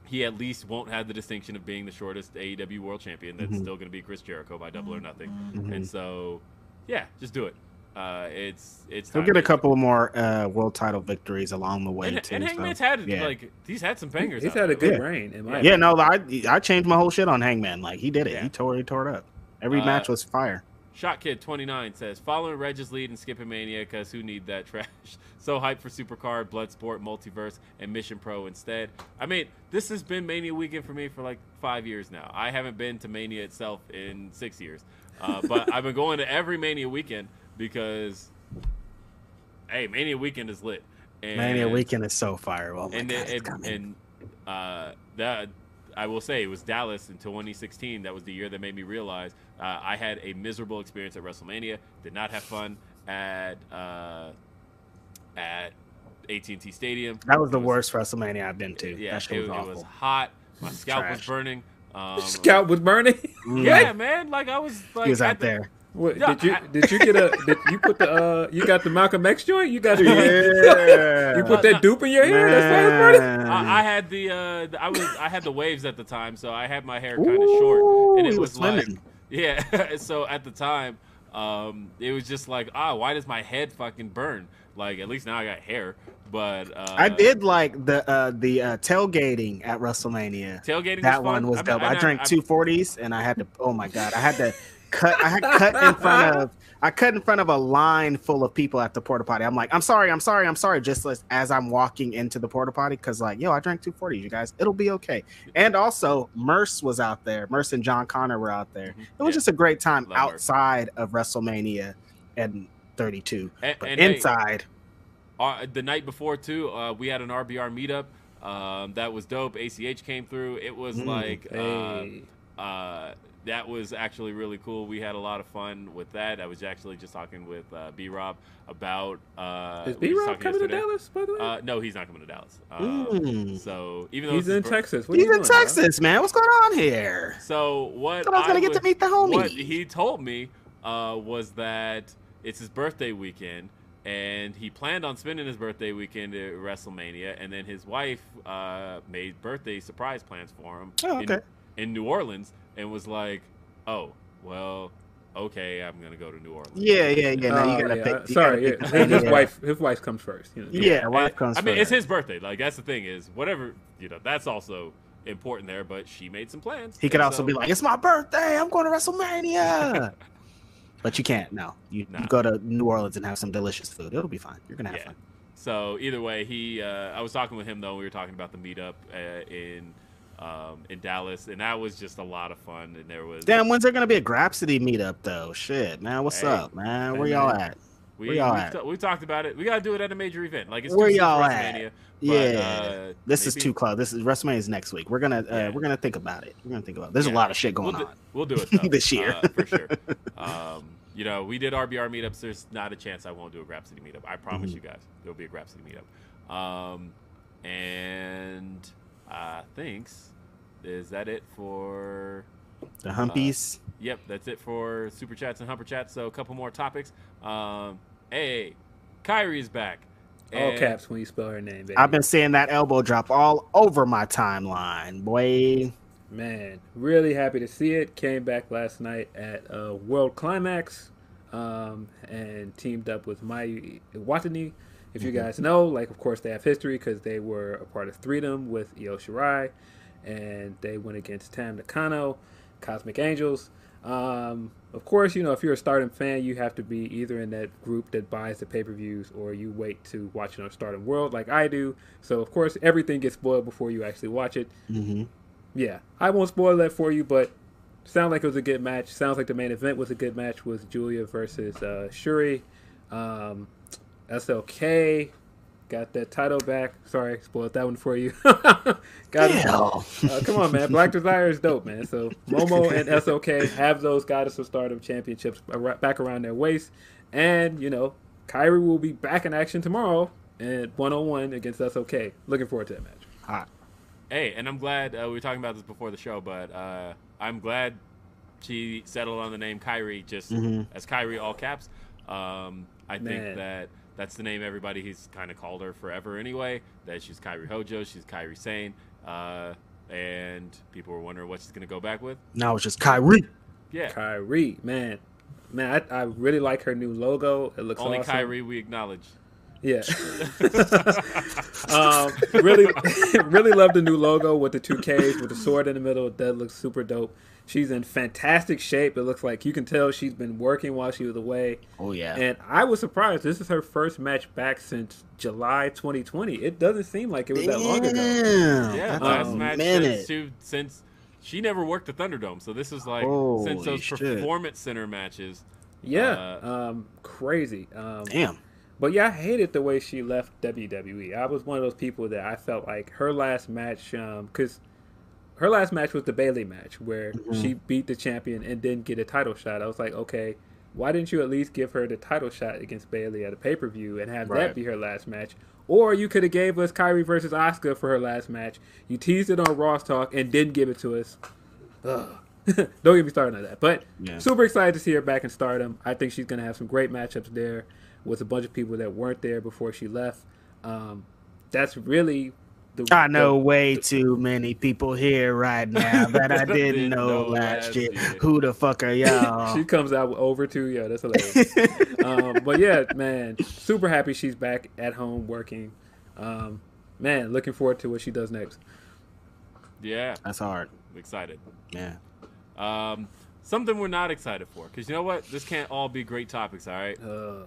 he at least won't have the distinction of being the shortest AEW World Champion. That's
Mhm.
still going to be Chris Jericho by Double or Nothing.
Mhm.
And so, yeah, just do it. Uh, it's it's.
He'll
time
get a
to-
couple more uh, world title victories along the way
And,
too.
and
so,
Hangman's had
yeah.
like he's had some bangers.
He's
out
had a good
Yeah.
reign. In my
Yeah,
opinion.
no, I I changed my whole shit on Hangman. Like he did it.
Yeah.
He tore he tore it up. Every
Uh,
match was fire.
Shot Kid 29 says, following Reg's lead in Skipping Mania because who need that trash? So hyped for Supercard, Bloodsport, Multiverse, and Mission Pro instead. I mean, this has been Mania weekend for me for like five years now. I haven't been to Mania itself in six years. Uh, but I've been going to every Mania weekend because, hey, Mania weekend is lit. And,
Mania weekend is so fire. Oh
and
God,
and, and uh, that I will say it was Dallas in 2016. That was the year that made me realize uh, I had a miserable experience at WrestleMania. Did not have fun at uh, at AT&T Stadium.
that was the
It
worst WrestleMania I've been to.
Yeah,
that
it,
shit was
it was hot. My scalp was burning. Um,
Scout was burning.
Yeah, man. Like I was like
he was out
the-
there.
What,
Yeah,
did you
I-
did you get a did you put the uh you got the Malcolm X joint? You got the
Yeah.
you put that dupe in your hair? That's why it's
I, I had the uh, the- I was I had the waves at the time, so I had my hair kind of short, and it was,
was
like, yeah. so at the time, um, it was just like, ah, why does my head fucking burn? Like at least now I got hair, but uh,
I did like the uh, the uh, tailgating at WrestleMania.
tailgating.
That
was
one was
I-
dope.
I-
I,
I-
drank two forties, and I had to. Oh my god, I had to cut. I had cut in front of. I cut in front of a line full of people at the porta potty. I'm like, I'm sorry, I'm sorry, I'm sorry. Just as, as I'm walking into the porta potty, because like, yo, I drank two forties, you guys. It'll be okay. And also, Merce was out there. Merce and John Connor were out there. It was
Mm-hmm. Yeah.
just a great time
Love
outside of WrestleMania and 32,
And-
but
and hey,
inside.
uh, the night before too, uh, we had an RBR meetup. Um, that was dope. ACH came through. It was
Mm,
like uh,
Hey.
uh, that was actually really cool. We had a lot of fun with that. I was actually just talking with uh, B Rob about. Uh,
Is B Rob
talking
coming to. Dallas, by the way?
Uh, no, he's not coming to Dallas. Um,
Mm.
So even though
He's in
his
Texas. What
He's in
doing, dog?
Texas, man. What's going on here?
So what
Thought I was gonna get to meet the homie.
What he told me uh, was that it's his birthday weekend, and he planned on spending his birthday weekend at WrestleMania, and then his wife uh, made birthday surprise plans for him
Oh,
in,
okay.
in New Orleans, and was like, "Oh, well, okay, I'm gonna go to New Orleans."
Yeah, yeah, yeah. No,
Oh,
you gotta
yeah.
pick. you
Sorry,
gotta
yeah.
pick
his, his
yeah.
wife. His wife comes first. You know.
Yeah, wife comes
I mean, it's his birthday. Like that's the thing is, whatever you know, that's also important there. But she made some plans.
He could also
so-
be like, "It's my birthday. I'm going to WrestleMania." but you can't. No, you,
Nah.
you go to New Orleans and have some delicious food. It'll be fine. You're gonna have
Yeah.
fun.
So either way, he uh, I was talking with him though. We were talking about the meetup uh, in um, in Dallas, and that was just a lot of fun. And there was
Damn, when's there gonna be a Grapsody meetup though? Shit, man, what's
Hey.
up, man?
Hey,
Where y'all
man.
at?
We we,
at?
ta- we talked about it. We gotta do it at a major event. Like it's
Where y'all at?
But,
yeah,
uh,
this is
maybe-
too close. This is WrestleMania's next week. We're gonna uh,
Yeah.
we're gonna think about it. We're gonna think about. It. There's
Yeah.
a lot of shit going
we'll do,
on.
We'll do it though,
This year.
uh, for sure. Um, you know, we did RBR meetups. There's not a chance I won't do a City meetup. I promise
Mhm.
you guys, there'll be a City meetup. Um, and uh, thanks. Is that it for?
The Humpies.
Yep, that's it for super chats and humper chats. So a couple more topics. Um, hey, Kairi is back.
All
And-
caps when you spell her name, baby.
I've been seeing that elbow drop all over my timeline, boy.
Man, really happy to see it. Came back last night at uh, World Climax um, and teamed up with Mayu Iwatani. If you guys know, like, of course, they have history because they were a part of Freedom with Io Shirai, and they went against Tam Nakano, Cosmic Angels. Um, of course, you know, if you're a Stardom fan, you have to be either in that group that buys the pay per views or you wait to watch it on Stardom World like I do. So, of course, everything gets spoiled before you actually watch it.
hmm
Yeah, I won't spoil that for you, but sounds like it was a good match. Sounds like the main event was a good match with Giulia versus uh, Syuri. Um, SLK got that title back. Sorry, spoiled that one for you. got it. Uh, come on, man. Black Desire is dope, man. So Momo and SOK have those Goddess of Stardom championships back around their waist, and you know, Kairi will be back in action tomorrow at 101 against SOK. Looking forward to that match.
Hot.
Hey, and I'm glad uh, we were talking about this before the show, but uh, I'm glad she settled on the name Kairi just
Mhm.
as Kairi all caps. Um, I
Man.
think that that's the name everybody he's kind of called her forever anyway. That she's Kairi Hojo, she's Kairi Sane, uh, and people were wondering what she's gonna go back with.
Now it's just Kairi.
Yeah,
Kairi, man, man, I, I really like her new logo. It looks
only
awesome.
Kairi we acknowledge.
Yeah. um, really, really love the new logo with the two Ks with the sword in the middle. That looks super dope. She's in fantastic shape. It looks like you can tell she's been working while she was away.
Oh yeah.
And I was surprised. This is her first match back since July 2020. It doesn't seem like it was that long ago.
Damn,
Yeah, last
a
match since she, since she never worked the Thunderdome, so this is like since those
shit.
performance center matches.
Yeah,
Uh,
um, crazy. Um,
Damn.
But yeah, I hated the way she left WWE. I was one of those people that I felt like her last match, because her last match was the Bayley match where she beat the champion and didn't get a title shot. I was like, okay, why didn't you at least give her the title shot against Bayley at a pay per view and have
Right.
that be her last match? Or you could have gave us Kairi versus Asuka for her last match. You teased it on Raw Talk and didn't give it to us. Ugh. Don't get me started on that. But
Yeah.
super excited to see her back in Stardom. I think she's going to have some great matchups there with a bunch of people that weren't there before she left. Um, that's really the.
I know
the-
way too many people here right now that I didn't
Didn't
know
know
last
last
year.
year.
Who the fuck are y'all?
she comes out with over two. Yeah, that's hilarious. um, but yeah, man, super happy she's back at home working. Um, man, looking forward to what she does next.
Yeah,
That's hard.
excited.
Yeah.
Um, something we're not excited for, because you know what? This can't all be great topics. All right.
Uh,
Wanna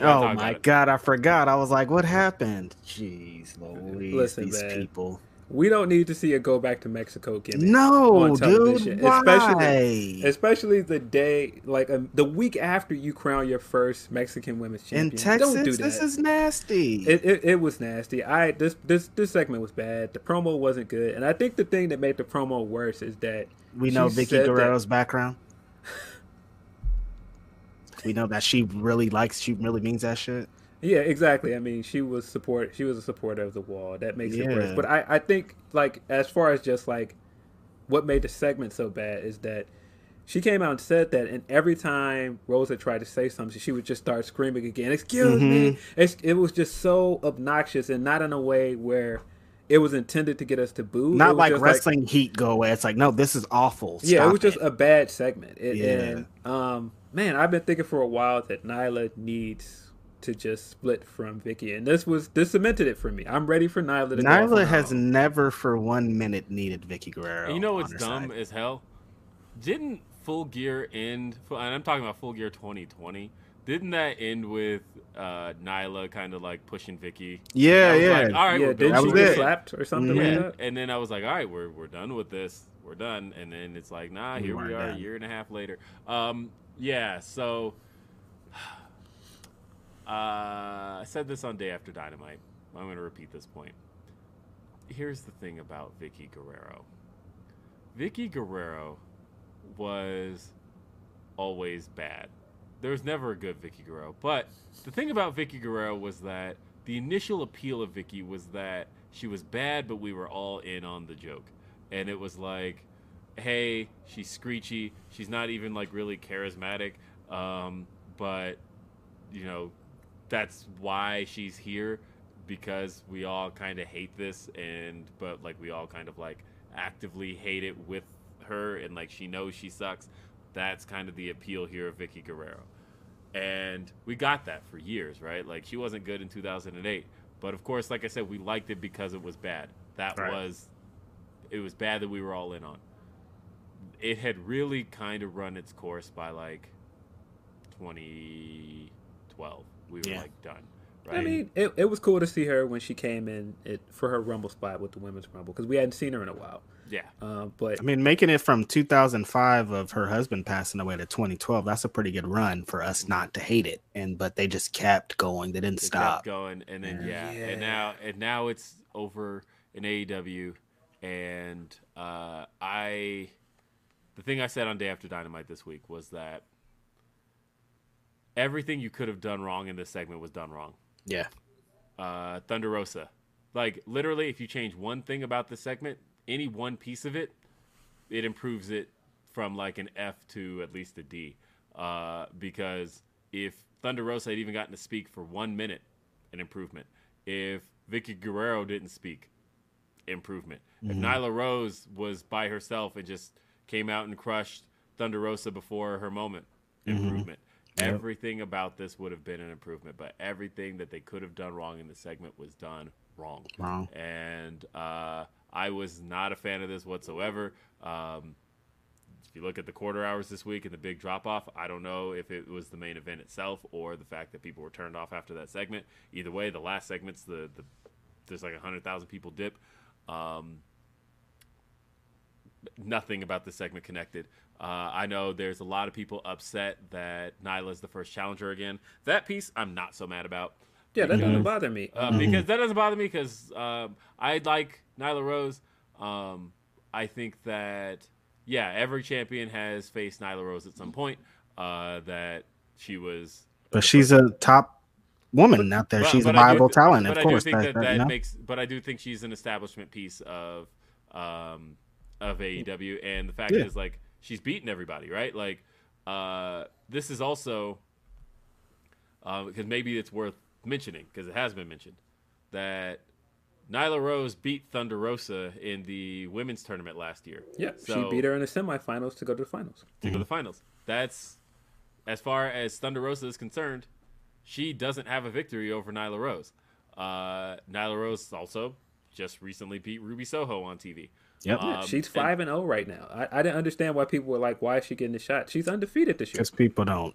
Oh my
about it.
god, I forgot. I was like, what happened? Jeez Louise,
Listen,
these
man.
people.
we don't need to see a go back to Mexico gimmick.
No,
on
dude. Why?
especially especially the day like um, the week after you crown your first Mexican women's champion.
In
champion.
Texas,
don't do that.
this is nasty.
It, it, it was nasty. I this this this segment was bad. The promo wasn't good, and I think the thing that made the promo worse is that
we know Vickie
said that-
Guerrero's background. we know that she really likes. She really means that shit.
Yeah, exactly. I mean, she was support. She was a supporter of the wall. That makes it worse. But I, I think like as far as just like what made the segment so bad is that she came out and said that, and every time Rosa tried to say something, she would just start screaming again. Excuse me.
Mm-hmm.
It's, it was just so obnoxious, and not in a way where it was intended to get us to boo.
Not like wrestling heat go away. It's like, no, this is awful.
yeah, it
Stop
was just a bad segment. It,
Yeah.
And um, man, I've been thinking for a while that Nyla needs to just split from Vickie, and this was this cemented it for me. I'm ready for Nyla to go off
Nyla
her
has
own.
never for one minute needed Vickie Guerrero.
And you know what's dumb
side.
as hell? Didn't Full Gear end? And I'm talking about Full Gear 2020. Didn't that end with uh, Nyla kind of like pushing Vickie?
Yeah, yeah.
like, all right,
yeah, didn't
that
she get slapped or something
Yeah,
like that?
and then I was like, all right, we're we're done with this. We're done. And then it's like, nah, here we
weren't
are,
done.
a year and a half later. Um, yeah. So, uh, I said this on Day After Dynamite. I'm going to repeat this point. Here's the thing about Vickie Guerrero. Vickie Guerrero was always bad. There was never a good Vickie Guerrero. But the thing about Vickie Guerrero was that the initial appeal of Vickie was that she was bad, but we were all in on the joke. And it was like, hey, she's screechy. She's not even like really charismatic. Um, but, you know, that's why she's here because we all kind of hate this and but like we all kind of like actively hate it with her and like she knows she sucks that's kind of the appeal here of Vickie Guerrero and we got that for years right like she wasn't good in 2008 but of course like I said we liked it because it was bad that
Right.
was it was bad that we were all in on it had really kind of run its course by like 2012 we were
Yeah.
like done right
I mean, it, it was cool to see her when she came in it, for her Rumble spot with the Women's Rumble because we hadn't seen her in a while.
yeah
Um, but
I mean, making it from 2005 of her husband passing away to 2012, that's a pretty good run for us not to hate it. And but they just kept going. They didn't
It
stop.
kept going, and then yeah.
Yeah.
and now and now it's over in AEW, and uh, I, the thing I said on Day After Dynamite this week was that everything you could have done wrong in this segment was done wrong.
Yeah.
Uh, Thunder Rosa, like literally, if you change one thing about the segment, any one piece of it, it improves it from like an F to at least a D. Uh, because if Thunder Rosa had even gotten to speak for one minute, an improvement. If Vickie Guerrero didn't speak, improvement. If Nyla Rose was by herself and just came out and crushed Thunder Rosa before her moment, improvement. Everything about this would have been an improvement, but everything that they could have done wrong in the segment was done wrong.
Wrong.
And uh, I was not a fan of this whatsoever. Um, if you look at the quarter hours this week and the big drop off, I don't know if it was the main event itself or the fact that people were turned off after that segment. Either way, the last segment's the, the there's like a hundred thousand people dip. Um, nothing about this segment connected. Uh, I know there's a lot of people upset that Nyla's the first challenger again. That piece I'm not so mad about.
Yeah, that doesn't bother me.
Uh, Because that doesn't bother me because um, I like Nyla Rose. Um, I think that, yeah, every champion has faced Nyla Rose at some point. Uh, that she was.
But she's a top woman out there.
But-
she's a
but I do
viable
th-
talent,
but
of
I
course.
do think
that-
that,
that,
that
you know?
makes. But I do think she's an establishment piece of um, of AEW, and the fact
Yeah.
is, like, she's beaten everybody, right? Like, uh, this is also because maybe it's worth mentioning because it has been mentioned that Nyla Rose beat Thunder Rosa in the women's tournament last year.
yeah,
So-
she beat her in the semifinals to go to the finals.
to go to the finals. That's as far as Thunder Rosa is concerned. She doesn't have a victory over Nyla Rose. Uh, Nyla Rose also just recently beat Ruby Soho on TV.
Yep.
Yeah,
Um,
she's
and-
five and zero right now. I, I didn't understand why people were like, "Why is she getting the shot?" She's undefeated this year.
Because people don't.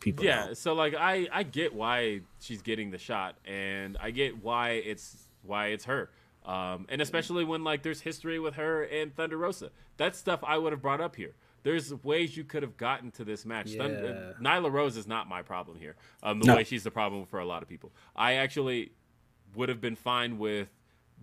People
yeah
don't.
so like i i get why she's getting the shot and i get why it's why it's her um and especially when like there's history with her and thunder rosa that's stuff i would have brought up here there's ways you could have gotten to this match Thun-
Yeah.
nyla rose is not my problem here um the
No.
way she's the problem for a lot of people i actually would have been fine with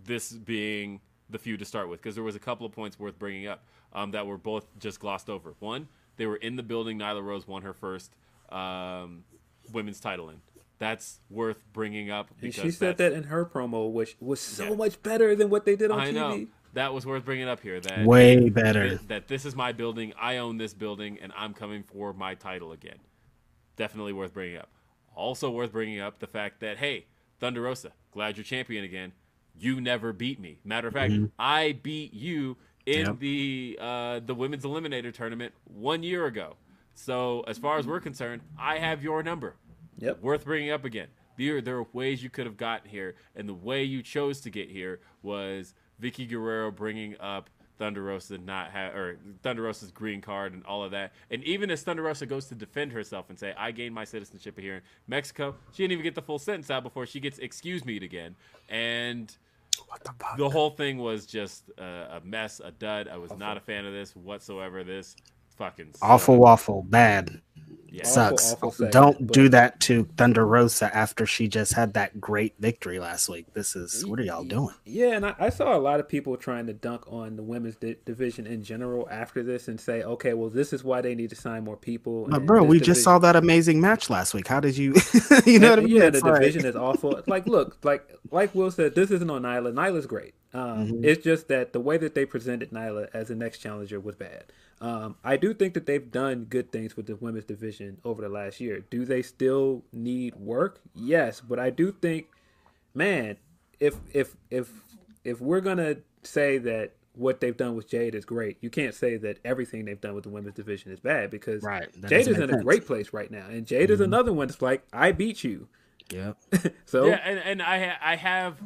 this being the feud to start with because there was a couple of points worth bringing up um, that were both just glossed over. One, they were in the building. Nyla Rose won her first um, women's title in. That's worth bringing up
And
because
she said that in her promo, which was so
Yeah.
much better than what they did on
I
TV.
know that was worth bringing up here. That
Way better.
that, that this is my building. I own this building, and I'm coming for my title again. Definitely worth bringing up. Also worth bringing up the fact that hey, Thunder Rosa, glad you're champion again. You never beat me. Matter of fact, I beat you in
Yep.
the uh, the women's eliminator tournament one year ago. So as far as we're concerned, I have your number
Yep.
worth bringing up again. There, there are ways you could have gotten here, and the way you chose to get here was Vickie Guerrero bringing up Thunder Rosa not have or Thunder Rosa's green card and all of that. And even as Thunder Rosa goes to defend herself and say, "I gained my citizenship here in Mexico," she didn't even get the full sentence out before she gets "excuse me" again. And
What the fuck?
the whole thing was just a, a mess, a dud. I was not a fan of this whatsoever. This fucking
Awful
sucked.
waffle. Bad.
Yeah.
Sucks.
awful segment,
Don't
but-
do that to Thunder Rosa after she just had that great victory last week. This is what are y'all doing?
Yeah, and I, I saw a lot of people trying to dunk on the women's di- division in general after this and say, okay, well, this is why they need to sign more people.
But bro,
this
we just saw that amazing match last week. How did you? you know what I mean?
Yeah,
It's
the
like-
division is awful. Like, look, like like Will said, this isn't on Nyla. Nyla's great. Um,
Mm-hmm.
It's just that the way that they presented Nyla as the next challenger was bad. Um, I do think that they've done good things with the women's division over the last year. Do they still need work? Yes, but I do think, man, if if if if we're gonna say that what they've done with Jade is great, you can't say that everything they've done with the women's division is bad because
Right,
Jade is in a
sense. Mm-hmm.
great place right now, and Jade is another one that's like, I beat you.
Yeah.
So
Yeah, and, and I ha- I have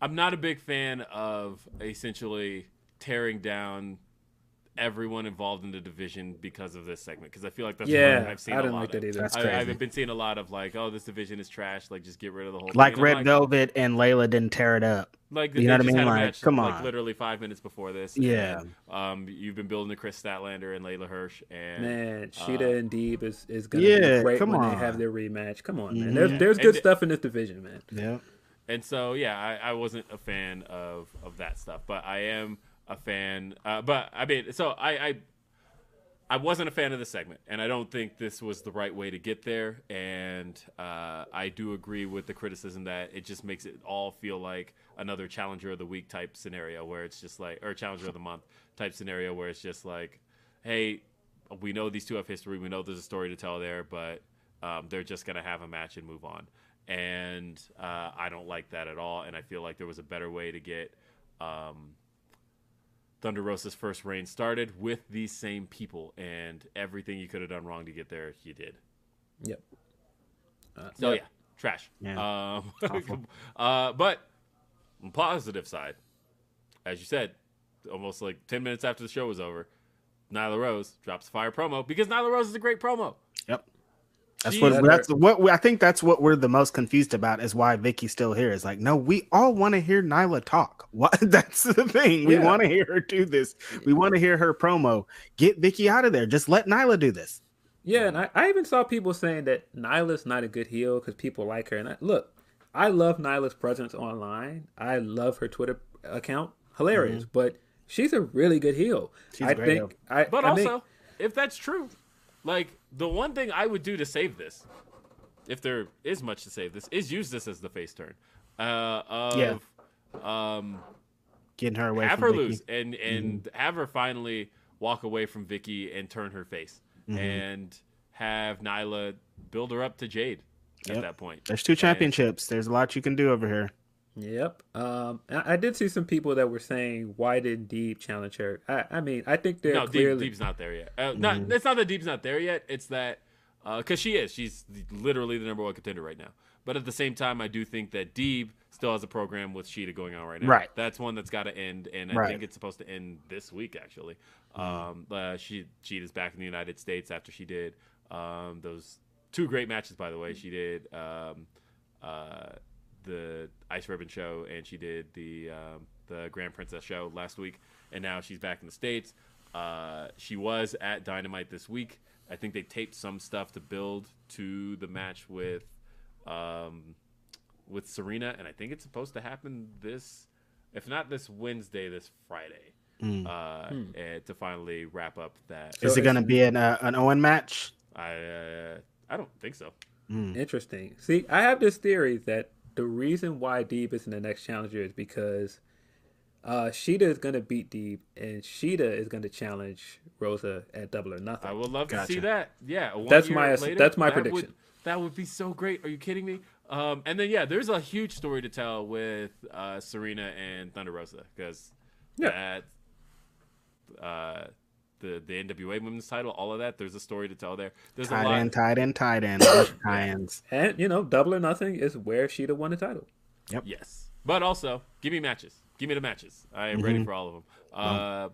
I'm not a big fan of essentially tearing down everyone involved in the division because of this segment because I feel like that's
Yeah,
I've seen
I
a
didn't
lot
like that either.
That's
I. I've been seeing a lot of like, oh, this division is trash. Like, just get rid of the whole.
Like
thing. And
Red Velvet and Leyla didn't tear it up.
Like
You know what I mean? Like,
match,
come
like
on.
literally five minutes before this.
Yeah.
and, um, you've been building to Kris Statlander and Leyla Hirsch, and
man,
uh,
Shida and Deeb is, is gonna
Yeah,
be great
come
when
on.
they have their rematch. Come on, man.
Mhm.
There's there's
And
good
th-
stuff in this division, man.
Yeah.
And so, yeah, I, I wasn't a fan of, of that stuff, but I am a fan. Uh, but I mean, so I, I I wasn't a fan of the segment, and I don't think this was the right way to get there. And uh, I do agree with the criticism that it just makes it all feel like another Challenger of the Week type scenario, where it's just like, or Challenger of the Month type scenario, where it's just like, hey, we know these two have history, we know there's a story to tell there, but um, they're just gonna have a match and move on. And uh, I don't like that at all. And I feel like there was a better way to get um, Thunder Rosa's first reign started with these same people, and everything you could have done wrong to get there, you did.
Yep.
So
Yep.
yeah, trash.
Yeah.
Um, uh, but positive side, as you said, almost like ten minutes after the show was over, Nyla Rose drops a fire promo because Nyla Rose is a great promo.
Yep. That's what that's what we, I think that's what we're the most confused about is why Vickie's still here. Is like, no, we all want to hear Nyla talk. What that's the thing. We
Yeah.
want to hear her do this. We want to hear her promo. Get Vickie out of there. Just let Nyla do this.
Yeah, and I, I even saw people saying that Nyla's not a good heel because people like her. And I, look, I love Nyla's presence online. I love her Twitter account. Hilarious, but she's a really good heel.
Mm-hmm. She's a
I
great
think. I,
But
I
also,
think-
if that's true, like the one thing I would do to save this, if there is much to save this, is use this as the face turn. Uh, of,
Yeah.
Um,
Getting her away
have
from
her
Vickie.
lose and and have her finally walk away from Vickie and turn her face,
Mm-hmm.
and have Nyla build her up to Jade at that point.
There's two championships. There's a lot you can do over here.
Yep. Um, I, I did see some people that were saying, "Why didn't Deeb challenge her?" I, I mean, I think they're
no,
Deeb.
Deeb's not there yet. Uh, Not it's not that Deeb's not there yet. It's that because she is. She's literally the number one contender right now. But at the same time, I do think that Deeb still has a program with Shida going on right now.
Right.
That's one that's got to end, and I
Right.
think it's supposed to end this week actually. Um, uh, she Shida's back in the United States after she did um, those two great matches. By the way, she did um, uh, the Ice Ribbon show and she did the um, the Grand Princess show last week, and now she's back in the states. Uh, she was at Dynamite this week. I think they taped some stuff to build to the match with um, with Serena, and I think it's supposed to happen this, if not this Wednesday, this Friday, uh, eh, to finally wrap up that.
Is it going to be an uh, an Owen match?
I uh, I don't think so.
Interesting. See, I have this theory that the reason why Deeb is in the next challenger is because uh, Shida is going to beat Deeb, and Shida is going to challenge Rosa at Double or Nothing.
I would love to see that. Yeah, one
That's
year
my-
later,
that's my
that would-
prediction.
that would be so great. Are you kidding me? Um, and then yeah, there's a huge story to tell with uh, Serena and Thunder Rosa because
Yeah.
that uh, the the NWA Women's Title, all of that. There's a story to tell there. There's a
Tight
lot.
end, tight end, tight end. bunch of tie-ins.
And you know, Double or Nothing is where Shida won the title. Yep.
Yes, but also give me matches. Give me the matches. I am
Mm-hmm.
ready for all of them. Uh,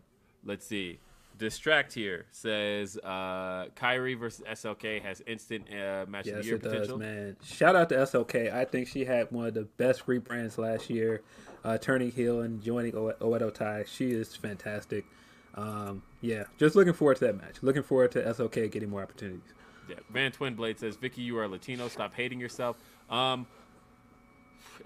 let's see. Distract here says uh, Kairi versus SLK has instant uh, match of the year
it does, man. Shout out to SLK. I think she had one of the best rebrands last year, uh, turning heel and joining O- Oedo Tai. She is fantastic. Um, yeah, just looking forward to that match. Looking forward to SLK getting more opportunities.
Yeah, Van Twin Blade says, "Vickie, you are Latino. Stop hating yourself." Um,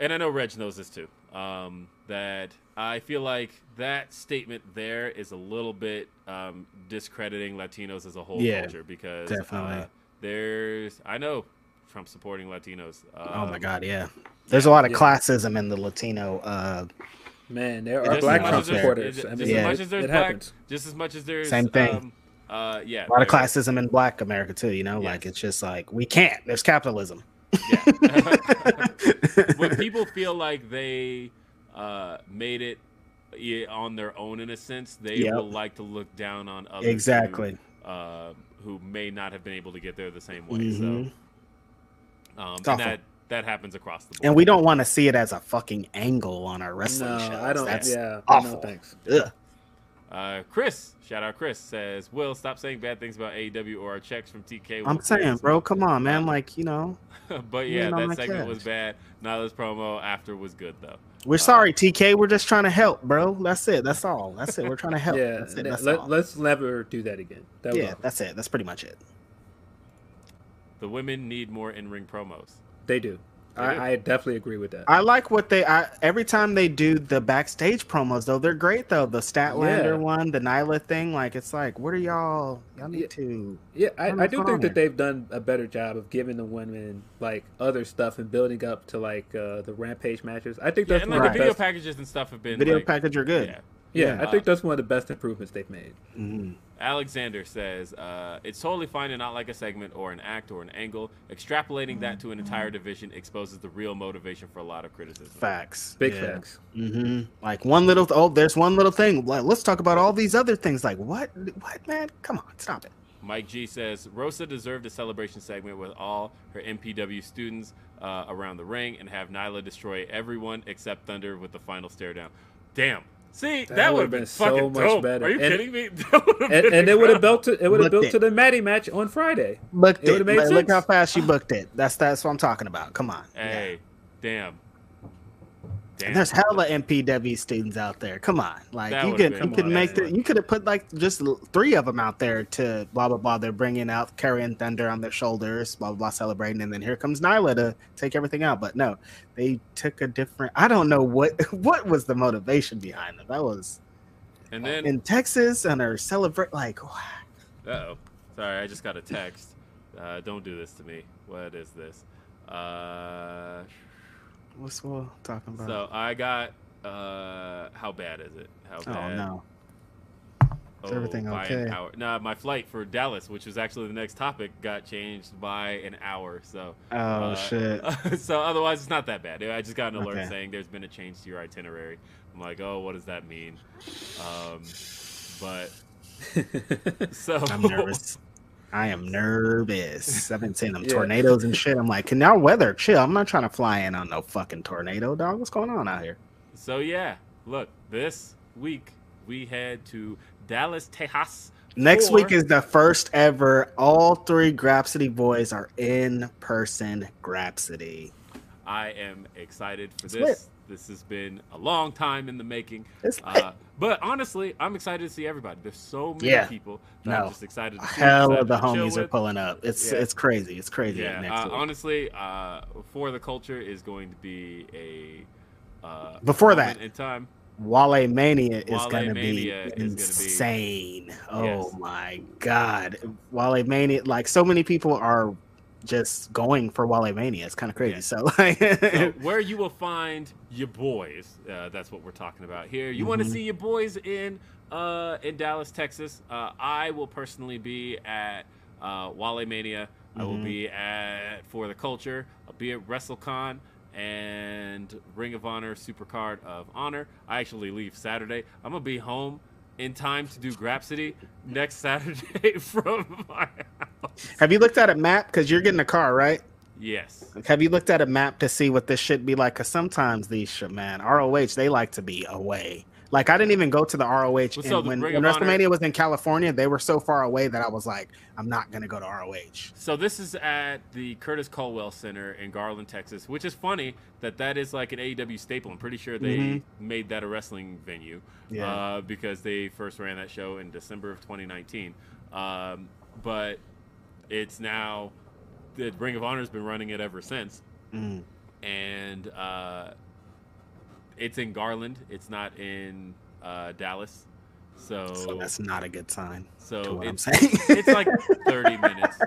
and I know Reg knows this too. Um, that I feel like that statement there is a little bit um, discrediting Latinos as a whole
Yeah,
culture because
definitely.
uh, there's I know Trump supporting Latinos.
Oh my
Um,
god, yeah. There's a lot of
Yeah.
classism in the Latino. Uh,
Man, there are
as
black
much
Trump
as there's-
supporters.
Just
I
as
Yeah.
much as there's
it
black,
happens.
just as much as there's
Same thing.
Um, uh, yeah,
a lot of
there-
classism in Black America too. You know, like it's just like we can't. There's capitalism.
when people feel like they uh, made it on their own in a sense, they
Yep.
will like to look down on others
Exactly.
who, uh, who may not have been able to get there the same way.
Mhm.
So, um, and that that happens across the board.
And we don't want to see it as a fucking angle on our wrestling
No,
shows.
I don't.
That's
yeah,
awful.
no thanks.
Ugh.
Uh, Chris, shout out Chris says, "Will stop saying bad things about AEW or our checks from TK."
I'm
will
saying, bro, come on, man. Like, you know,
but yeah, that
my
segment was
cash.
bad. Nyla's promo after was good though.
we're sorry, TK. We're just trying to help, bro. That's it. That's all. That's it. We're trying to help.
Yeah,
That's it.
let,
That's
let,
all.
us never do that again. That was
Yeah, that's it. That's pretty much it.
The women need more in-ring promos.
They do. I. I definitely agree with that.
I like what they. I, every time they do the backstage promos, though, they're great. Though the Statlander
Yeah.
one, the Nyla thing, like it's like, what are y'all? Y'all need
Yeah.
to.
Yeah, I, I do
phone
think that they've done a better job of giving the women like other stuff and building up to like uh, the rampage matches. I think
Yeah,
that's
and like
of
the
the
video packages and stuff have been
Video
like,
package are good.
Yeah.
Yeah,
yeah.
I think that's one of the best improvements they've made.
Mhm.
Alexander says uh, it's totally fine to not like a segment or an act or an angle. Extrapolating that to an entire division exposes the real motivation for a lot of criticism.
Facts.
Big
yeah.
facts.
hmm Like one little. Oh, there's one little thing. Like, let's talk about all these other things. Like what? What, man? Come on, stop it.
Mike G says Rosa deserved a celebration segment with all her MPW students uh, around the ring and have Nyla destroy everyone except Thunder with the final stare down. Damn. See, that,
That
would
would've
have been,
been so
fucking
much
dope.
better.
Are you
And-
kidding me? That would've
and, and it would have built to it would have built
it.
to the Maddie match on Friday.
Booked
It
it.
made
Look- Look
sense.
how fast she booked it. That's that's what I'm talking about. Come on.
Hey, damn. Damn.
There's hella MPW students out there. Come on, like
That
you could you could make the, you could have put like just three of them out there to blah blah blah. They're bringing out carrying thunder on their shoulders, blah blah blah, celebrating, and then here comes Nyla to take everything out. But no, they took a different. I don't know what what was the motivation behind it. That was
and then,
in Texas and are celebrate like
uh oh. Sorry, I just got a text. Uh, don't do this to me. What is this? Uh,
what's what talking about?
so I got. Uh, how bad is it? How
oh
bad?
no,
Oh,
Is everything
by an
okay?
No, my flight for Dallas, which was actually the next topic, got changed by an hour. So.
oh
uh,
shit.
so otherwise, it's not that bad. I just got an alert
Okay.
saying there's been a change to your itinerary. I'm like, oh, what does that mean? Um, but so
I'm nervous. I am nervous. I've been seeing them
Yeah.
tornadoes and shit. I'm like, can y'all weather chill? I'm not trying to fly in on no fucking tornado, dog. What's going on out here?
So yeah, look, this week we head to Dallas, Texas.
Next
for-
week is the first ever. All three Grapsody boys are in person. Grapsody.
I am excited for
It's
this.
lit.
This has been a long time in the making. Uh, but honestly, I'm excited to see everybody. There's so many
Yeah.
people that
No.
I'm just excited to see.
Hell of the homies are pulling up. It's
Yeah.
it's crazy. It's crazy.
Yeah,
next
uh, honestly, uh, for the culture is going to be a uh,
Before that,
in time.
Wale Mania is
Wale
gonna be
Mania be-
insane. Oh
Yes.
my god, Wale Mania! Like so many people are just going for Wale Mania. It's kind of crazy.
Yeah.
So like,
So where you will find your boys, uh, that's what we're talking about here. You want to see your boys in uh, in Dallas, Texas. Uh, I will personally be at uh, Wale Mania. I will
Mhm.
be at For the Culture. I'll be at WrestleCon and Ring of Honor Supercard of Honor. I actually leave Saturday. I'm gonna be home in time to do Grapsody next Saturday from my house.
have you looked at a map? Because you're getting a car, right?
Yes.
Have you looked at a map to see what this should be like? Because sometimes these shit, man, ROH they like to be away. Like I didn't even go to the ROH
Well,
and
the
when, when WrestleMania was in California. They were so far away that I was like, I'm not gonna go to ROH.
So this is at the Curtis Culwell Center in Garland, Texas, which is funny that that is like an AEW staple. I'm pretty sure they
Mhm.
made that a wrestling venue
Yeah.
uh, because they first ran that show in December of 2019. Um, but it's now the Ring of Honor has been running it ever since,
Mm.
and uh, it's in Garland. It's not in uh, Dallas. So,
So that's not a good sign.
so
to what I'm
it's,
saying.
it's like 30 minutes.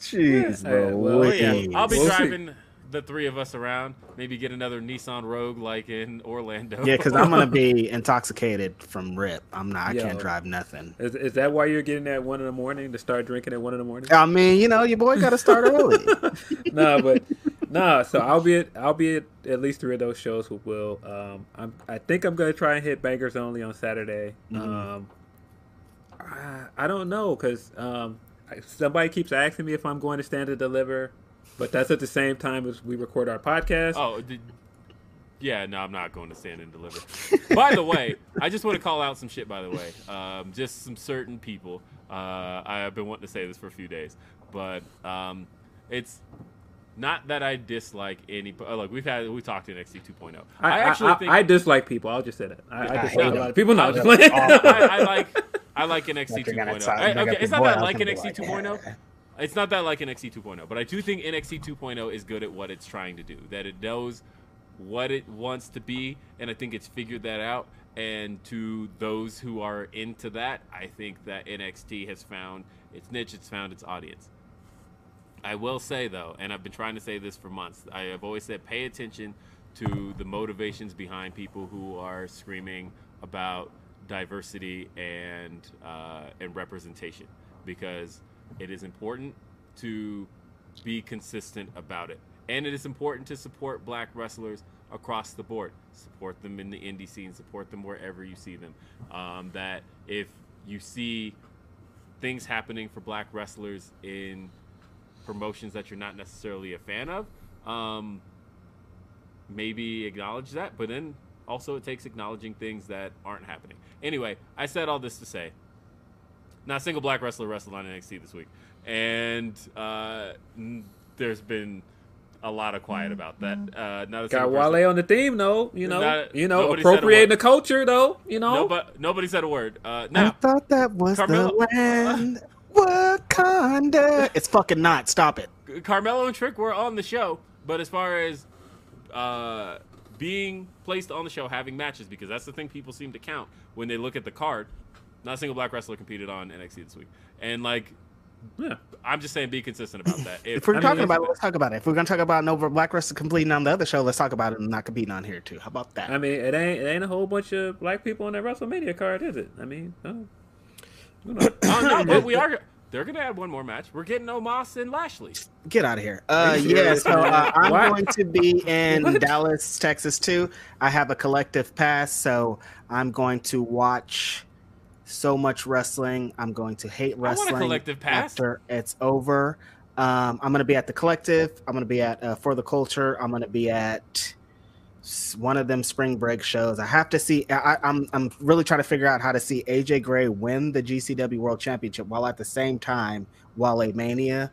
Jeez,
Yeah,
bro.
well,
Well, yeah, I'll be
We'll see.
driving the three of us around. Maybe get another Nissan Rogue like in Orlando.
Yeah, because I'm gonna be intoxicated from rip. I'm not. I
Yo.
can't drive nothing.
Is, is that why you're getting there at one in the morning to start drinking at one in the morning?
I mean, you know, your boy got to start early.
no, but no. So I'll be at I'll be at at least three of those shows with Will. Um, I'm I think I'm gonna try and hit Bangers Only on Saturday.
Mhm.
Um, I, I don't know because um, somebody keeps asking me if I'm going to stand to deliver, but that's at the same time as we record our podcast.
Oh, did, yeah. No, I'm not going to stand and deliver. by the way, I just want to call out some shit. By the way, um, just some certain people. Uh, I've been wanting to say this for a few days, but um, it's not that I dislike any. oh, Look, we've had we talked to NXT 2.0.
I,
I,
I
actually
I,
think
I dislike people. I'll just say that. I, I
I
dislike
hate
a lot of people. No, I'm just
I-
playing.
I, I like I like NXT
Like, you're gonna
2.0. I- okay,
oh.
it's not that
I
I like
gonna
NXT
like,
2.0. It's not that like NXT 2.0, but I do think NXT 2.0 is good at what it's trying to do. That it knows what it wants to be, and I think it's figured that out. And to those who are into that, I think that NXT has found its niche, it's found its audience. I will say though, and I've been trying to say this for months. I have always said pay attention to the motivations behind people who are screaming about diversity and uh, and representation, because it is important to be consistent about it, and it is important to support Black wrestlers across the board. Support them in the indie scene. Support them wherever you see them. Um, that if you see things happening for black wrestlers in promotions that you're not necessarily a fan of. Um, maybe acknowledge that, but then also it takes acknowledging things that aren't happening. Anyway, I said all this to say, not a single black wrestler wrestled on NXT this week, and uh, n- there's been a lot of quiet about that. Uh, not a
Got
single person-
Wale on the theme though. You know,
Not-
you know,
nobody said a
appropriating the culture though. You know,
Nobody, nobody said a word. Uh,
I thought that was
Carmelo-
the land. Wakanda. It's fucking not. Stop it.
Carmelo and Trick were on the show, but as far as uh, being placed on the show, having matches, because that's the thing people seem to count when they look at the card. Not a single black wrestler competed on NXT this week, and like,
yeah.
I'm just saying, be consistent about that.
If we're
I mean,
talking
it's-
about it, let's talk about it. If we're gonna talk about no black wrestler completing on the other show, let's talk about it and not competing on here too. How about that?
I mean, it ain't it ain't a whole bunch of black people on that WrestleMania card, is it? I mean, oh. You know.
oh no, but we are. They're gonna add one more match. We're getting Omos and Lashley.
Get out of here. Uh, yeah, so uh. I'm
What?
going to be in
What?
Dallas, Texas too. I have a collective pass, so I'm going to watch so much wrestling. I'm going to hate
want a
wrestling
collective pass.
after it's over. Um, I'm going to be at the collective. I'm going to be at uh, for the culture. I'm going to be at s- one of them spring break shows. I have to see. I, I'm I'm really trying to figure out how to see AJ Gray win the GCW World Championship while at the same time Wale Mania.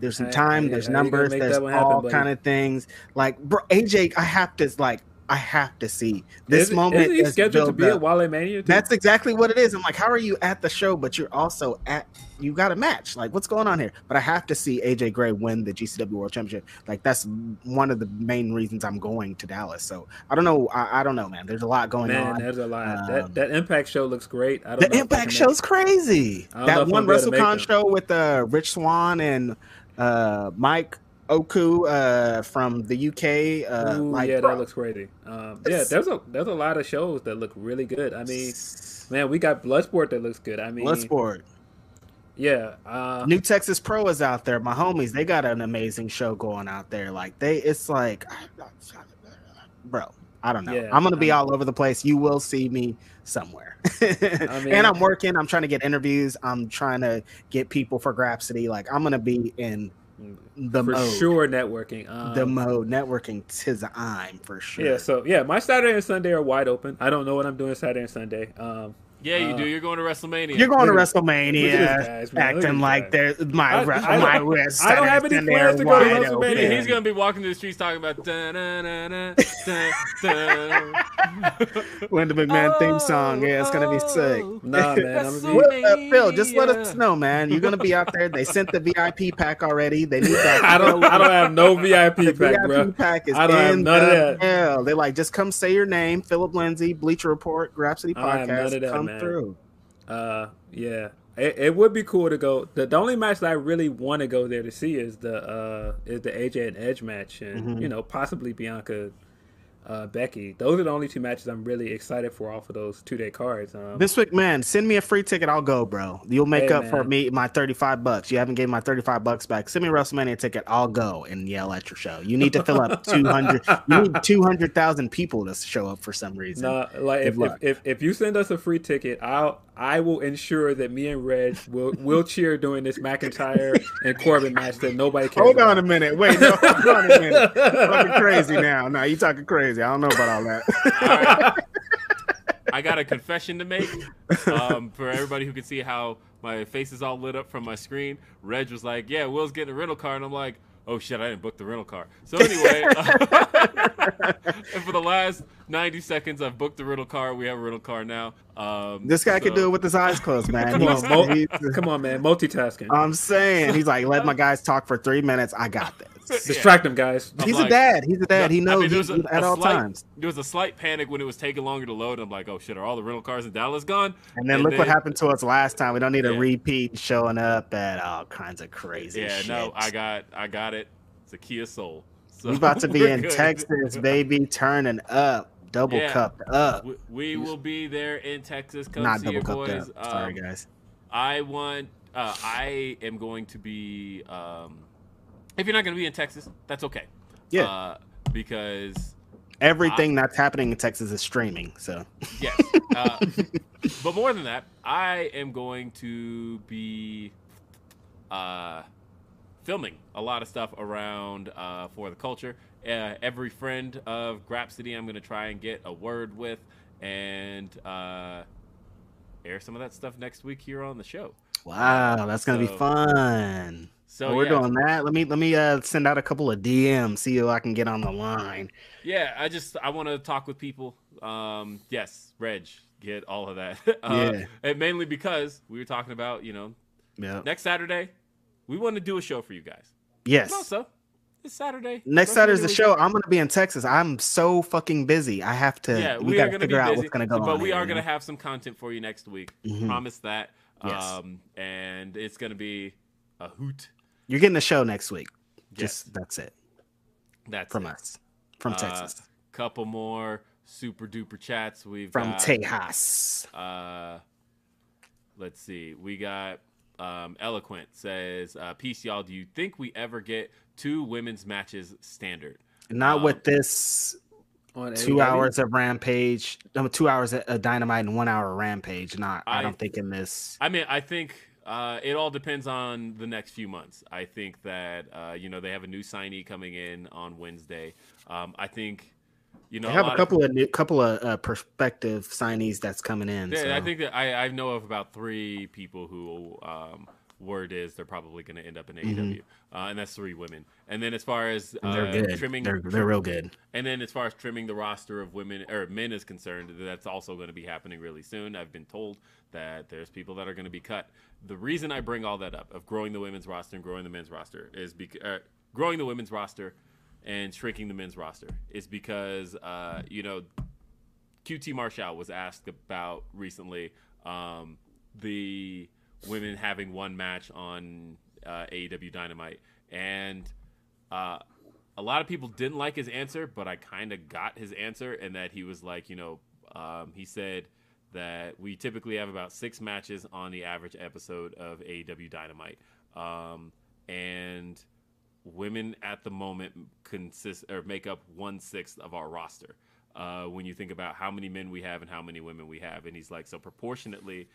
There's some time.
hey,
There's numbers. There's
happen,
all
buddy?
kind of things. Like bro, AJ, I have to like. I have to see this
Isn't-
moment.
Isn't he scheduled to be at
up.
Wale Mania? Too?
That's exactly what it is. I'm like, how are you at the show, but you're also at you got a match? Like, what's going on here? But I have to see AJ Gray win the GCW World Championship. Like, that's one of the main reasons I'm going to Dallas. So I don't know. I, I don't know, man. There's a lot going
man.
on.
There's a lot.
Um,
that that Impact show looks great. I don't
The
know if I
Impact show's crazy.
I don't know
That one
I'm gonna be able to
WrestleCon show with uh, Rich Swann and uh, Mike Oku uh, from the UK. Uh,
Ooh,
like,
yeah,
bro,
that looks crazy. Um, yeah, there's a there's a lot of shows that look really good. I mean, man, we got Bloodsport that looks good. I mean,
Bloodsport.
yeah. Uh,
New Texas Pro is out there. My homies, they got an amazing show going out there. Like they, it's like, bro, I don't know.
Yeah,
I'm gonna be all over the place. You will see me somewhere.
mean-
and I'm working. I'm trying to get interviews. I'm trying to get people for Grapsody. Like I'm gonna be in the
for
mode.
sure networking. Um,
The mode networking tis I'm for sure.
Yeah, so yeah, my Saturday and Sunday are wide open. I don't know what I'm doing Saturday and Sunday. Um,
Yeah, you
Uh,
do. You're going to WrestleMania.
You're going to
Look at- look
WrestleMania,
at guys, man. Look at
acting like there's my
I- I don't-
my wrist.
I don't have any plans to go to WrestleMania.
open.
He's, he's gonna be walking through the streets talking about dun.
Linda McMahon theme song. Yeah, it's gonna be sick.
nah, man, I'm gonna be,
uh, Phil, just let us know, man. You're gonna be out there. They sent the VIP pack already. They need that.
I don't, I don't have no VIP
The
pack,
VIP
bro.
pack is
I don't have
in
none of that.
mail. They like just come say your name, Philip Lindsey, Bleacher Report, Grapsody
I have none
Podcast.
of that,
come
man.
through.
Uh, yeah, it, it would be cool to go. The, the only match that I really want to go there to see is the uh is the AJ and Edge match, and
Mm-hmm.
you know possibly Bianca, uh, Becky. Those are the only two matches I'm really excited for off of those two day cards. Um,
This week, man, send me a free ticket. I'll go, bro. You'll make
Hey,
up for me my 35 bucks. You haven't gave my 35 bucks back. Send me a WrestleMania ticket. I'll go and yell at your show. You need to fill up 200. you need 200,000 people to show up for some reason.
Nah, like if, if, if if you send us a free ticket, I'll I will ensure that me and Reg will will cheer during this McIntyre and Corbin match that nobody cares.
Hold on a minute. Wait, no, hold on a minute. You're talking crazy now. No, you talking crazy. I don't know about all that.
All right. I got a confession to make um, for everybody who can see how my face is all lit up from my screen. Reg was like, "Yeah, Will's getting a rental car," and I'm like, "Oh shit, I didn't book the rental car." So anyway, and for the last 90 seconds, I've booked the rental car. We have a rental car now. Um,
This guy
so-
can do it with his eyes closed, man.
Come on,
He's-
Mo-
he's-
come on, man, multitasking.
I'm saying he's like, let my guys talk for three minutes. I got this.
Distract them, guys.
I'm
He's
like-
a dad. He's a dad. He
I
knows
mean, there was a-
at
a
all
slight-
times.
There was a slight panic when it was taking longer to load. I'm like, "Oh shit, are all the rental cars in Dallas gone?"
And then
And
look what happened to us last time. We don't need a repeat showing up at all kinds of crazy
Yeah,
shit.
no, I got, I got it. It's a Kia Soul. So
we about to be in
good.
Texas, baby, turning up, double
Yeah.
cupped up.
We, we will be there in Texas. Come
Not
see
double
your
cupped
boys.
up. Sorry,
Um,
guys.
I want. Uh, I am going to be. Um, if you're not going to be in Texas, that's okay.
Yeah.
Uh, because
everything that's happening in Texas is streaming. So
Yes. Uh, but more than that, I am going to be uh, filming a lot of stuff around uh, for the culture. Uh, every friend of Grapsody, I'm going to try and get a word with and uh, air some of that stuff next week here on the show.
wow, that's gonna
So-
be fun.
So
we're
yeah,
doing that. Let me let me uh send out a couple of DMs, see who I can get on the line.
yeah, I just I want to talk with people. Um, yes, Reg, get all of that. uh,
Yeah.
and mainly because we were talking about you know
Yeah.
next Saturday, we want to do a show for you guys.
Yes.
Also, it's Saturday.
Next Saturday's the show. I'm gonna be in Texas. I'm so fucking busy. I have to.
Yeah,
we,
we,
gotta
going to be
figure out what's gonna go
but we
here,
are going to
know?
have some content for you next week.
Mhm.
Promise that.
Yes.
Um, and it's going to be a hoot.
You're getting a show next week.
Yes.
Just that's it
That's
from
it.
us, from
Uh,
Texas,
Couple more super duper chats. We've
from
got,
Tejas.
Uh, let's see. We got um, Eloquent says, uh, "Peace, y'all. Do you think we ever get two women's matches standard?"
Not
um,
with this
On
two
AEW?
hours of Rampage, no, two hours of Dynamite and one hour of Rampage. Not, I,
I-
don't think in this.
I mean, I think uh, it all depends on the next few months. I think that uh, you know they have a new signee coming in on Wednesday. Um, I think you know
They have a
of-
couple of new, couple of uh, prospective signees that's coming in.
Yeah,
so.
I think that I, I know of about three people who um, word is they're probably going to end up in AEW, uh, and that's three women. And then as far as
Mm-hmm. they're
uh,
good.
trimming,
they're they're real good.
and then as far as trimming the roster of women or men is concerned, that's also going to be happening really soon. I've been told that there's people that are going to be cut. The reason I bring all that up of growing the women's roster and growing the men's roster is because uh, growing the women's roster and shrinking the men's roster is because uh, you know QT Marshall was asked about recently um, the women having one match on uh, AEW Dynamite, and uh, a lot of people didn't like his answer, but I kind of got his answer, and that he was like, you know, um, he said that we typically have about six matches on the average episode of AEW Dynamite, um, and women at the moment consist or make up one sixth of our roster. Uh, when you think about how many men we have and how many women we have, and he's like, so proportionately,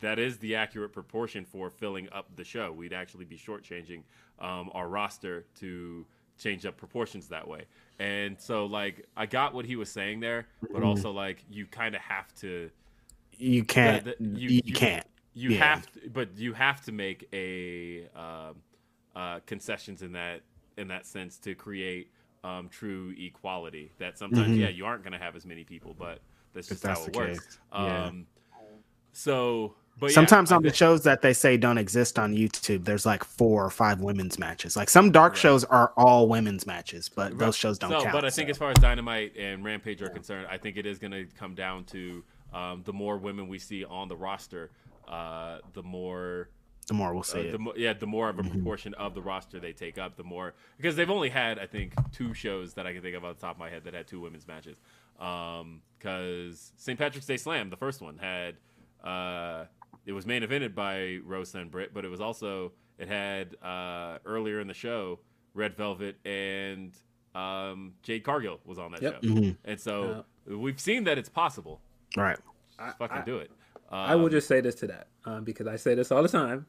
that is the accurate proportion for filling up the show. We'd actually be shortchanging um, our roster to change up proportions that way. And so, like, I got what he was saying there, but also like you kind of have to
You can't.
the- the-
you, you can't.
you
Yeah.
have to, but you have to make a um, uh, concessions in that in that sense to create um, true equality. That sometimes, yeah, you aren't going to have as many people, but that's just
Mm-hmm. that's
how it works.
yeah.
Um, so, but
Sometimes
I
on the shows that they say don't exist on YouTube, there's like four or five women's matches. Like some dark
Right.
shows are all women's matches, but those shows don't
so,
count.
But I think
so.
as far as Dynamite and Rampage are concerned, I think it is going to come down to um, the more women we see on the roster, uh, the more
the more we'll
uh,
see
the
it.
mo- yeah, the more
Mm-hmm.
of a proportion of the roster they take up, the more because they've only had I think two shows that I can think of off the top of my head that had two women's matches. Because St. Patrick's Day Slam, the first one had uh, it was main evented by Rose and Britt, but it was also it had uh, earlier in the show Red Velvet and um, Jade Cargill was on that
Yep.
show,
Mm-hmm.
and so we've seen that it's possible.
Right.
Just fucking do it.
I will
Um,
just say this to that um, because I say this all the time.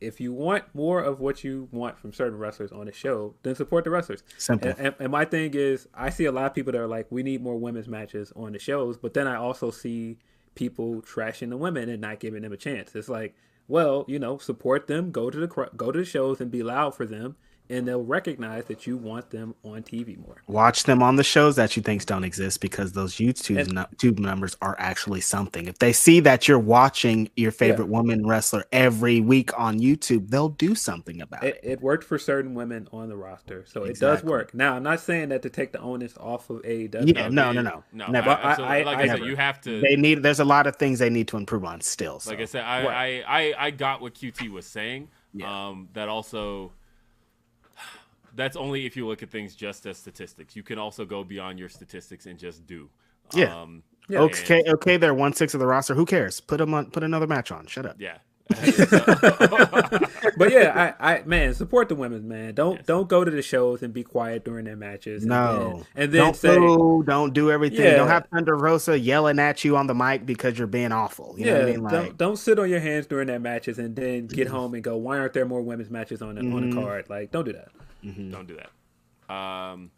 If you want more of what you want from certain wrestlers on the show, then support the wrestlers.
Simple.
And, and, and my thing is, I see a lot of people that are like, we need more women's matches on the shows, but then I also see people trashing the women and not giving them a chance. It's like, well, you know, support them, go to the go to the shows and be loud for them, and they'll recognize that you want them on TV more.
Watch them on the shows that you think don't exist because those YouTube, nu- YouTube numbers are actually something. If they see that you're watching your favorite woman wrestler every week on YouTube, they'll do something about
It,
it.
it worked for certain women on the roster, so it does work. Now, I'm not saying that to take the onus off of AEW.
Yeah, no, no, no,
no,
never.
I-
I- I-
like I,
I
said,
never.
you have to.
They need. There's a lot of things they need to improve on still. So.
like I said, I,
Right.
I, I, I got what QT was saying.
Yeah.
Um, that also, that's only if you look at things just as statistics. You can also go beyond your statistics and just do.
Yeah.
Um,
Yeah.
okay,
and-
okay, they're one six of the roster. Who cares? Put them on. Put another match on. Shut up.
yeah.
but yeah, I, I man, support the women, man. Don't
Yes.
don't go to the shows and be quiet during their matches. and
No,
then, and then
don't
say,
boo, don't do everything.
Yeah.
Don't have Thunder Rosa yelling at you on the mic because you're being awful. You know
yeah,
what I mean? Like,
don't don't sit on your hands during their matches and then get home and go, why aren't there more women's matches on the, on
Mm-hmm.
the card? Like, don't do that.
Don't do that. Um,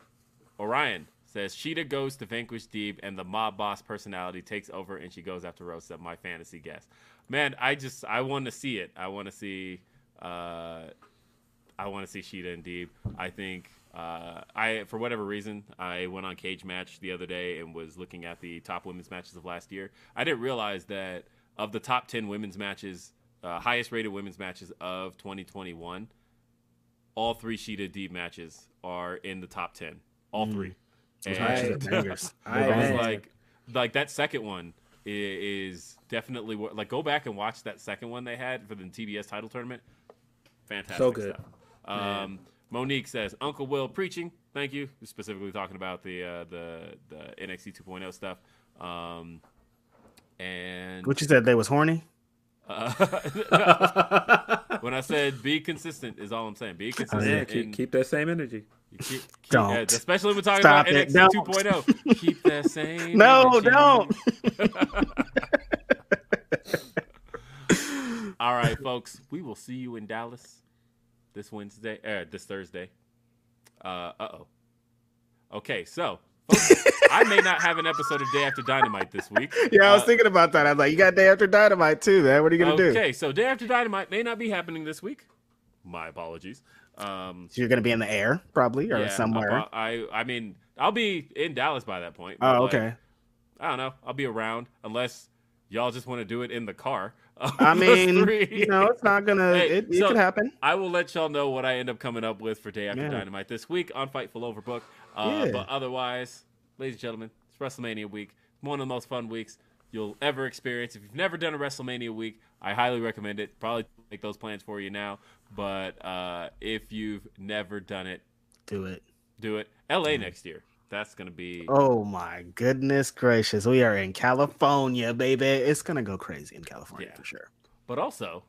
Orion says Shida goes to vanquish Deeb, and the mob boss personality takes over, and she goes after Rosa. My fantasy guess. Man, I just I want to see it. I want to see. Uh, I want to see Shida and Deeb. I think uh, I for whatever reason I went on Cage Match the other day and was looking at the top women's matches of last year. I didn't realize that of the top ten women's matches, uh, highest rated women's matches of 2021 all three Shida Deeb matches are in the top ten. All three. And
bangers.
I-
I was like, like that second one is definitely like go back and watch that second one they had for the TBS title tournament. Fantastic.
So good.
Um, Monique says Uncle Will preaching. Thank you. Specifically talking about the uh, the the NXT 2.0 stuff. Um, and
what you said they was horny?
when I said be consistent is all I'm saying. Be consistent.
Yeah, keep, keep that same energy.
Keep, keep,
Don't.
yeah, especially when we're talking
Stop
about
it.
NXT
Don't.
2.0. Keep that same.
No,
energy.
don't.
All right, folks. We will see you in Dallas this Wednesday, uh, this Thursday. Uh oh. Okay, so folks, I may not have an episode of Day After Dynamite this week.
Yeah, I was
Uh,
thinking about that. I was like, you got day after dynamite too, man. What are you gonna do?
Okay, so Day After Dynamite may not be happening this week. My apologies. Um,
So you're gonna be in the air, probably, or
yeah,
somewhere.
I, I I mean, I'll be in Dallas by that point.
oh,
like,
okay.
I don't know. I'll be around unless y'all just want to do it in the car.
I mean,
three.
you know, it's not gonna.
Hey,
it it
so-
could happen.
I will let y'all know what I end up coming up with for Day After
Yeah.
Dynamite this week on Fightful Overbook. Uh,
Yeah.
But otherwise, ladies and gentlemen, it's WrestleMania week. It's one of the most fun weeks you'll ever experience. If you've never done a WrestleMania week, I highly recommend it. Probably make those plans for you now. But uh, if you've never done it,
Do it.
do it. LA next year. That's gonna be.
Oh my goodness gracious, we are in California, baby. It's gonna go crazy in California
Yeah.
for sure.
But also,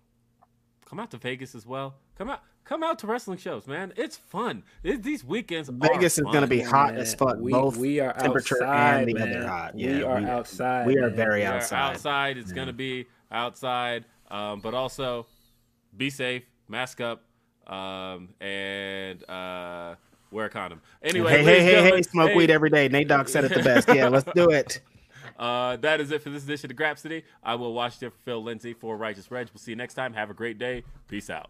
come out to Vegas as well. Come out, come out to wrestling shows, man. It's fun. It- these weekends.
Vegas
are
is gonna be hot
Man,
as fuck.
We,
both
we are
temperature
outside,
and the
man.
other hot. Yeah, we
are
we-
outside.
we are
man.
very
We are
outside.
outside. It's gonna be outside. Um, but also, be safe, mask up, um, and uh, wear a condom. Anyway,
hey, hey, hey, hey, smoke
hey,
weed every day. Nate Dogg said it the best. Yeah, let's do it.
Uh, that is it for this edition of Grapsody. I will watch there for Phil Lindsey for Righteous Reg. We'll see you next time. Have a great day. Peace out.